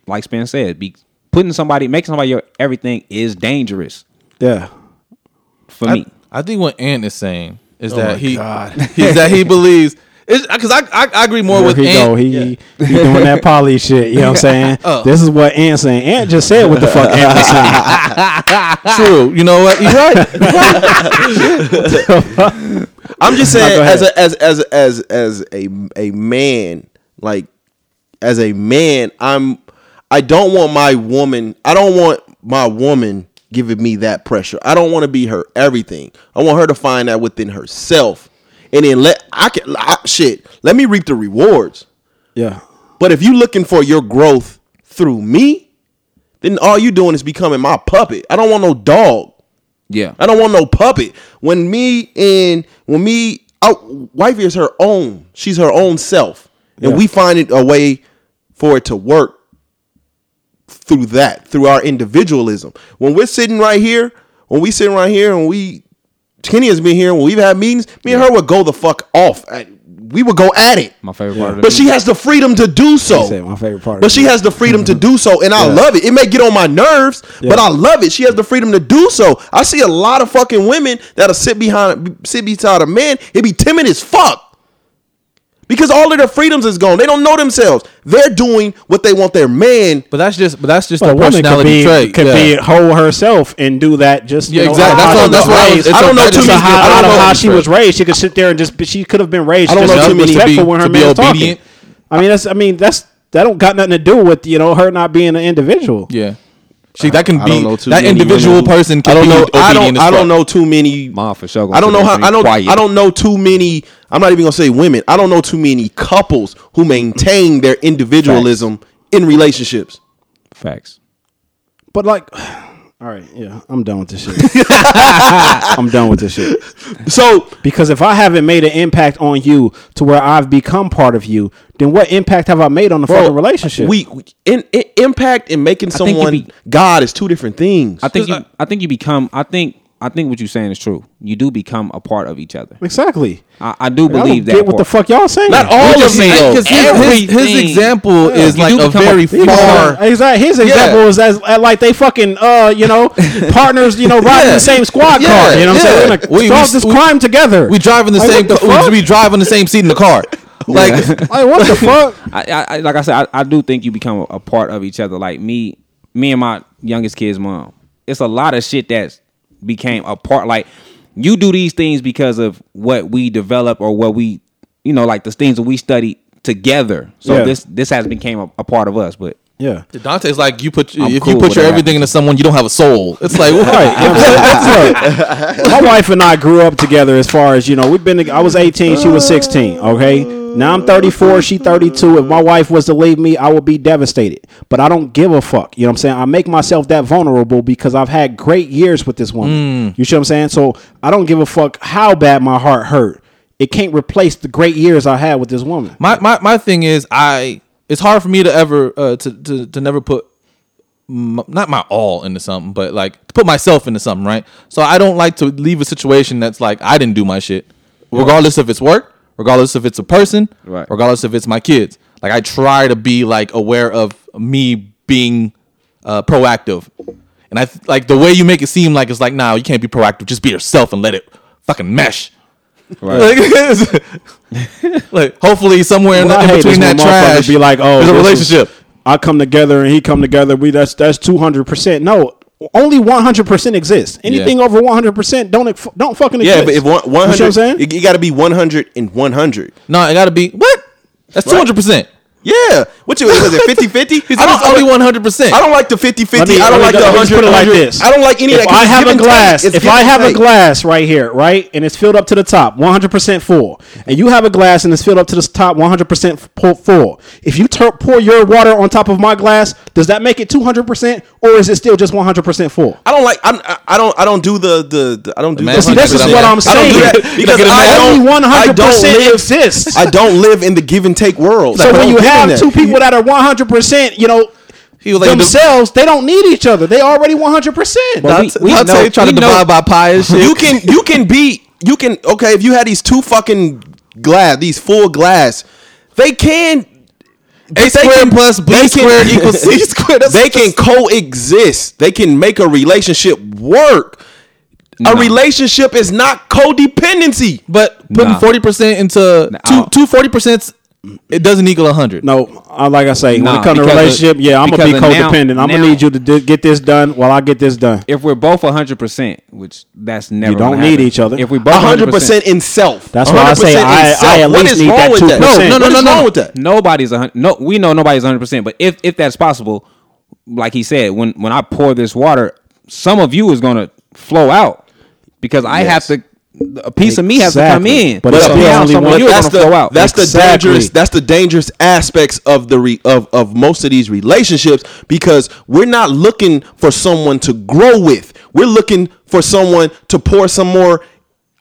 B: like Spence said, be putting somebody making somebody your everything is dangerous
D: Yeah.
B: for
C: I,
B: me.
C: I think what Ant is saying is oh
A: my
C: that he
A: God. (laughs)
C: is that he believes because I, I I agree more
D: There
C: with
D: he
C: Ant.
D: go. He, he he doing that poly (laughs) shit. You know what I'm saying? Oh. This is what Ant saying. Ant just said what the fuck Ant was saying. (laughs)
C: True. You know what? You're right.
A: I'm just saying,
D: go
A: as a as as as as a a man, like as a man, I'm I don't want my woman. I don't want my woman giving me that pressure. I don't want to be her everything. I want her to find that within herself, and then let I can I, shit. Let me reap the rewards.
D: Yeah.
A: But if you looking for your growth through me, then all you doing is becoming my puppet. I don't want no dog.
B: Yeah.
A: I don't want no puppet. When me and when me, oh, wifey is her own. She's her own self, and
D: Yeah.
A: we find it a way for it to work through that, through our individualism. When we're sitting right here, when we sitting right here, and we Kenny has been here, when we've had meetings, me and her would go the fuck off. At- We would go at it.
B: My favorite part of
A: But she has the freedom to do so.
D: Said my favorite part.
A: But she has the freedom to (laughs) do so, and I
D: Yeah.
A: love it. It may get on my nerves, but I love it. She has the freedom to do so. I see a lot of fucking women that'll sit behind, sit beside a man. It be timid as fuck because all of their freedoms is gone. They don't know themselves. They're doing what they want their man.
C: But that's just but that's just
D: But
C: a
D: a woman could
C: personality
D: be
C: trait.
D: could
C: yeah.
D: be whole herself and do that. Just
C: Yeah, exactly.
D: out
C: That's
D: of
C: what- that's what I was-
A: I don't know too
C: it's
A: many-
C: a high-
A: I don't know
D: how she was raised. She could sit there and just. She could have been raised.
A: I don't
D: just
A: know too many-
D: respectful
C: to be-
D: when her
C: to be
D: man's talking.
C: obedient.
D: I mean, that's. I mean, that's that don't got nothing to do with you know her not being an individual.
C: Yeah. She that can be
A: don't know too
C: that individual
A: women
C: person can
A: I don't
C: be
A: know. I don't. I don't know too many.
B: Mom for sure.
A: I don't know how. I don't.
B: quiet.
A: I don't know too many. I'm not even gonna say women. I don't know too many couples who maintain their individualism in relationships.
B: Facts.
D: But like, (sighs) all right, yeah, I'm done with this shit. (laughs) I'm done with this shit.
A: So
D: Because if I haven't made an impact on you to where I've become part of you, then what impact have I made on the fucking relationship?
A: We, we in, in impact and making someone
B: be-
A: God is two different things.
B: I think you. I think you become. I think. I think what you're saying is true. You do become a part of each other.
D: exactly.
B: I, I do
D: I don't
B: believe that.
D: get what the fuck y'all saying.
A: Not all
B: just
A: of me though.
C: Because his, his, his example
B: Yeah,
C: is
B: you
C: like a
B: become a-
C: very
D: You know,
C: far.
D: exactly. His example is as uh, like they fucking uh, you know, (laughs) partners, you know, riding
C: Yeah.
D: the same squad
C: Yeah,
D: car. You know what I'm saying? We're gonna
C: We-
D: solve
C: we-
D: this
C: we-
D: crime together.
C: We drive in the
D: Like,
C: same.
D: what the
C: we,
D: fuck?
C: we drive in the same seat in the car. (laughs) Like (laughs)
D: like what the fuck?
B: I, I, I like I said, I, I do think you become a, a part of each other. Like me, me and my youngest kid's mom. It's a lot of shit that's became a part. Like you do these things because of what we develop or what we, you know, like the things that we study together. So
D: Yeah.
B: this this has became a, a part of us. But
D: Yeah.
C: Dante's like you put
B: I'm
C: if
B: cool
C: you put your
B: that.
C: everything into someone, you don't have a soul. It's like what?
D: Right. (laughs) (laughs) Look, my wife and I grew up together. As far as you know, we've been. I was 18, she was 16. Okay, now I'm 34, she 32. If my wife was to leave me, I would be devastated. But I don't give a fuck. You know what I'm saying? I make myself that vulnerable because I've had great years with this woman. Mm. You see what I'm saying? So I don't give a fuck how bad my heart hurt. It can't replace the great years I had with this woman.
C: My my my thing is I. It's hard for me to ever uh, to to to never put m- not my all into something, but like to put myself into something, right? So I don't like to leave a situation that's like I didn't do my shit, regardless if it's work, regardless if it's a person,
B: Right.
C: regardless if it's my kids. Like I try to be like aware of me being uh, proactive, and I th- like the way you make it seem like it's like nah, you can't be proactive. Just be yourself and let it fucking mesh. Like, (laughs) like, hopefully somewhere in,
D: What I
C: in between that
D: motherfuckers
C: trash
D: be like, oh,
C: there's a
D: this is-
C: relationship.
D: I come together and he come together. We that's that's two hundred percent. No, only one hundred percent exists. Anything over one hundred percent don't don't fucking exist.
A: yeah, but if one
D: You see what I'm saying?
A: it, got to be 100 and 100.
C: No, it got to be what? That's two hundred percent.
A: Yeah. What you was it (laughs) 50 50?
C: He's only one hundred percent.
A: I don't like the 50 50. I don't like the
D: let me
A: 100.
D: just put it like this.
A: I don't like any of
D: if
A: that. 'cause
D: I have a glass,
A: It's
D: if I have a glass right here, right, and it's filled up to the top, 100% full, and you have a glass and it's filled up to the top, 100% full. If you tur- pour your water on top of my glass, does that make it 200%, or is it still just 100% full?
A: I don't like. I'm, I- I don't. I don't do the the. the I don't do.
D: See, this is what I'm
A: I don't
D: saying.
A: do that (laughs) because I don't.
D: Only
A: I don't
D: 100%
A: live-
D: exists.
A: I don't live in the give and take world.
D: So when you
A: in
D: have
A: that.
D: two people that are 100%, you know,
C: He like
D: themselves, they don't need each other. They already 100%.
B: Well, we-
C: Dante,
B: we
C: Dante
B: know-
C: trying to
B: we know-
C: divide by pie and shit.
A: you can you can be you can okay if you had these two fucking glass these full glass they can
C: A
A: they
C: squared
A: can-
C: plus B
A: they can-
C: squared (laughs) equals C (laughs) squared. That's-
A: they can coexist they can make a relationship work a relationship is not codependency
C: But putting
B: Nah.
C: forty percent into
B: Nah,
C: two
B: don't-
C: two forty percent, it doesn't equal a hundred.
D: No, like I say, when it comes to
B: because of-
D: relationship, yeah, I'm gonna be
B: because of now-
D: codependent. I'm gonna need you to do, get this done while I get this done.
B: if we're both hundred percent, which that's never
D: You don't need
B: happen.
D: each other.
B: If we both
A: 100% in self
D: That's why I say I- I at least need that 2%.
A: no no no
C: No, no,
A: what is wrong
C: no.
A: with that
B: nobody's a hundred. No, we know nobody's hundred percent. But if if that's possible, like he said, when when I pour this water, some of you is gonna flow out because I
A: Yes.
B: have to. A piece of me has to come in,
D: But
B: but
D: it's
B: some,
D: still only
B: of you
A: that's
B: gonna
A: the
B: flow out.
A: that's the dangerous that's the dangerous aspects of the re, of of most of these relationships because we're not looking for someone to grow with. We're looking for someone to pour some more.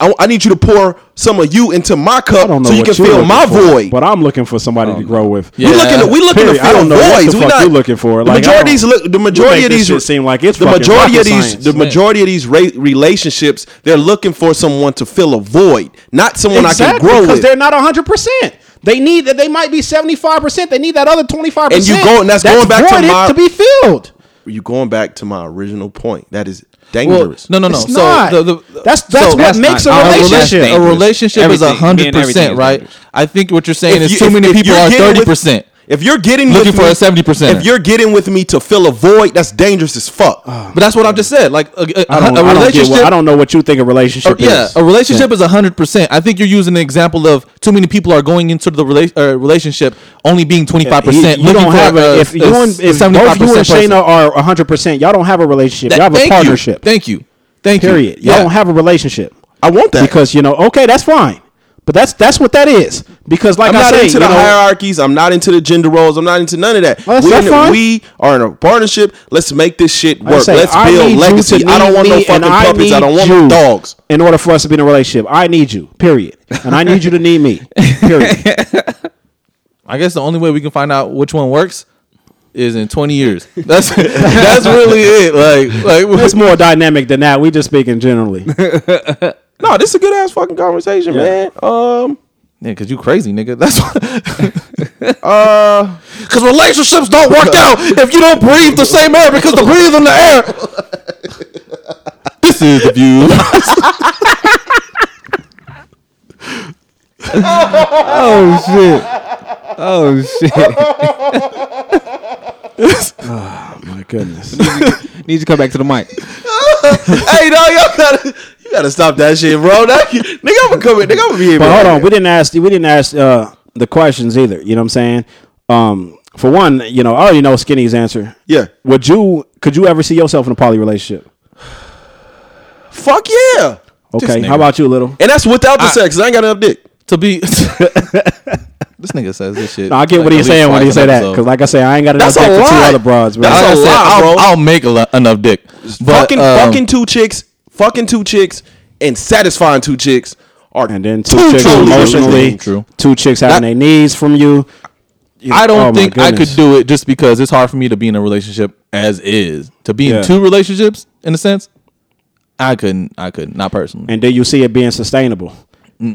A: I, I need you to pour some of you into my cup so you can fill my
D: for,
A: void.
D: But I'm looking for somebody to oh, grow with.
A: We looking to, we looking
D: Period.
A: to
D: I
A: fill
D: don't know what
A: voids.
D: the
A: We
D: fuck
A: not,
D: you're looking for.
A: The
D: Like, I
A: majority of these the majority of these
D: shit seem like it's
A: the majority of these
D: science.
A: the majority of these ra- relationships they're looking for someone to fill a void, not someone I can grow with.
D: because
A: with.
D: they're not 100. percent They need that. They might be 75. percent They need that other 25.
A: And you go- and that's going back to my-
D: to be filled.
A: you going back to my original point. That is
C: Well,
A: dangerous.
C: no, no, no.
D: It's
C: so
D: not.
C: The, the,
D: That's- that's what
B: that's
D: makes
B: not-
D: a
B: a
D: relationship.
C: A relationship is
B: Everything-
C: hundred percent, right?
B: dangerous.
C: I think what you're saying
A: If
C: is
A: you-
C: too
A: if-
C: many
A: if
C: people
A: you're
C: are
A: getting with-
C: thirty percent.
A: If you're getting
C: Looking
A: with
C: for
A: me-
C: a 70%.
A: if you're getting with me to fill a void, that's dangerous as fuck.
C: But that's what I've just said. Like a, a,
D: I don't,
C: a
D: I don't,
C: relationship.
D: what, I don't know what you think a relationship
C: Uh, yeah,
D: is.
C: a relationship is hundred percent. I think you're using the example of too many people are going into the rela- uh, relationship only being twenty five percent.
D: You, you don't have a, if you and if both you and Shayna are 100, percent y'all don't have a relationship. Y'all have a
C: thank
D: partnership.
C: You. Thank you. Thank
D: Period.
C: you.
D: Y'all
C: Yeah.
D: don't have a relationship
A: I want that
D: because you know. Okay, that's fine. But that's that's what that is. Because like
A: I'm
D: I
A: not
D: say,
A: into the
D: know,
A: hierarchies. I'm not into the gender roles. I'm not into none of that.
D: Well, that's-
A: we,
D: that's
A: in-
D: fine.
A: we are in a partnership. Let's make this shit work.
D: say,
A: Let's
D: I
A: build
D: need you
A: legacy.
D: to
A: I don't
D: need
A: want no
D: me,
A: fucking
D: and
A: puppies. I don't
D: need
A: want no
D: you
A: dogs.
D: In order for us to be in a relationship, I need you. Period. And I need you to need me. Period. (laughs)
C: I guess the only way we can find out which one works is in twenty years. That's that's really it. Like like
D: it's more dynamic than that. We just speaking generally. (laughs)
A: No, this is a good ass fucking conversation, man. Um,
C: Yeah, cause you crazy, nigga. (laughs) That's why. (laughs) uh, cause relationships don't work out if you don't breathe the same air because the breathe in the air. this is the view. (laughs)
B: oh shit! Oh shit!
D: Oh my goodness.
B: Need to come back to the mic.
A: hey, no, y'all gotta, you gotta stop that shit, bro. (laughs) That, nigga, I'm gonna come in. Nigga, I'm gonna be here.
D: But hold on, we didn't ask. We didn't ask uh, the questions either. You know what I'm saying? Um, for one, you know, I already know Skinny's answer.
A: Yeah.
D: Would you? Could you ever see yourself in a poly relationship?
A: Fuck yeah.
D: Okay. How about you, little?
A: And that's without the sex. I ain't got enough dick.
C: to be. (laughs) (laughs) this nigga says this shit.
D: No, I get
C: like
D: what he's saying when he say that. Because, like I say, I ain't got enough
A: That's
D: dick
A: a
D: for two other broads, man.
A: That's
C: Like I
A: a
C: said,
A: lie,
C: I'll,
A: bro.
C: I'll make a lo- enough dick. But,
A: fucking,
C: um,
A: fucking two chicks, fucking two chicks, and satisfying two chicks are
D: and then two,
A: two
D: chicks
A: totally different
D: emotionally.
C: True.
D: two chicks having
C: That-
D: their needs from you. You-
C: I don't
D: oh
C: think I could do it just because it's hard for me to be in a relationship as is. To be
D: Yeah.
C: in two relationships, in a sense, I couldn't. I couldn't. Not personally.
D: And do you see it being sustainable?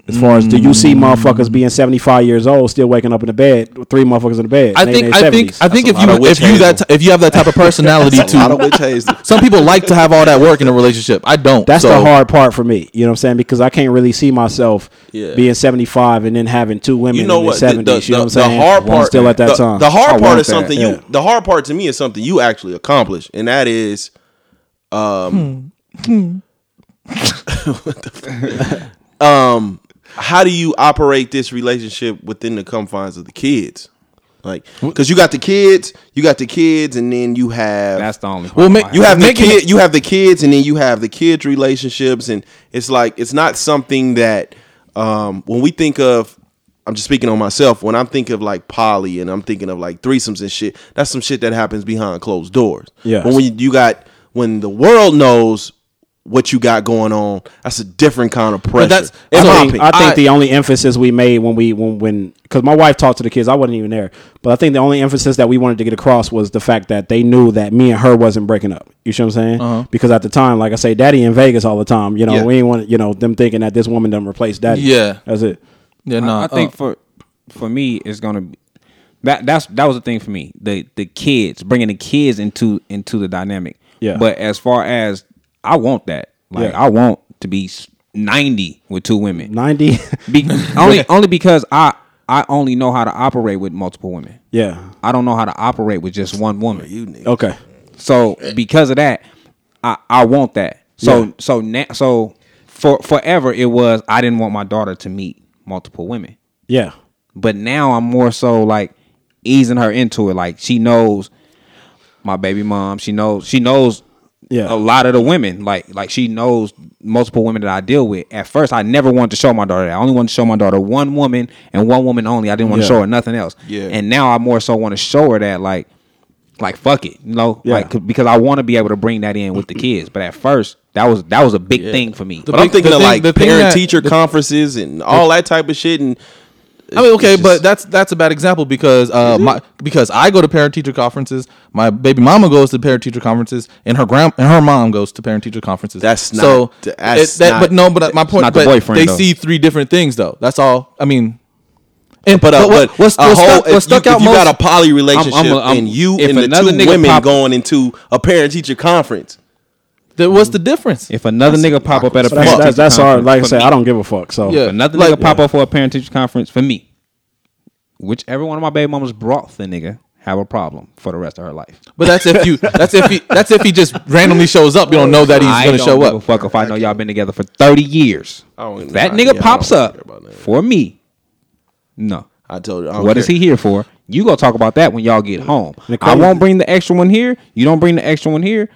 D: As far as do you see mm-hmm. motherfuckers being seventy five years old still waking up in the bed with three motherfuckers in the bed?
C: I think.
D: in their
C: I think. I think if you if you that
A: hazel.
C: if you have that type of (laughs) personality
A: A lot of
C: too. Some people like to have all that work in a relationship. I don't.
D: That's
C: so-
D: the hard part for me. You know what I'm saying? Because I can't really see myself
A: Yeah.
D: being 75 and then having two women
A: You know
D: in
A: what?
D: their
A: The,
D: 70s.
A: the,
D: you know what I'm
A: the
D: saying?
A: hard part,
D: still at that
A: the,
D: time.
A: The hard
B: I
A: part is
B: that,
A: something
D: yeah.
A: you. The hard part to me is something you actually accomplish, and that is, um, hmm. Hmm. (laughs) (laughs) um, how do you operate this relationship within the confines of the kids? Like, because you got the kids, you got the kids, and then you have
B: That's the only.
C: Well,
B: problem
C: ma-
B: I
A: you have the kid, you have the kids, and then you have the kids' relationships, and it's like it's not something that um, when we think of. I'm just speaking on myself. When I'm thinking of like poly and I'm thinking of like threesomes and shit, that's some shit that happens behind closed doors.
D: Yeah.
A: But when you got when the world knows what you got going on, that's a different kind of pressure.
C: that's-
A: in
D: I
A: my
D: think,
A: opinion.
D: I think
C: I-
D: the only emphasis we made when we when when because my wife talked to the kids, I wasn't even there, but I think the only emphasis that we wanted to get across was the fact that they knew that me and her wasn't breaking up. You see what I'm saying? Uh-huh. Because at the time, like I say, Daddy in Vegas all the time. You know,
A: Yeah.
D: we ain't want you know them thinking that this woman done replace Daddy.
C: Yeah.
D: that's it.
C: Yeah, no.
B: I, I think uh. for for me it's gonna be that that's that was the thing for me the the kids bringing the kids into into the dynamic.
D: Yeah.
B: But as far as I want that, like
D: Yeah.
B: I want to be ninety with two women.
D: Ninety. (laughs)
B: Be, (laughs) only only because I I only know how to operate with multiple women.
D: yeah.
B: I don't know how to operate with just one woman.
A: you nigga.
D: Okay.
B: So because of that, I, I want that. So
D: Yeah.
B: so now so for forever it was I didn't want my daughter to meet multiple women.
D: Yeah.
B: But now I'm more so like easing her into it. Like she knows my baby mom. She knows. She knows
D: Yeah.
B: a lot of the women. Like like she knows multiple women that I deal with. At first, I never wanted to show my daughter that. I only wanted to show my daughter one woman and one woman only. I didn't want to show her nothing else.
A: Yeah.
B: And now I more so want to show her that like like fuck it, you know,
D: Yeah.
B: like because I want to be able to bring that in with the kids. But at first, that was that was a big thing for me.
C: The
A: But I'm thinking
C: the
A: of
C: thing-
A: like
C: the
A: parent
C: that-
A: teacher conferences and all that type of shit. And
C: I mean, okay,
A: it's
C: but that's that's a bad example because uh my because I go to parent teacher conferences, my baby mama goes to parent teacher conferences, and her grand and her mom goes to parent teacher conferences.
A: That's
C: so.
A: not- that's
C: it- that-
A: not-
C: but no, but my point.
B: not the boyfriend,
C: they
B: though.
C: see three different things though. That's all. I mean, and
A: But, uh,
C: what-
A: but
C: what's, what's
A: whole,
C: stuck,
A: if
C: what stuck
A: you,
C: out
A: if you
C: most?
A: got a poly relationship
B: I'm a- I'm-
A: and you and the two women
B: pop-
A: going into a parent teacher conference,
C: then what's the difference?
B: if another nigga pop up at a
D: But
B: parent
D: that's, that's, that's all.
B: conference
D: Like I said,
B: me-
D: I don't give a fuck. So
C: Yeah.
B: If another
C: Like-
B: nigga pop up for a parent teacher conference for me, whichever one of my baby mamas brought the nigga, have a problem for the rest of her life.
C: But that's if you. That's if he. That's if he just (laughs) randomly shows up. You don't know that he's
B: I
C: gonna
B: don't
C: show
B: give a
C: up.
B: fuck if I know y'all been together for thirty years.
A: I don't-
B: If that
A: nah,
B: nigga
A: yeah, I
B: pops
A: don't
B: up
A: care about that.
B: for me. No.
A: I told you. I don't
B: What is
A: care.
B: he here for? You go talk about that when y'all get home.
D: The
B: I won't bring the extra one here. You don't bring the extra one here.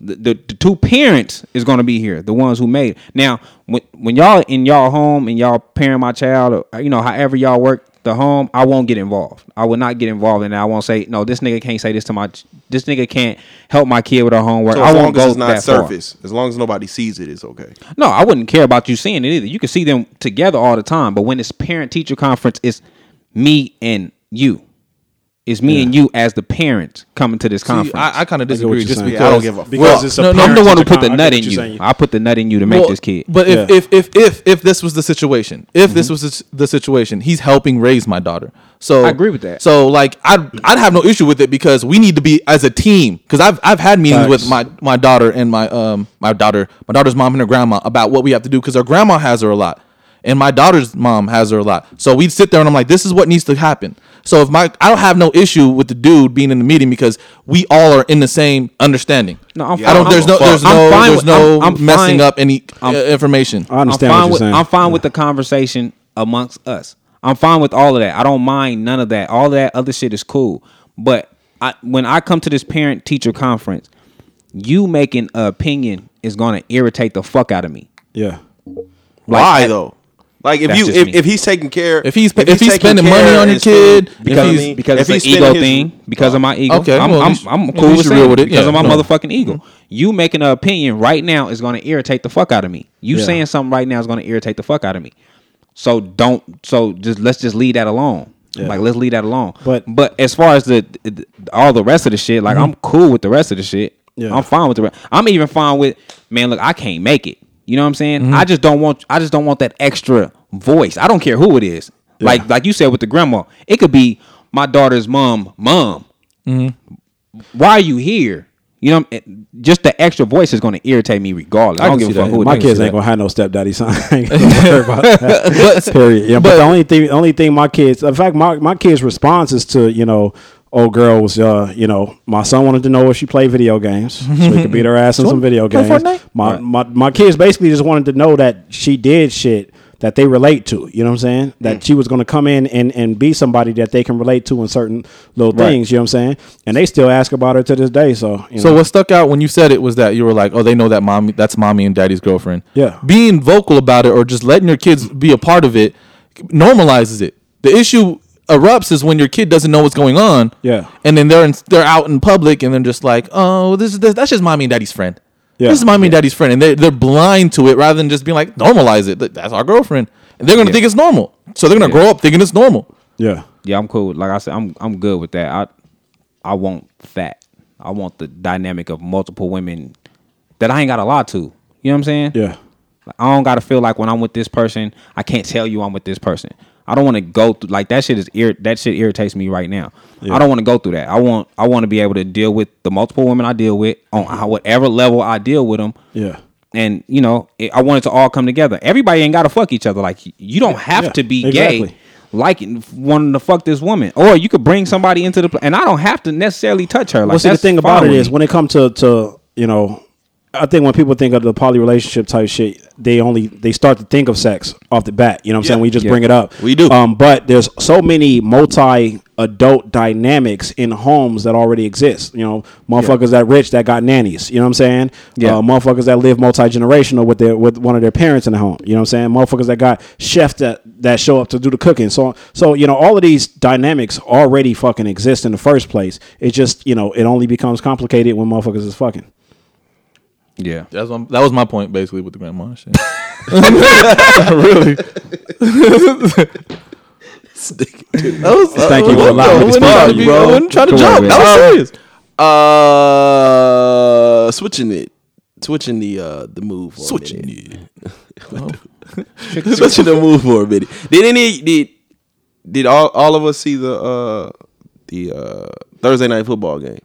B: The, the, the two parents is gonna be here, the ones who made. It. Now, when when y'all in y'all home and y'all parent my child, or you know, however y'all work the home, I won't get involved. I will not get involved in that. I won't say no. This nigga can't say this to my. This nigga can't help my kid with her homework.
A: So
B: I won't
A: long
B: go
A: as it's not
B: that far.
A: surface, as long as nobody sees it, it's okay.
B: No, I wouldn't care about you seeing it either. You can see them together all the time, but when it's parent teacher conference, it's me and you. It's me and you as the parent coming to this
C: See,
B: conference.
C: I, I kind of disagree
D: you're
C: just
D: saying.
C: because
A: Yeah, I don't give a fuck.
D: because it's a
C: no, no,
B: I'm the one who put the
D: con-
B: nut in you.
D: saying.
B: I put the nut in you to make
C: Well,
B: this kid.
C: But if,
D: Yeah.
C: if if if if this was the situation, if this was the- the situation, he's helping raise my daughter. So
B: I agree with that.
C: So like I'd I'd have no issue with it because we need to be as a team. Because I've I've had meetings with my my daughter and my um my daughter my daughter's mom and her grandma about what we have to do because her grandma has her a lot. And my daughter's mom has her a lot. So we'd sit there and I'm like, this is what needs to happen. So if my I don't have no issue with the dude being in the meeting because we all are in the same understanding.
B: No, I'm
C: I don't.
B: fine.
C: There's no.
A: I'm
C: There's no. There's
B: with-
C: no
B: I'm- I'm
C: messing
B: fine.
C: up any uh, information.
D: I understand
B: I'm
D: what
B: fine
D: you're
B: with
D: saying.
B: I'm fine with the conversation amongst us. I'm fine with all of that. I don't mind none of that. All that other shit is cool. But I, when I come to this parent teacher conference, you making an opinion is going to irritate the fuck out of me.
D: yeah.
A: Why
B: I-
A: though? Like if
B: That's
A: you if,
B: me.
A: if he's taking care
C: If he's- if he's
A: taking
C: spending money on your kid,
B: because
C: he's-
B: because
A: if
B: it's
A: he's
B: an ego
A: his-
B: thing. Because of my ego.
C: Okay,
B: I'm,
C: well, at
B: I'm, I'm cool with
C: you're real with it.
B: because
C: Yeah,
B: of my
C: no.
B: motherfucking ego. You making an opinion right now is going to irritate the fuck out of me. You
D: Yeah.
B: saying something right now is going to irritate the fuck out of me. So don't. So just let's just leave that alone. Like let's leave that alone.
D: But-
B: but as far as the, the all the rest of the shit, like mm-hmm. I'm cool with the rest of the shit.
D: Yeah.
B: I'm fine with the. Re- I'm even fine with man. Look, I can't make it. You know what I'm saying?
C: Mm-hmm.
B: I just don't want. I just don't want that extra voice. I don't care who it is. Like like you said with the grandma, it could be my daughter's mom. Mom,
C: Mm-hmm.
B: why are you here? You know, just the extra voice is going to irritate me regardless. I,
C: I
B: don't give a fuck who
D: My kids ain't gonna have no stepdaddy son. (laughs) I ain't gonna (laughs) worry about that. Period. Yeah, but, the only thing, the only thing my kids, in fact, my my kids' responses to you know, old girl was, uh, you know, my son wanted to know if she played video games, so he could beat her ass in (laughs) some video
C: play
D: games.
C: Fortnite?
D: My, my my kids basically just wanted to know that she did shit that they relate to. You know what I'm saying? That she was going to come in and, and be somebody that they can relate to in certain little things. You know what I'm saying? And they still ask about her to this day. So you
C: So
D: know.
C: what stuck out when you said it was that you were like, oh, they know that mommy, that's mommy and daddy's girlfriend.
D: Yeah.
C: Being vocal about it or just letting your kids be a part of it normalizes it. The issue erupts is when your kid doesn't know what's going on.
D: Yeah.
C: And then they're in, they're out in public and they're just like, oh, this is this, that's just mommy and daddy's friend.
D: Yeah.
C: This is mommy and daddy's friend, and they're they're blind to it rather than just being like normalize it. That's our girlfriend, and they're gonna think it's normal. So they're gonna
B: Yeah.
C: grow up thinking it's normal.
D: yeah.
B: Yeah, I'm cool. Like I said, I'm I'm good with that. I I want fat. I want the dynamic of multiple women that I ain't got a lot to. You know what I'm saying?
D: Yeah.
B: I don't gotta feel like when I'm with this person, I can't tell you I'm with this person. I don't want to go through like that shit is ir- that shit irritates me right now. I don't want to go through that. I want I want to be able to deal with the multiple women I deal with on how, whatever level I deal with them.
D: Yeah.
B: And you know, it, I want it to all come together. Everybody ain't got to fuck each other. Like you don't have
D: yeah,
B: to be
D: exactly.
B: gay, liking wanting to fuck this woman, or you could bring somebody into the pl- and I don't have to necessarily touch her. Like
D: well, see, the thing about it is when it comes to to you know I think when people think of the poly relationship type shit, they only they start to think of sex off the bat. You know what I'm saying? We just
B: Yeah.
D: bring it up.
A: We do.
D: Um, but there's so many multi adult dynamics in homes that already exist. You know, motherfuckers that rich that got nannies. You know what I'm saying?
B: Yeah.
D: Uh, motherfuckers that live multi generational with their with one of their parents in the home. You know what I'm saying? Motherfuckers that got chefs that that show up to do the cooking. So so you know all of these dynamics already fucking exist in the first place. It just you know it only becomes complicated when motherfuckers is fucking.
B: Yeah.
C: That's one, that was my point basically with the grandma and shit. really. that was,
D: Thank you for
C: I
D: allowing me to
C: wasn't
D: speak on
C: to
D: you,
A: bro.
C: I wasn't trying to
B: Come on,
C: joke.
B: man.
C: That was serious.
A: Uh, switching it, switching the uh the move. For switching it. (laughs) (laughs) switching the move for a minute. Did any did did all all of us see the uh the uh Thursday night football game?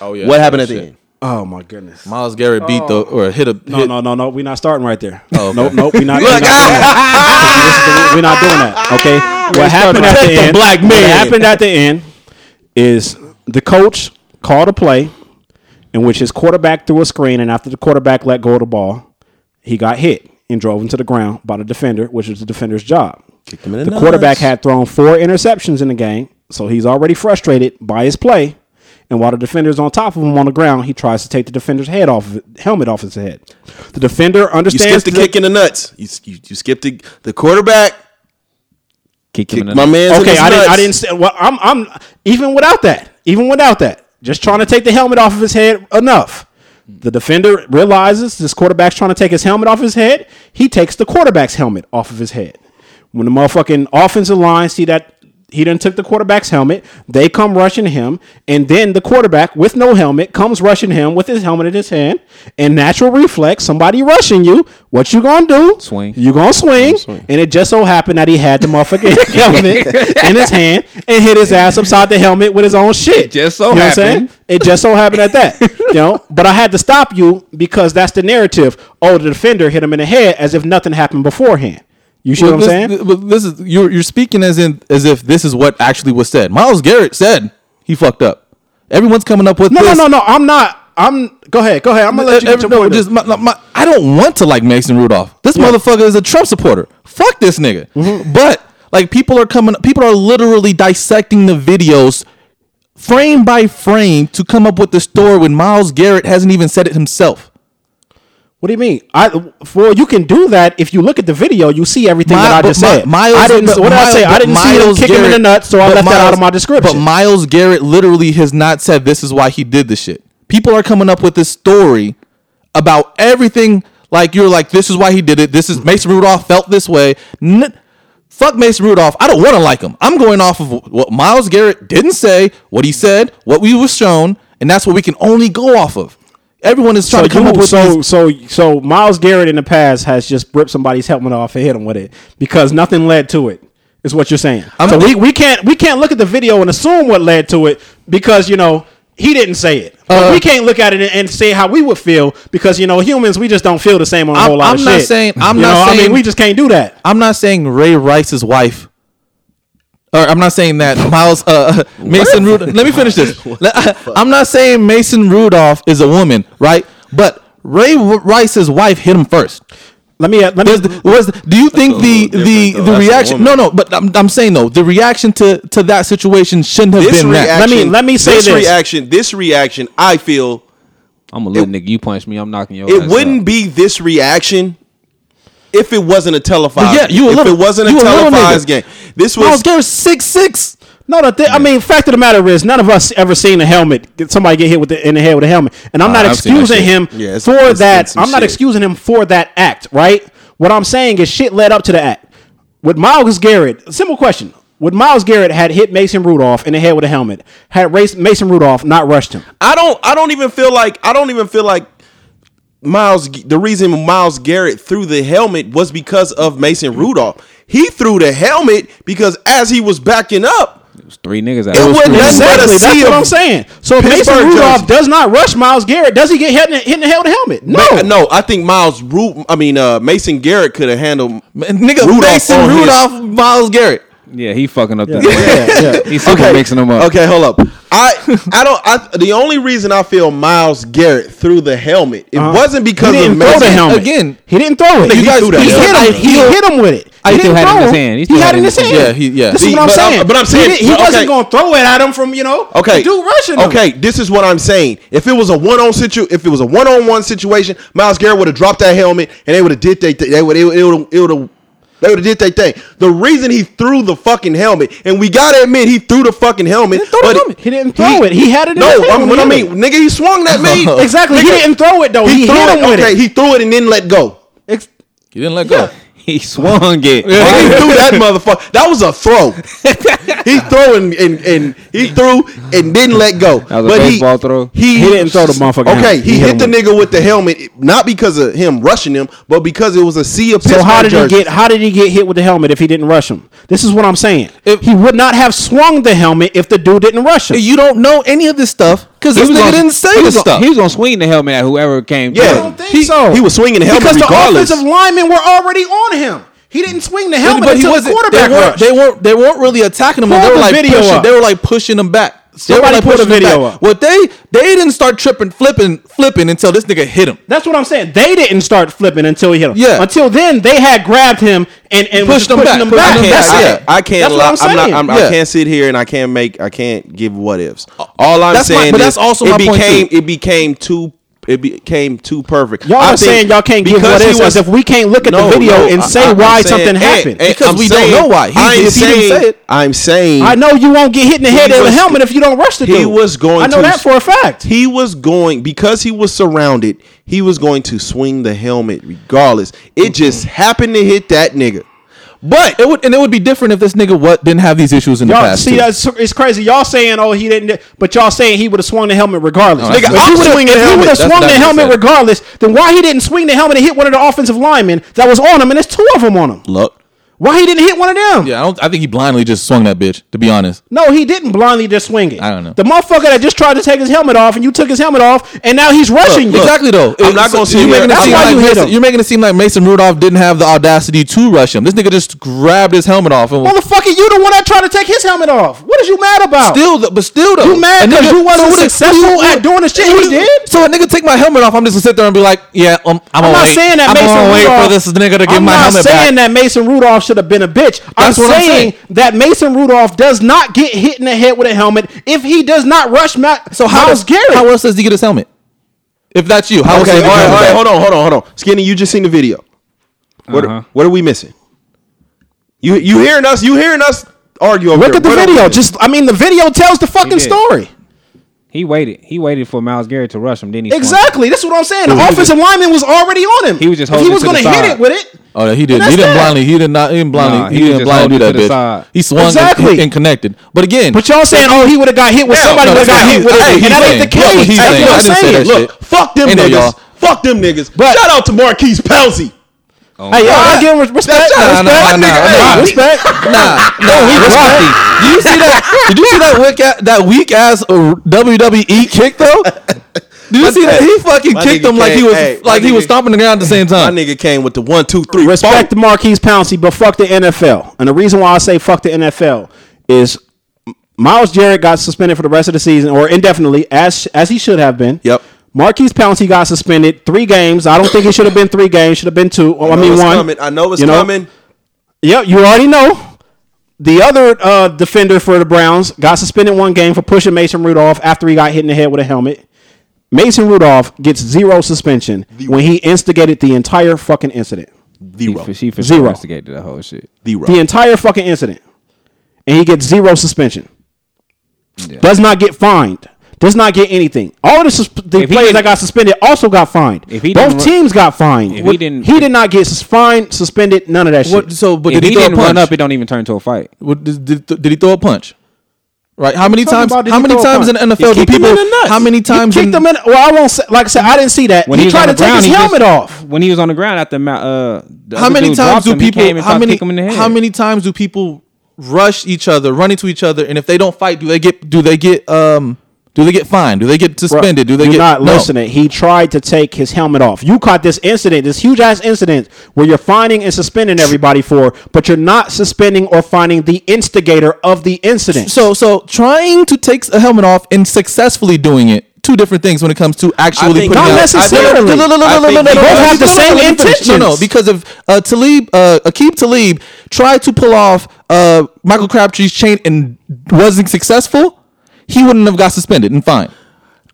C: Oh yeah.
A: what happened at the
C: Shit.
A: end?
D: Oh my goodness.
C: Myles Garrett beat the oh. or hit a
D: No,
C: hit,
D: no, no, no. We're not starting right there.
C: Oh, okay.
D: Nope, nope. We're not. (laughs)
A: Look,
D: we're, not doing that. (laughs) we're not doing that. Okay. (laughs) What happened at
A: Protect
D: the
A: the
D: end?
A: black
D: What happened at the end is the coach called a play in which his quarterback threw a screen, and after the quarterback let go of the ball, he got hit and drove into the ground by the defender, which was the defender's job.
A: him in the
D: The quarterback
A: nuts.
D: had thrown four interceptions in the game, so he's already frustrated by his play. And while the defender is on top of him on the ground, he tries to take the defender's head off of it, helmet off his head. The defender
A: You
D: understands
A: skipped the kick in the nuts. You you, you skipped the the quarterback.
B: Kick him in the
A: My man's
D: Okay,
A: in his
D: I didn't. I didn't say. Well, I'm. I'm even without that. Even without that, just trying to take the helmet off of his head. Enough. The defender realizes this quarterback's trying to take his helmet off his head. He takes the quarterback's helmet off of his head. When the motherfucking offensive line see that he done took the quarterback's helmet, they come rushing him, and then the quarterback with no helmet comes rushing him with his helmet in his hand. And natural reflex, somebody rushing you, what you gonna do?
B: Swing.
D: You gonna swing, and it just so happened that he had the motherfucking (laughs) helmet in his hand and hit his ass upside the helmet with his own shit.
B: just so
D: you know what I'm
B: happened.
D: saying? It just so happened at that. You know, but I had to stop you because that's the narrative. Oh, the defender hit him in the head as if nothing happened beforehand. You see
C: Well,
D: what I'm
C: this,
D: saying?
C: But this is you're you're speaking as in as if this is what actually was said. Myles Garrett said he fucked up. Everyone's coming up with
D: No, no,
C: this.
D: no, no. I'm not. I'm. Go ahead. Go ahead. I'm gonna let you get
C: Every-
D: your
C: no, just my, my, I don't want to like Mason Rudolph. This motherfucker is a Trump supporter. Fuck this nigga.
D: Mm-hmm.
C: But like people are coming, people are literally dissecting the videos frame by frame to come up with the story when Myles Garrett hasn't even said it himself.
D: What do you mean? I for you can do that if you look at the video. You see everything
C: Mi-
D: that I just
C: Mi-
D: said.
C: Myles,
D: I didn't.
C: but
D: What did I say? I didn't see him
C: Myles
D: kick him in the nuts, so I left that out of my description.
C: But Myles Garrett literally has not said this is why he did this shit. People are coming up with this story about everything. Like you're like, this is why he did it. This is Mason Rudolph felt this way. N- fuck Mason Rudolph. I don't want to like him. I'm going off of what Myles Garrett didn't say, what he said, what we were shown, and that's what we can only go off of. Everyone is trying
D: So,
C: to come
D: you,
C: up with
D: so,
C: these-
D: so, so Myles Garrett in the past has just ripped somebody's helmet off and hit him with it because nothing led to it. Is what you're saying? so we, we can't we can't look at the video and assume what led to it because you know he didn't say it.
C: Uh,
D: we can't look at it and, say how we would feel because you know humans we just don't feel the same on a
C: I'm-
D: whole lot
C: I'm
D: of
C: not saying- I'm
D: You
C: not
D: know, I mean we just can't do that.
C: I'm not saying Ray Rice's wife. Or I'm not saying that Myles uh, (laughs) Mason Rudolph. Let me finish this. (laughs) (laughs) I'm not saying Mason Rudolph is a woman, right? But Ray Rice's wife hit him first.
D: Let me let me.
C: Was the, was the- do you think the the
A: though.
C: the
A: That's
C: reaction? No, no. But I'm, I'm saying though, the reaction to to that situation shouldn't have
A: This
C: been that.
D: Let me- let me say
A: this
D: this.
A: reaction. This reaction. I feel
B: I'm a little nigga. You punch me, I'm knocking your
A: it
B: ass
A: wouldn't
B: out.
A: be this reaction if it wasn't a televised.
C: Yeah, you a little, if
A: it wasn't a
C: a
A: televised
C: nigga.
A: game. This
C: Myles
A: was
C: six six.
D: No, the thing, I mean, fact of the matter is, none of us ever seen a helmet. Get somebody get hit with the, in the head with a helmet, and I'm
C: Uh,
D: not
C: I've
D: excusing him
A: Yeah, it's-
D: for
A: it's
D: that.
A: some
D: I'm not
A: shit.
D: excusing him for that act, right? What I'm saying is, shit led up to the act. With Myles Garrett, simple question: Would Myles Garrett had hit Mason Rudolph in the head with a helmet, had race Mason Rudolph not rushed him?
A: I don't. I don't even feel like. I don't even feel like Myles. The reason Myles Garrett threw the helmet was because of Mason Rudolph. He threw the helmet because as he was backing up,
B: It was three niggas out
A: It
B: there.
A: wasn't nothing
D: Exactly, that's what I'm saying. So if Mason Rudolph
A: jerseys.
D: does not rush Myles Garrett, does he get hit in the, hit in the head with a helmet? No,
A: Ma- no, I think Myles. Ru- I mean, uh, Mason Garrett could have handled.
C: Nigga,
A: Rudolph
C: Mason
A: on his-
C: Rudolph, Myles Garrett.
B: Yeah, he fucking up the.
D: Yeah, yeah.
B: He's super mixing them up.
A: Okay, hold up. I I don't. I the only reason I feel Myles Garrett threw the helmet, it
D: Uh-huh.
A: wasn't because
D: he didn't
A: of
D: throw the helmet.
C: Again,
D: he didn't throw it.
A: He
D: You guys-
A: threw that
D: he hit him. He hit him with it.
B: I
D: He
B: still had it in his hand. He
D: He
B: still
D: had
B: had
D: it in his hand.
B: his
C: hand. Yeah, he- yeah.
D: This
A: See,
D: is what I'm
A: but I'm-
D: saying.
A: but I'm saying-
D: he, didn't- he
A: but
D: wasn't going to throw it at him from you know.
A: Okay,
D: the dude rushing him.
A: Okay, this is what I'm saying. If it was a one on situ, if it was a one on one situation, Myles Garrett would have dropped that helmet and they would have did they they would it would it would have they would have did their thing. The reason he threw the fucking helmet, and we gotta admit he threw the fucking helmet.
D: He throw the
A: but
D: helmet. He didn't throw it. He had it in
A: No,
D: his hand
A: I mean, what I
D: he
A: mean,
D: hit
A: nigga, he swung that (laughs) me.
D: Exactly. He didn't throw it though. He,
A: threw
D: hit
A: it.
D: him with
A: okay,
D: it.
A: he threw it and then let go.
D: Ex-
C: he didn't let go. (laughs)
B: He swung it.
A: Nigga, he (laughs) threw that motherfucker. That was a throw. he (laughs) threw and, and, and he threw and didn't let go.
B: That was a baseball throw?
A: He,
D: He didn't throw the motherfucking
A: Okay, he,
D: He hit
A: hit the nigga with the helmet, not because of him rushing him, but because it was a sea of
D: So how did he get? How did he get hit with the helmet if he didn't rush him? This is what I'm saying.
C: If-
D: he would not have swung the helmet if the dude didn't rush him.
C: You don't know any of this stuff because this nigga
B: gonna-
C: didn't say
B: he was
C: this
B: gonna-
C: stuff.
B: He was gonna swing the helmet at whoever came.
A: Yeah.
B: to
A: I
D: don't think
A: He-
D: so.
A: he was swinging the helmet
D: because
A: regardless.
D: the offensive linemen were already on him. He didn't swing the helmet
C: but he
D: until the
C: wasn't. They weren't,
D: rushed.
C: they weren't. They weren't really attacking him. They were
D: the
C: like
D: video
C: pushing.
D: up.
C: They were like pushing him back. They were,
D: Somebody
C: like,
D: pull the
C: pushing him
D: video up.
C: What they they didn't start tripping, flipping, flipping until this nigga hit him.
D: That's what I'm saying. They didn't start flipping until he hit him.
C: Yeah.
D: Until then, they had grabbed him and, and
C: Pushed
D: just
C: him
D: pushing
C: back,
D: him
C: pushed
D: back. That's
C: back.
D: it.
C: Yeah.
A: I can't.
D: That's what
A: lie.
D: I'm
A: I'm, not. I'm,
C: Yeah.
A: I can't sit here and I can't make. I can't give what ifs. All I'm
C: That's my-
A: saying
C: but
A: is
C: that's also
A: it
C: my point,
A: became.
C: too.
A: It became too. It became too perfect.
D: Y'all
A: I
D: are saying y'all can't give what as if we can't look at
A: No,
D: the video
A: no,
D: and say
A: I-
D: why
A: saying-
D: something
A: eh,
D: happened.
A: and
C: Because
A: I'm
C: we don't know why. He-
A: I'm
C: if he didn't
A: saying.
C: say it-
A: I'm saying.
D: I know you won't get hit in the head
A: He
D: with a helmet if you don't rush the dude.
A: he was going
D: I know
A: to-
D: that for a fact.
A: He was going because he was surrounded. He was going to swing the helmet regardless. It just happened to hit that nigga. But
C: It would and it would be different if this nigga what didn't have these issues in the
D: Y'all
C: past.
D: see
C: too.
D: that's it's crazy. Y'all saying oh he didn't, but y'all saying he would have swung the helmet regardless.
C: No,
D: Nigga, he
A: I'm swinging
D: if he would have swung the helmet regardless, then why he didn't swing the helmet and hit one of the offensive linemen that was on him, and there's two of them on him.
C: Luck.
D: Why he didn't hit one of them?
C: Yeah, I don't. I think he blindly just swung that bitch. To be honest,
D: No, he didn't blindly just swing it.
C: I don't know.
D: The motherfucker that just tried to take his helmet off and you took his helmet off and now he's rushing you.
C: exactly though.
A: I'm not gonna sit
C: you're
A: here-
C: making it
A: That's
C: seem
D: why
C: like
D: you hit
C: Mason,
D: him.
C: you're making it seem like Mason Rudolph didn't have the audacity to rush him. This nigga just grabbed his helmet off and was
D: Motherfucker, you the one that tried to take his helmet off. What is you mad about?
C: still, th- but still though.
D: You mad
C: because
D: you wasn't
C: what if-
D: successful
C: what-
D: at doing the shit he
C: if-
D: did?
C: So a nigga take my helmet off. I'm just gonna sit there and be like, yeah, um, I'm,
D: I'm
C: gonna
D: not
C: wait.
D: saying that
C: I'm
D: Mason
C: gonna wait
D: Rudolph,
C: for this nigga to give
D: I'm
C: my
D: not
C: helmet
D: saying
C: back.
D: that Mason Rudolph should have been a bitch. I'm
C: That's what I'm
D: saying
C: saying.
D: that Mason Rudolph does not get hit in the head with a helmet if he does not rush Matt.
C: So how
D: Myles
C: does
D: Garrett?
C: How else does he get his helmet? If that's you, how else
A: okay,
C: does
A: all
C: he
A: right,
C: get
A: all
C: his
A: right,
C: helmet
A: hold on, hold on, hold on. Skinny, you just seen the video. What
B: Uh-huh.
A: what are we missing? You you hearing us? You hearing us argue over
D: Look
A: here.
D: at the
A: What
D: video. Just I mean, the video tells the fucking story.
B: He waited. He waited for Myles Garrett to rush him. Then he swung.
D: Exactly. That's what I'm saying. The
B: He was
D: offensive lineman was already on him.
B: He was just
D: if he was
B: it to
D: going to hit it with it.
C: Oh, he didn't. He didn't
D: that.
C: blindly. He did not. He didn't blindly.
B: Nah,
C: he,
B: he
C: didn't
B: just
C: blindly do that
B: it to the
C: bitch.
B: side.
C: He swung
D: Exactly.
C: and, and connected. But again,
D: But y'all saying, oh, he would have got hit with
A: Yeah,
D: somebody
C: no,
D: would have got hit with it. And that ain't the case.
C: he's
D: what
C: I
D: I'm
C: didn't say
D: saying.
C: that
D: Look.
A: Fuck them niggas. Fuck them niggas. Shout out to Maurkice Pouncey.
D: Hey, y'all, I give him respect.
C: Nah, nah,
D: respect. (laughs)
C: nah, nah,
D: Hey,
C: nah.
D: respect.
C: Nah, nah, he dropped. Did you see that? Did you see that weak ass, that weak ass uh, WWE kick though? Did you see that? He fucking kicked
A: nigga
C: him like he was
A: hey,
C: like he was stomping the ground at the same time.
A: My
C: time.
A: nigga came with the one, two, three.
D: Respect
A: four.
D: the Maurkice Pouncey, but fuck the NFL. And the reason why I say fuck the NFL is Myles Garrett got suspended for the rest of the season or indefinitely, as as he should have been.
A: Yep.
D: Maurkice Pouncey got suspended three games. I don't think it should have been three games. Should have been two. I,
A: know
D: mean
A: it's
D: one.
A: Coming. I know it's
D: You know?
A: coming.
D: Yep, you already know. The other uh, defender for the Browns got suspended one game for pushing Mason Rudolph after he got hit in the head with a helmet. Mason Rudolph gets zero suspension when he instigated the entire fucking incident.
A: Zero.
B: for, she for
D: Zero.
B: sure instigated the whole shit.
A: Zero.
D: The entire fucking incident. And he gets zero suspension.
B: Yeah.
D: Does not get fined. Does not get anything. All of the, sus- the players that got suspended also got fined.
B: If he
D: Both teams got fined.
B: If he didn't-
D: he did not get sus- fined, suspended, none of that
C: What,
D: shit.
C: so, but
B: if
C: did
B: he,
C: he, throw a
B: didn't run
C: punch?
B: up, it don't even turn to a fight.
C: What, did, did, did he throw a punch? Right? How many
D: Talking
C: times?
D: about
C: How many times in the? NFL do
D: kicked him
C: people?
D: in the nuts.
C: How many
D: He
C: times?
D: kicked
C: in,
D: him in. Well, I won't say. Like I said, I didn't see that.
B: When
D: he,
B: was
D: tried to
B: the
D: take
B: ground,
D: his
B: he
D: helmet
B: just-
D: off.
B: When he was on the ground after Ma- uh, the
C: how many times do
B: him,
C: people? How many?
B: him in the head.
C: How many times do people rush each other, run into each other, and if they don't fight, do they get? Do they get um Do they get fined? Do they get suspended? Do they get
D: not
C: no.
D: listening? He tried to take his helmet off. You caught this incident, this huge ass incident where you're finding and suspending everybody for, but you're not suspending or finding the instigator of the incident.
C: So so trying to take a helmet off and successfully doing it. Two different things when it comes to actually putting
D: Not
C: out.
D: necessarily.
C: No, no,
A: I
C: no, no,
A: think
C: no, no,
A: they both
D: have the same
C: finish. No, no, because if uh, Talib, uh, Aqib Talib tried to pull off uh, Michael Crabtree's chain and wasn't successful, he wouldn't have got suspended and fined.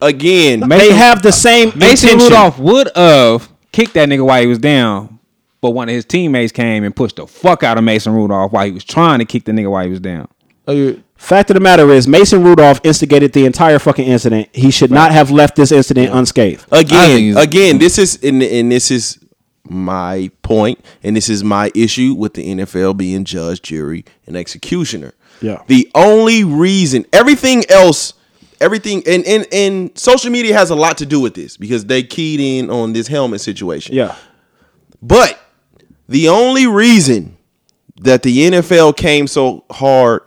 A: Again,
D: they have the same
B: Mason
D: intention.
B: Rudolph would have kicked that nigga while he was down, but one of his teammates came and pushed the fuck out of Mason Rudolph while he was trying to kick the nigga while he was down.
D: Oh, Fact of the matter is, Mason Rudolph instigated the entire fucking incident. He should not have left this incident unscathed.
A: Again, again, this is and, and this is my point, and this is my issue with the NFL being judge, jury, and executioner.
D: Yeah.
A: The only reason everything else, everything and, and and social media has a lot to do with this because they keyed in on this helmet situation.
D: Yeah.
A: But the only reason that the NFL came so hard,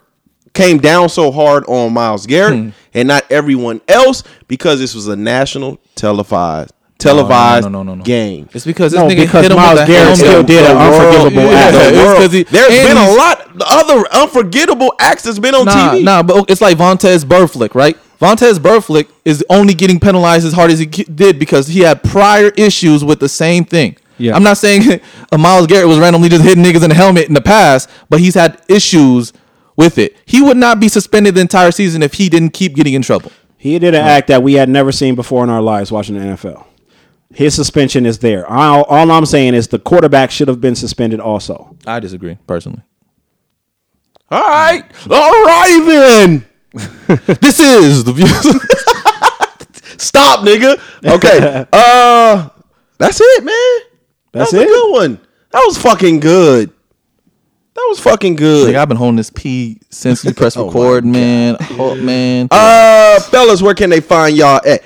A: came down so hard on Myles Garrett
C: Hmm.
A: and not everyone else, because this was a national televised televised
C: no, no, no, no.
A: game.
C: It's because this
D: No,
C: nigga
D: because
C: hit him
D: Myles
C: with the
D: Garrett
C: helmet.
D: still did an
A: The world-
D: unforgivable
A: yeah,
D: act.
C: The
A: it's
C: world-
A: 'cause he- There's
C: and
A: been a lot other unforgettable acts that's been on
C: Nah,
A: TV.
C: nah, but it's like Vontaze Burfict, right? Vontaze Burfict is only getting penalized as hard as he did because he had prior issues with the same thing.
B: Yeah.
C: I'm not saying (laughs) uh, Myles Garrett was randomly just hitting niggas in the helmet in the past, but he's had issues with it. He would not be suspended the entire season if he didn't keep getting in trouble.
D: He did an act that we had never seen before in our lives watching the NFL. His suspension is there. All, all I'm saying is the quarterback should have been suspended also.
C: I disagree personally.
A: All right, all right then. (laughs)
C: this is the view. (laughs)
A: Stop, nigga. Okay. (laughs) uh, that's it, man.
D: That's
A: that was
D: it?
A: a good one. That was fucking good. That was fucking good.
C: like I've been holding this P since you press
A: Oh
C: record, man. Oh man.
A: Uh, fellas, where can they find y'all at?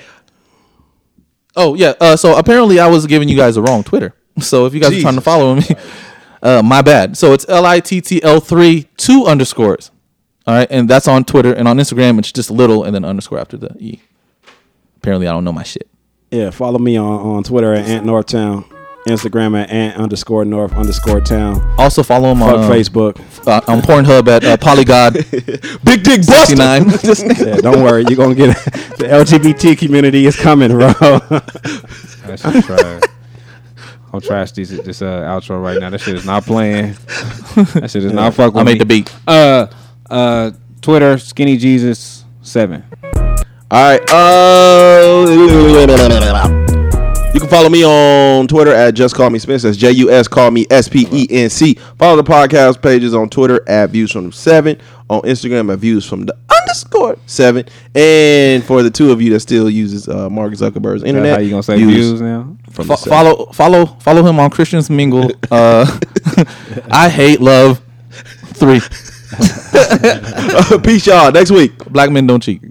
C: Oh yeah. Uh, so apparently I was giving you guys the wrong Twitter. (laughs) So if you guys are trying to follow me, (laughs) uh, my bad. So it's L I T T L three two underscores. All right, and that's on Twitter and on Instagram. It's just little and then underscore after the e. Apparently I don't know my shit.
D: Yeah, follow me on, on Twitter at Ant Northtown, Instagram at Ant underscore North underscore Town.
C: Also follow him
D: Fuck
C: on uh,
D: Facebook.
C: uh, on Pornhub at uh, Polygod (laughs)
A: Big Dick
C: sixty
A: Buster. (laughs)
D: Yeah, don't worry, you're gonna get (laughs) the LGBT community is coming, bro.
B: That shit trash. I'm trash this this uh, outro right now. That shit is not playing. That shit is not fucking.
C: I made the beat.
B: Uh, uh, Twitter skinny Jesus seven.
A: All right. Uh, you can follow me on Twitter at Just Call Me Spence. That's J U S Call Me S P E N C. Follow the podcast pages on Twitter at Views from the Seven. On Instagram at Views from the underscore seven. And for the two of you that still uses uh, Mark Zuckerberg's internet,
B: That's how you gonna say views now?
A: from
C: Fo-
A: the
C: follow follow follow him on Christians Mingle. (laughs) Uh, (laughs) I hate love. Three (laughs)
A: Peace, y'all. Next week.
C: black men don't cheat.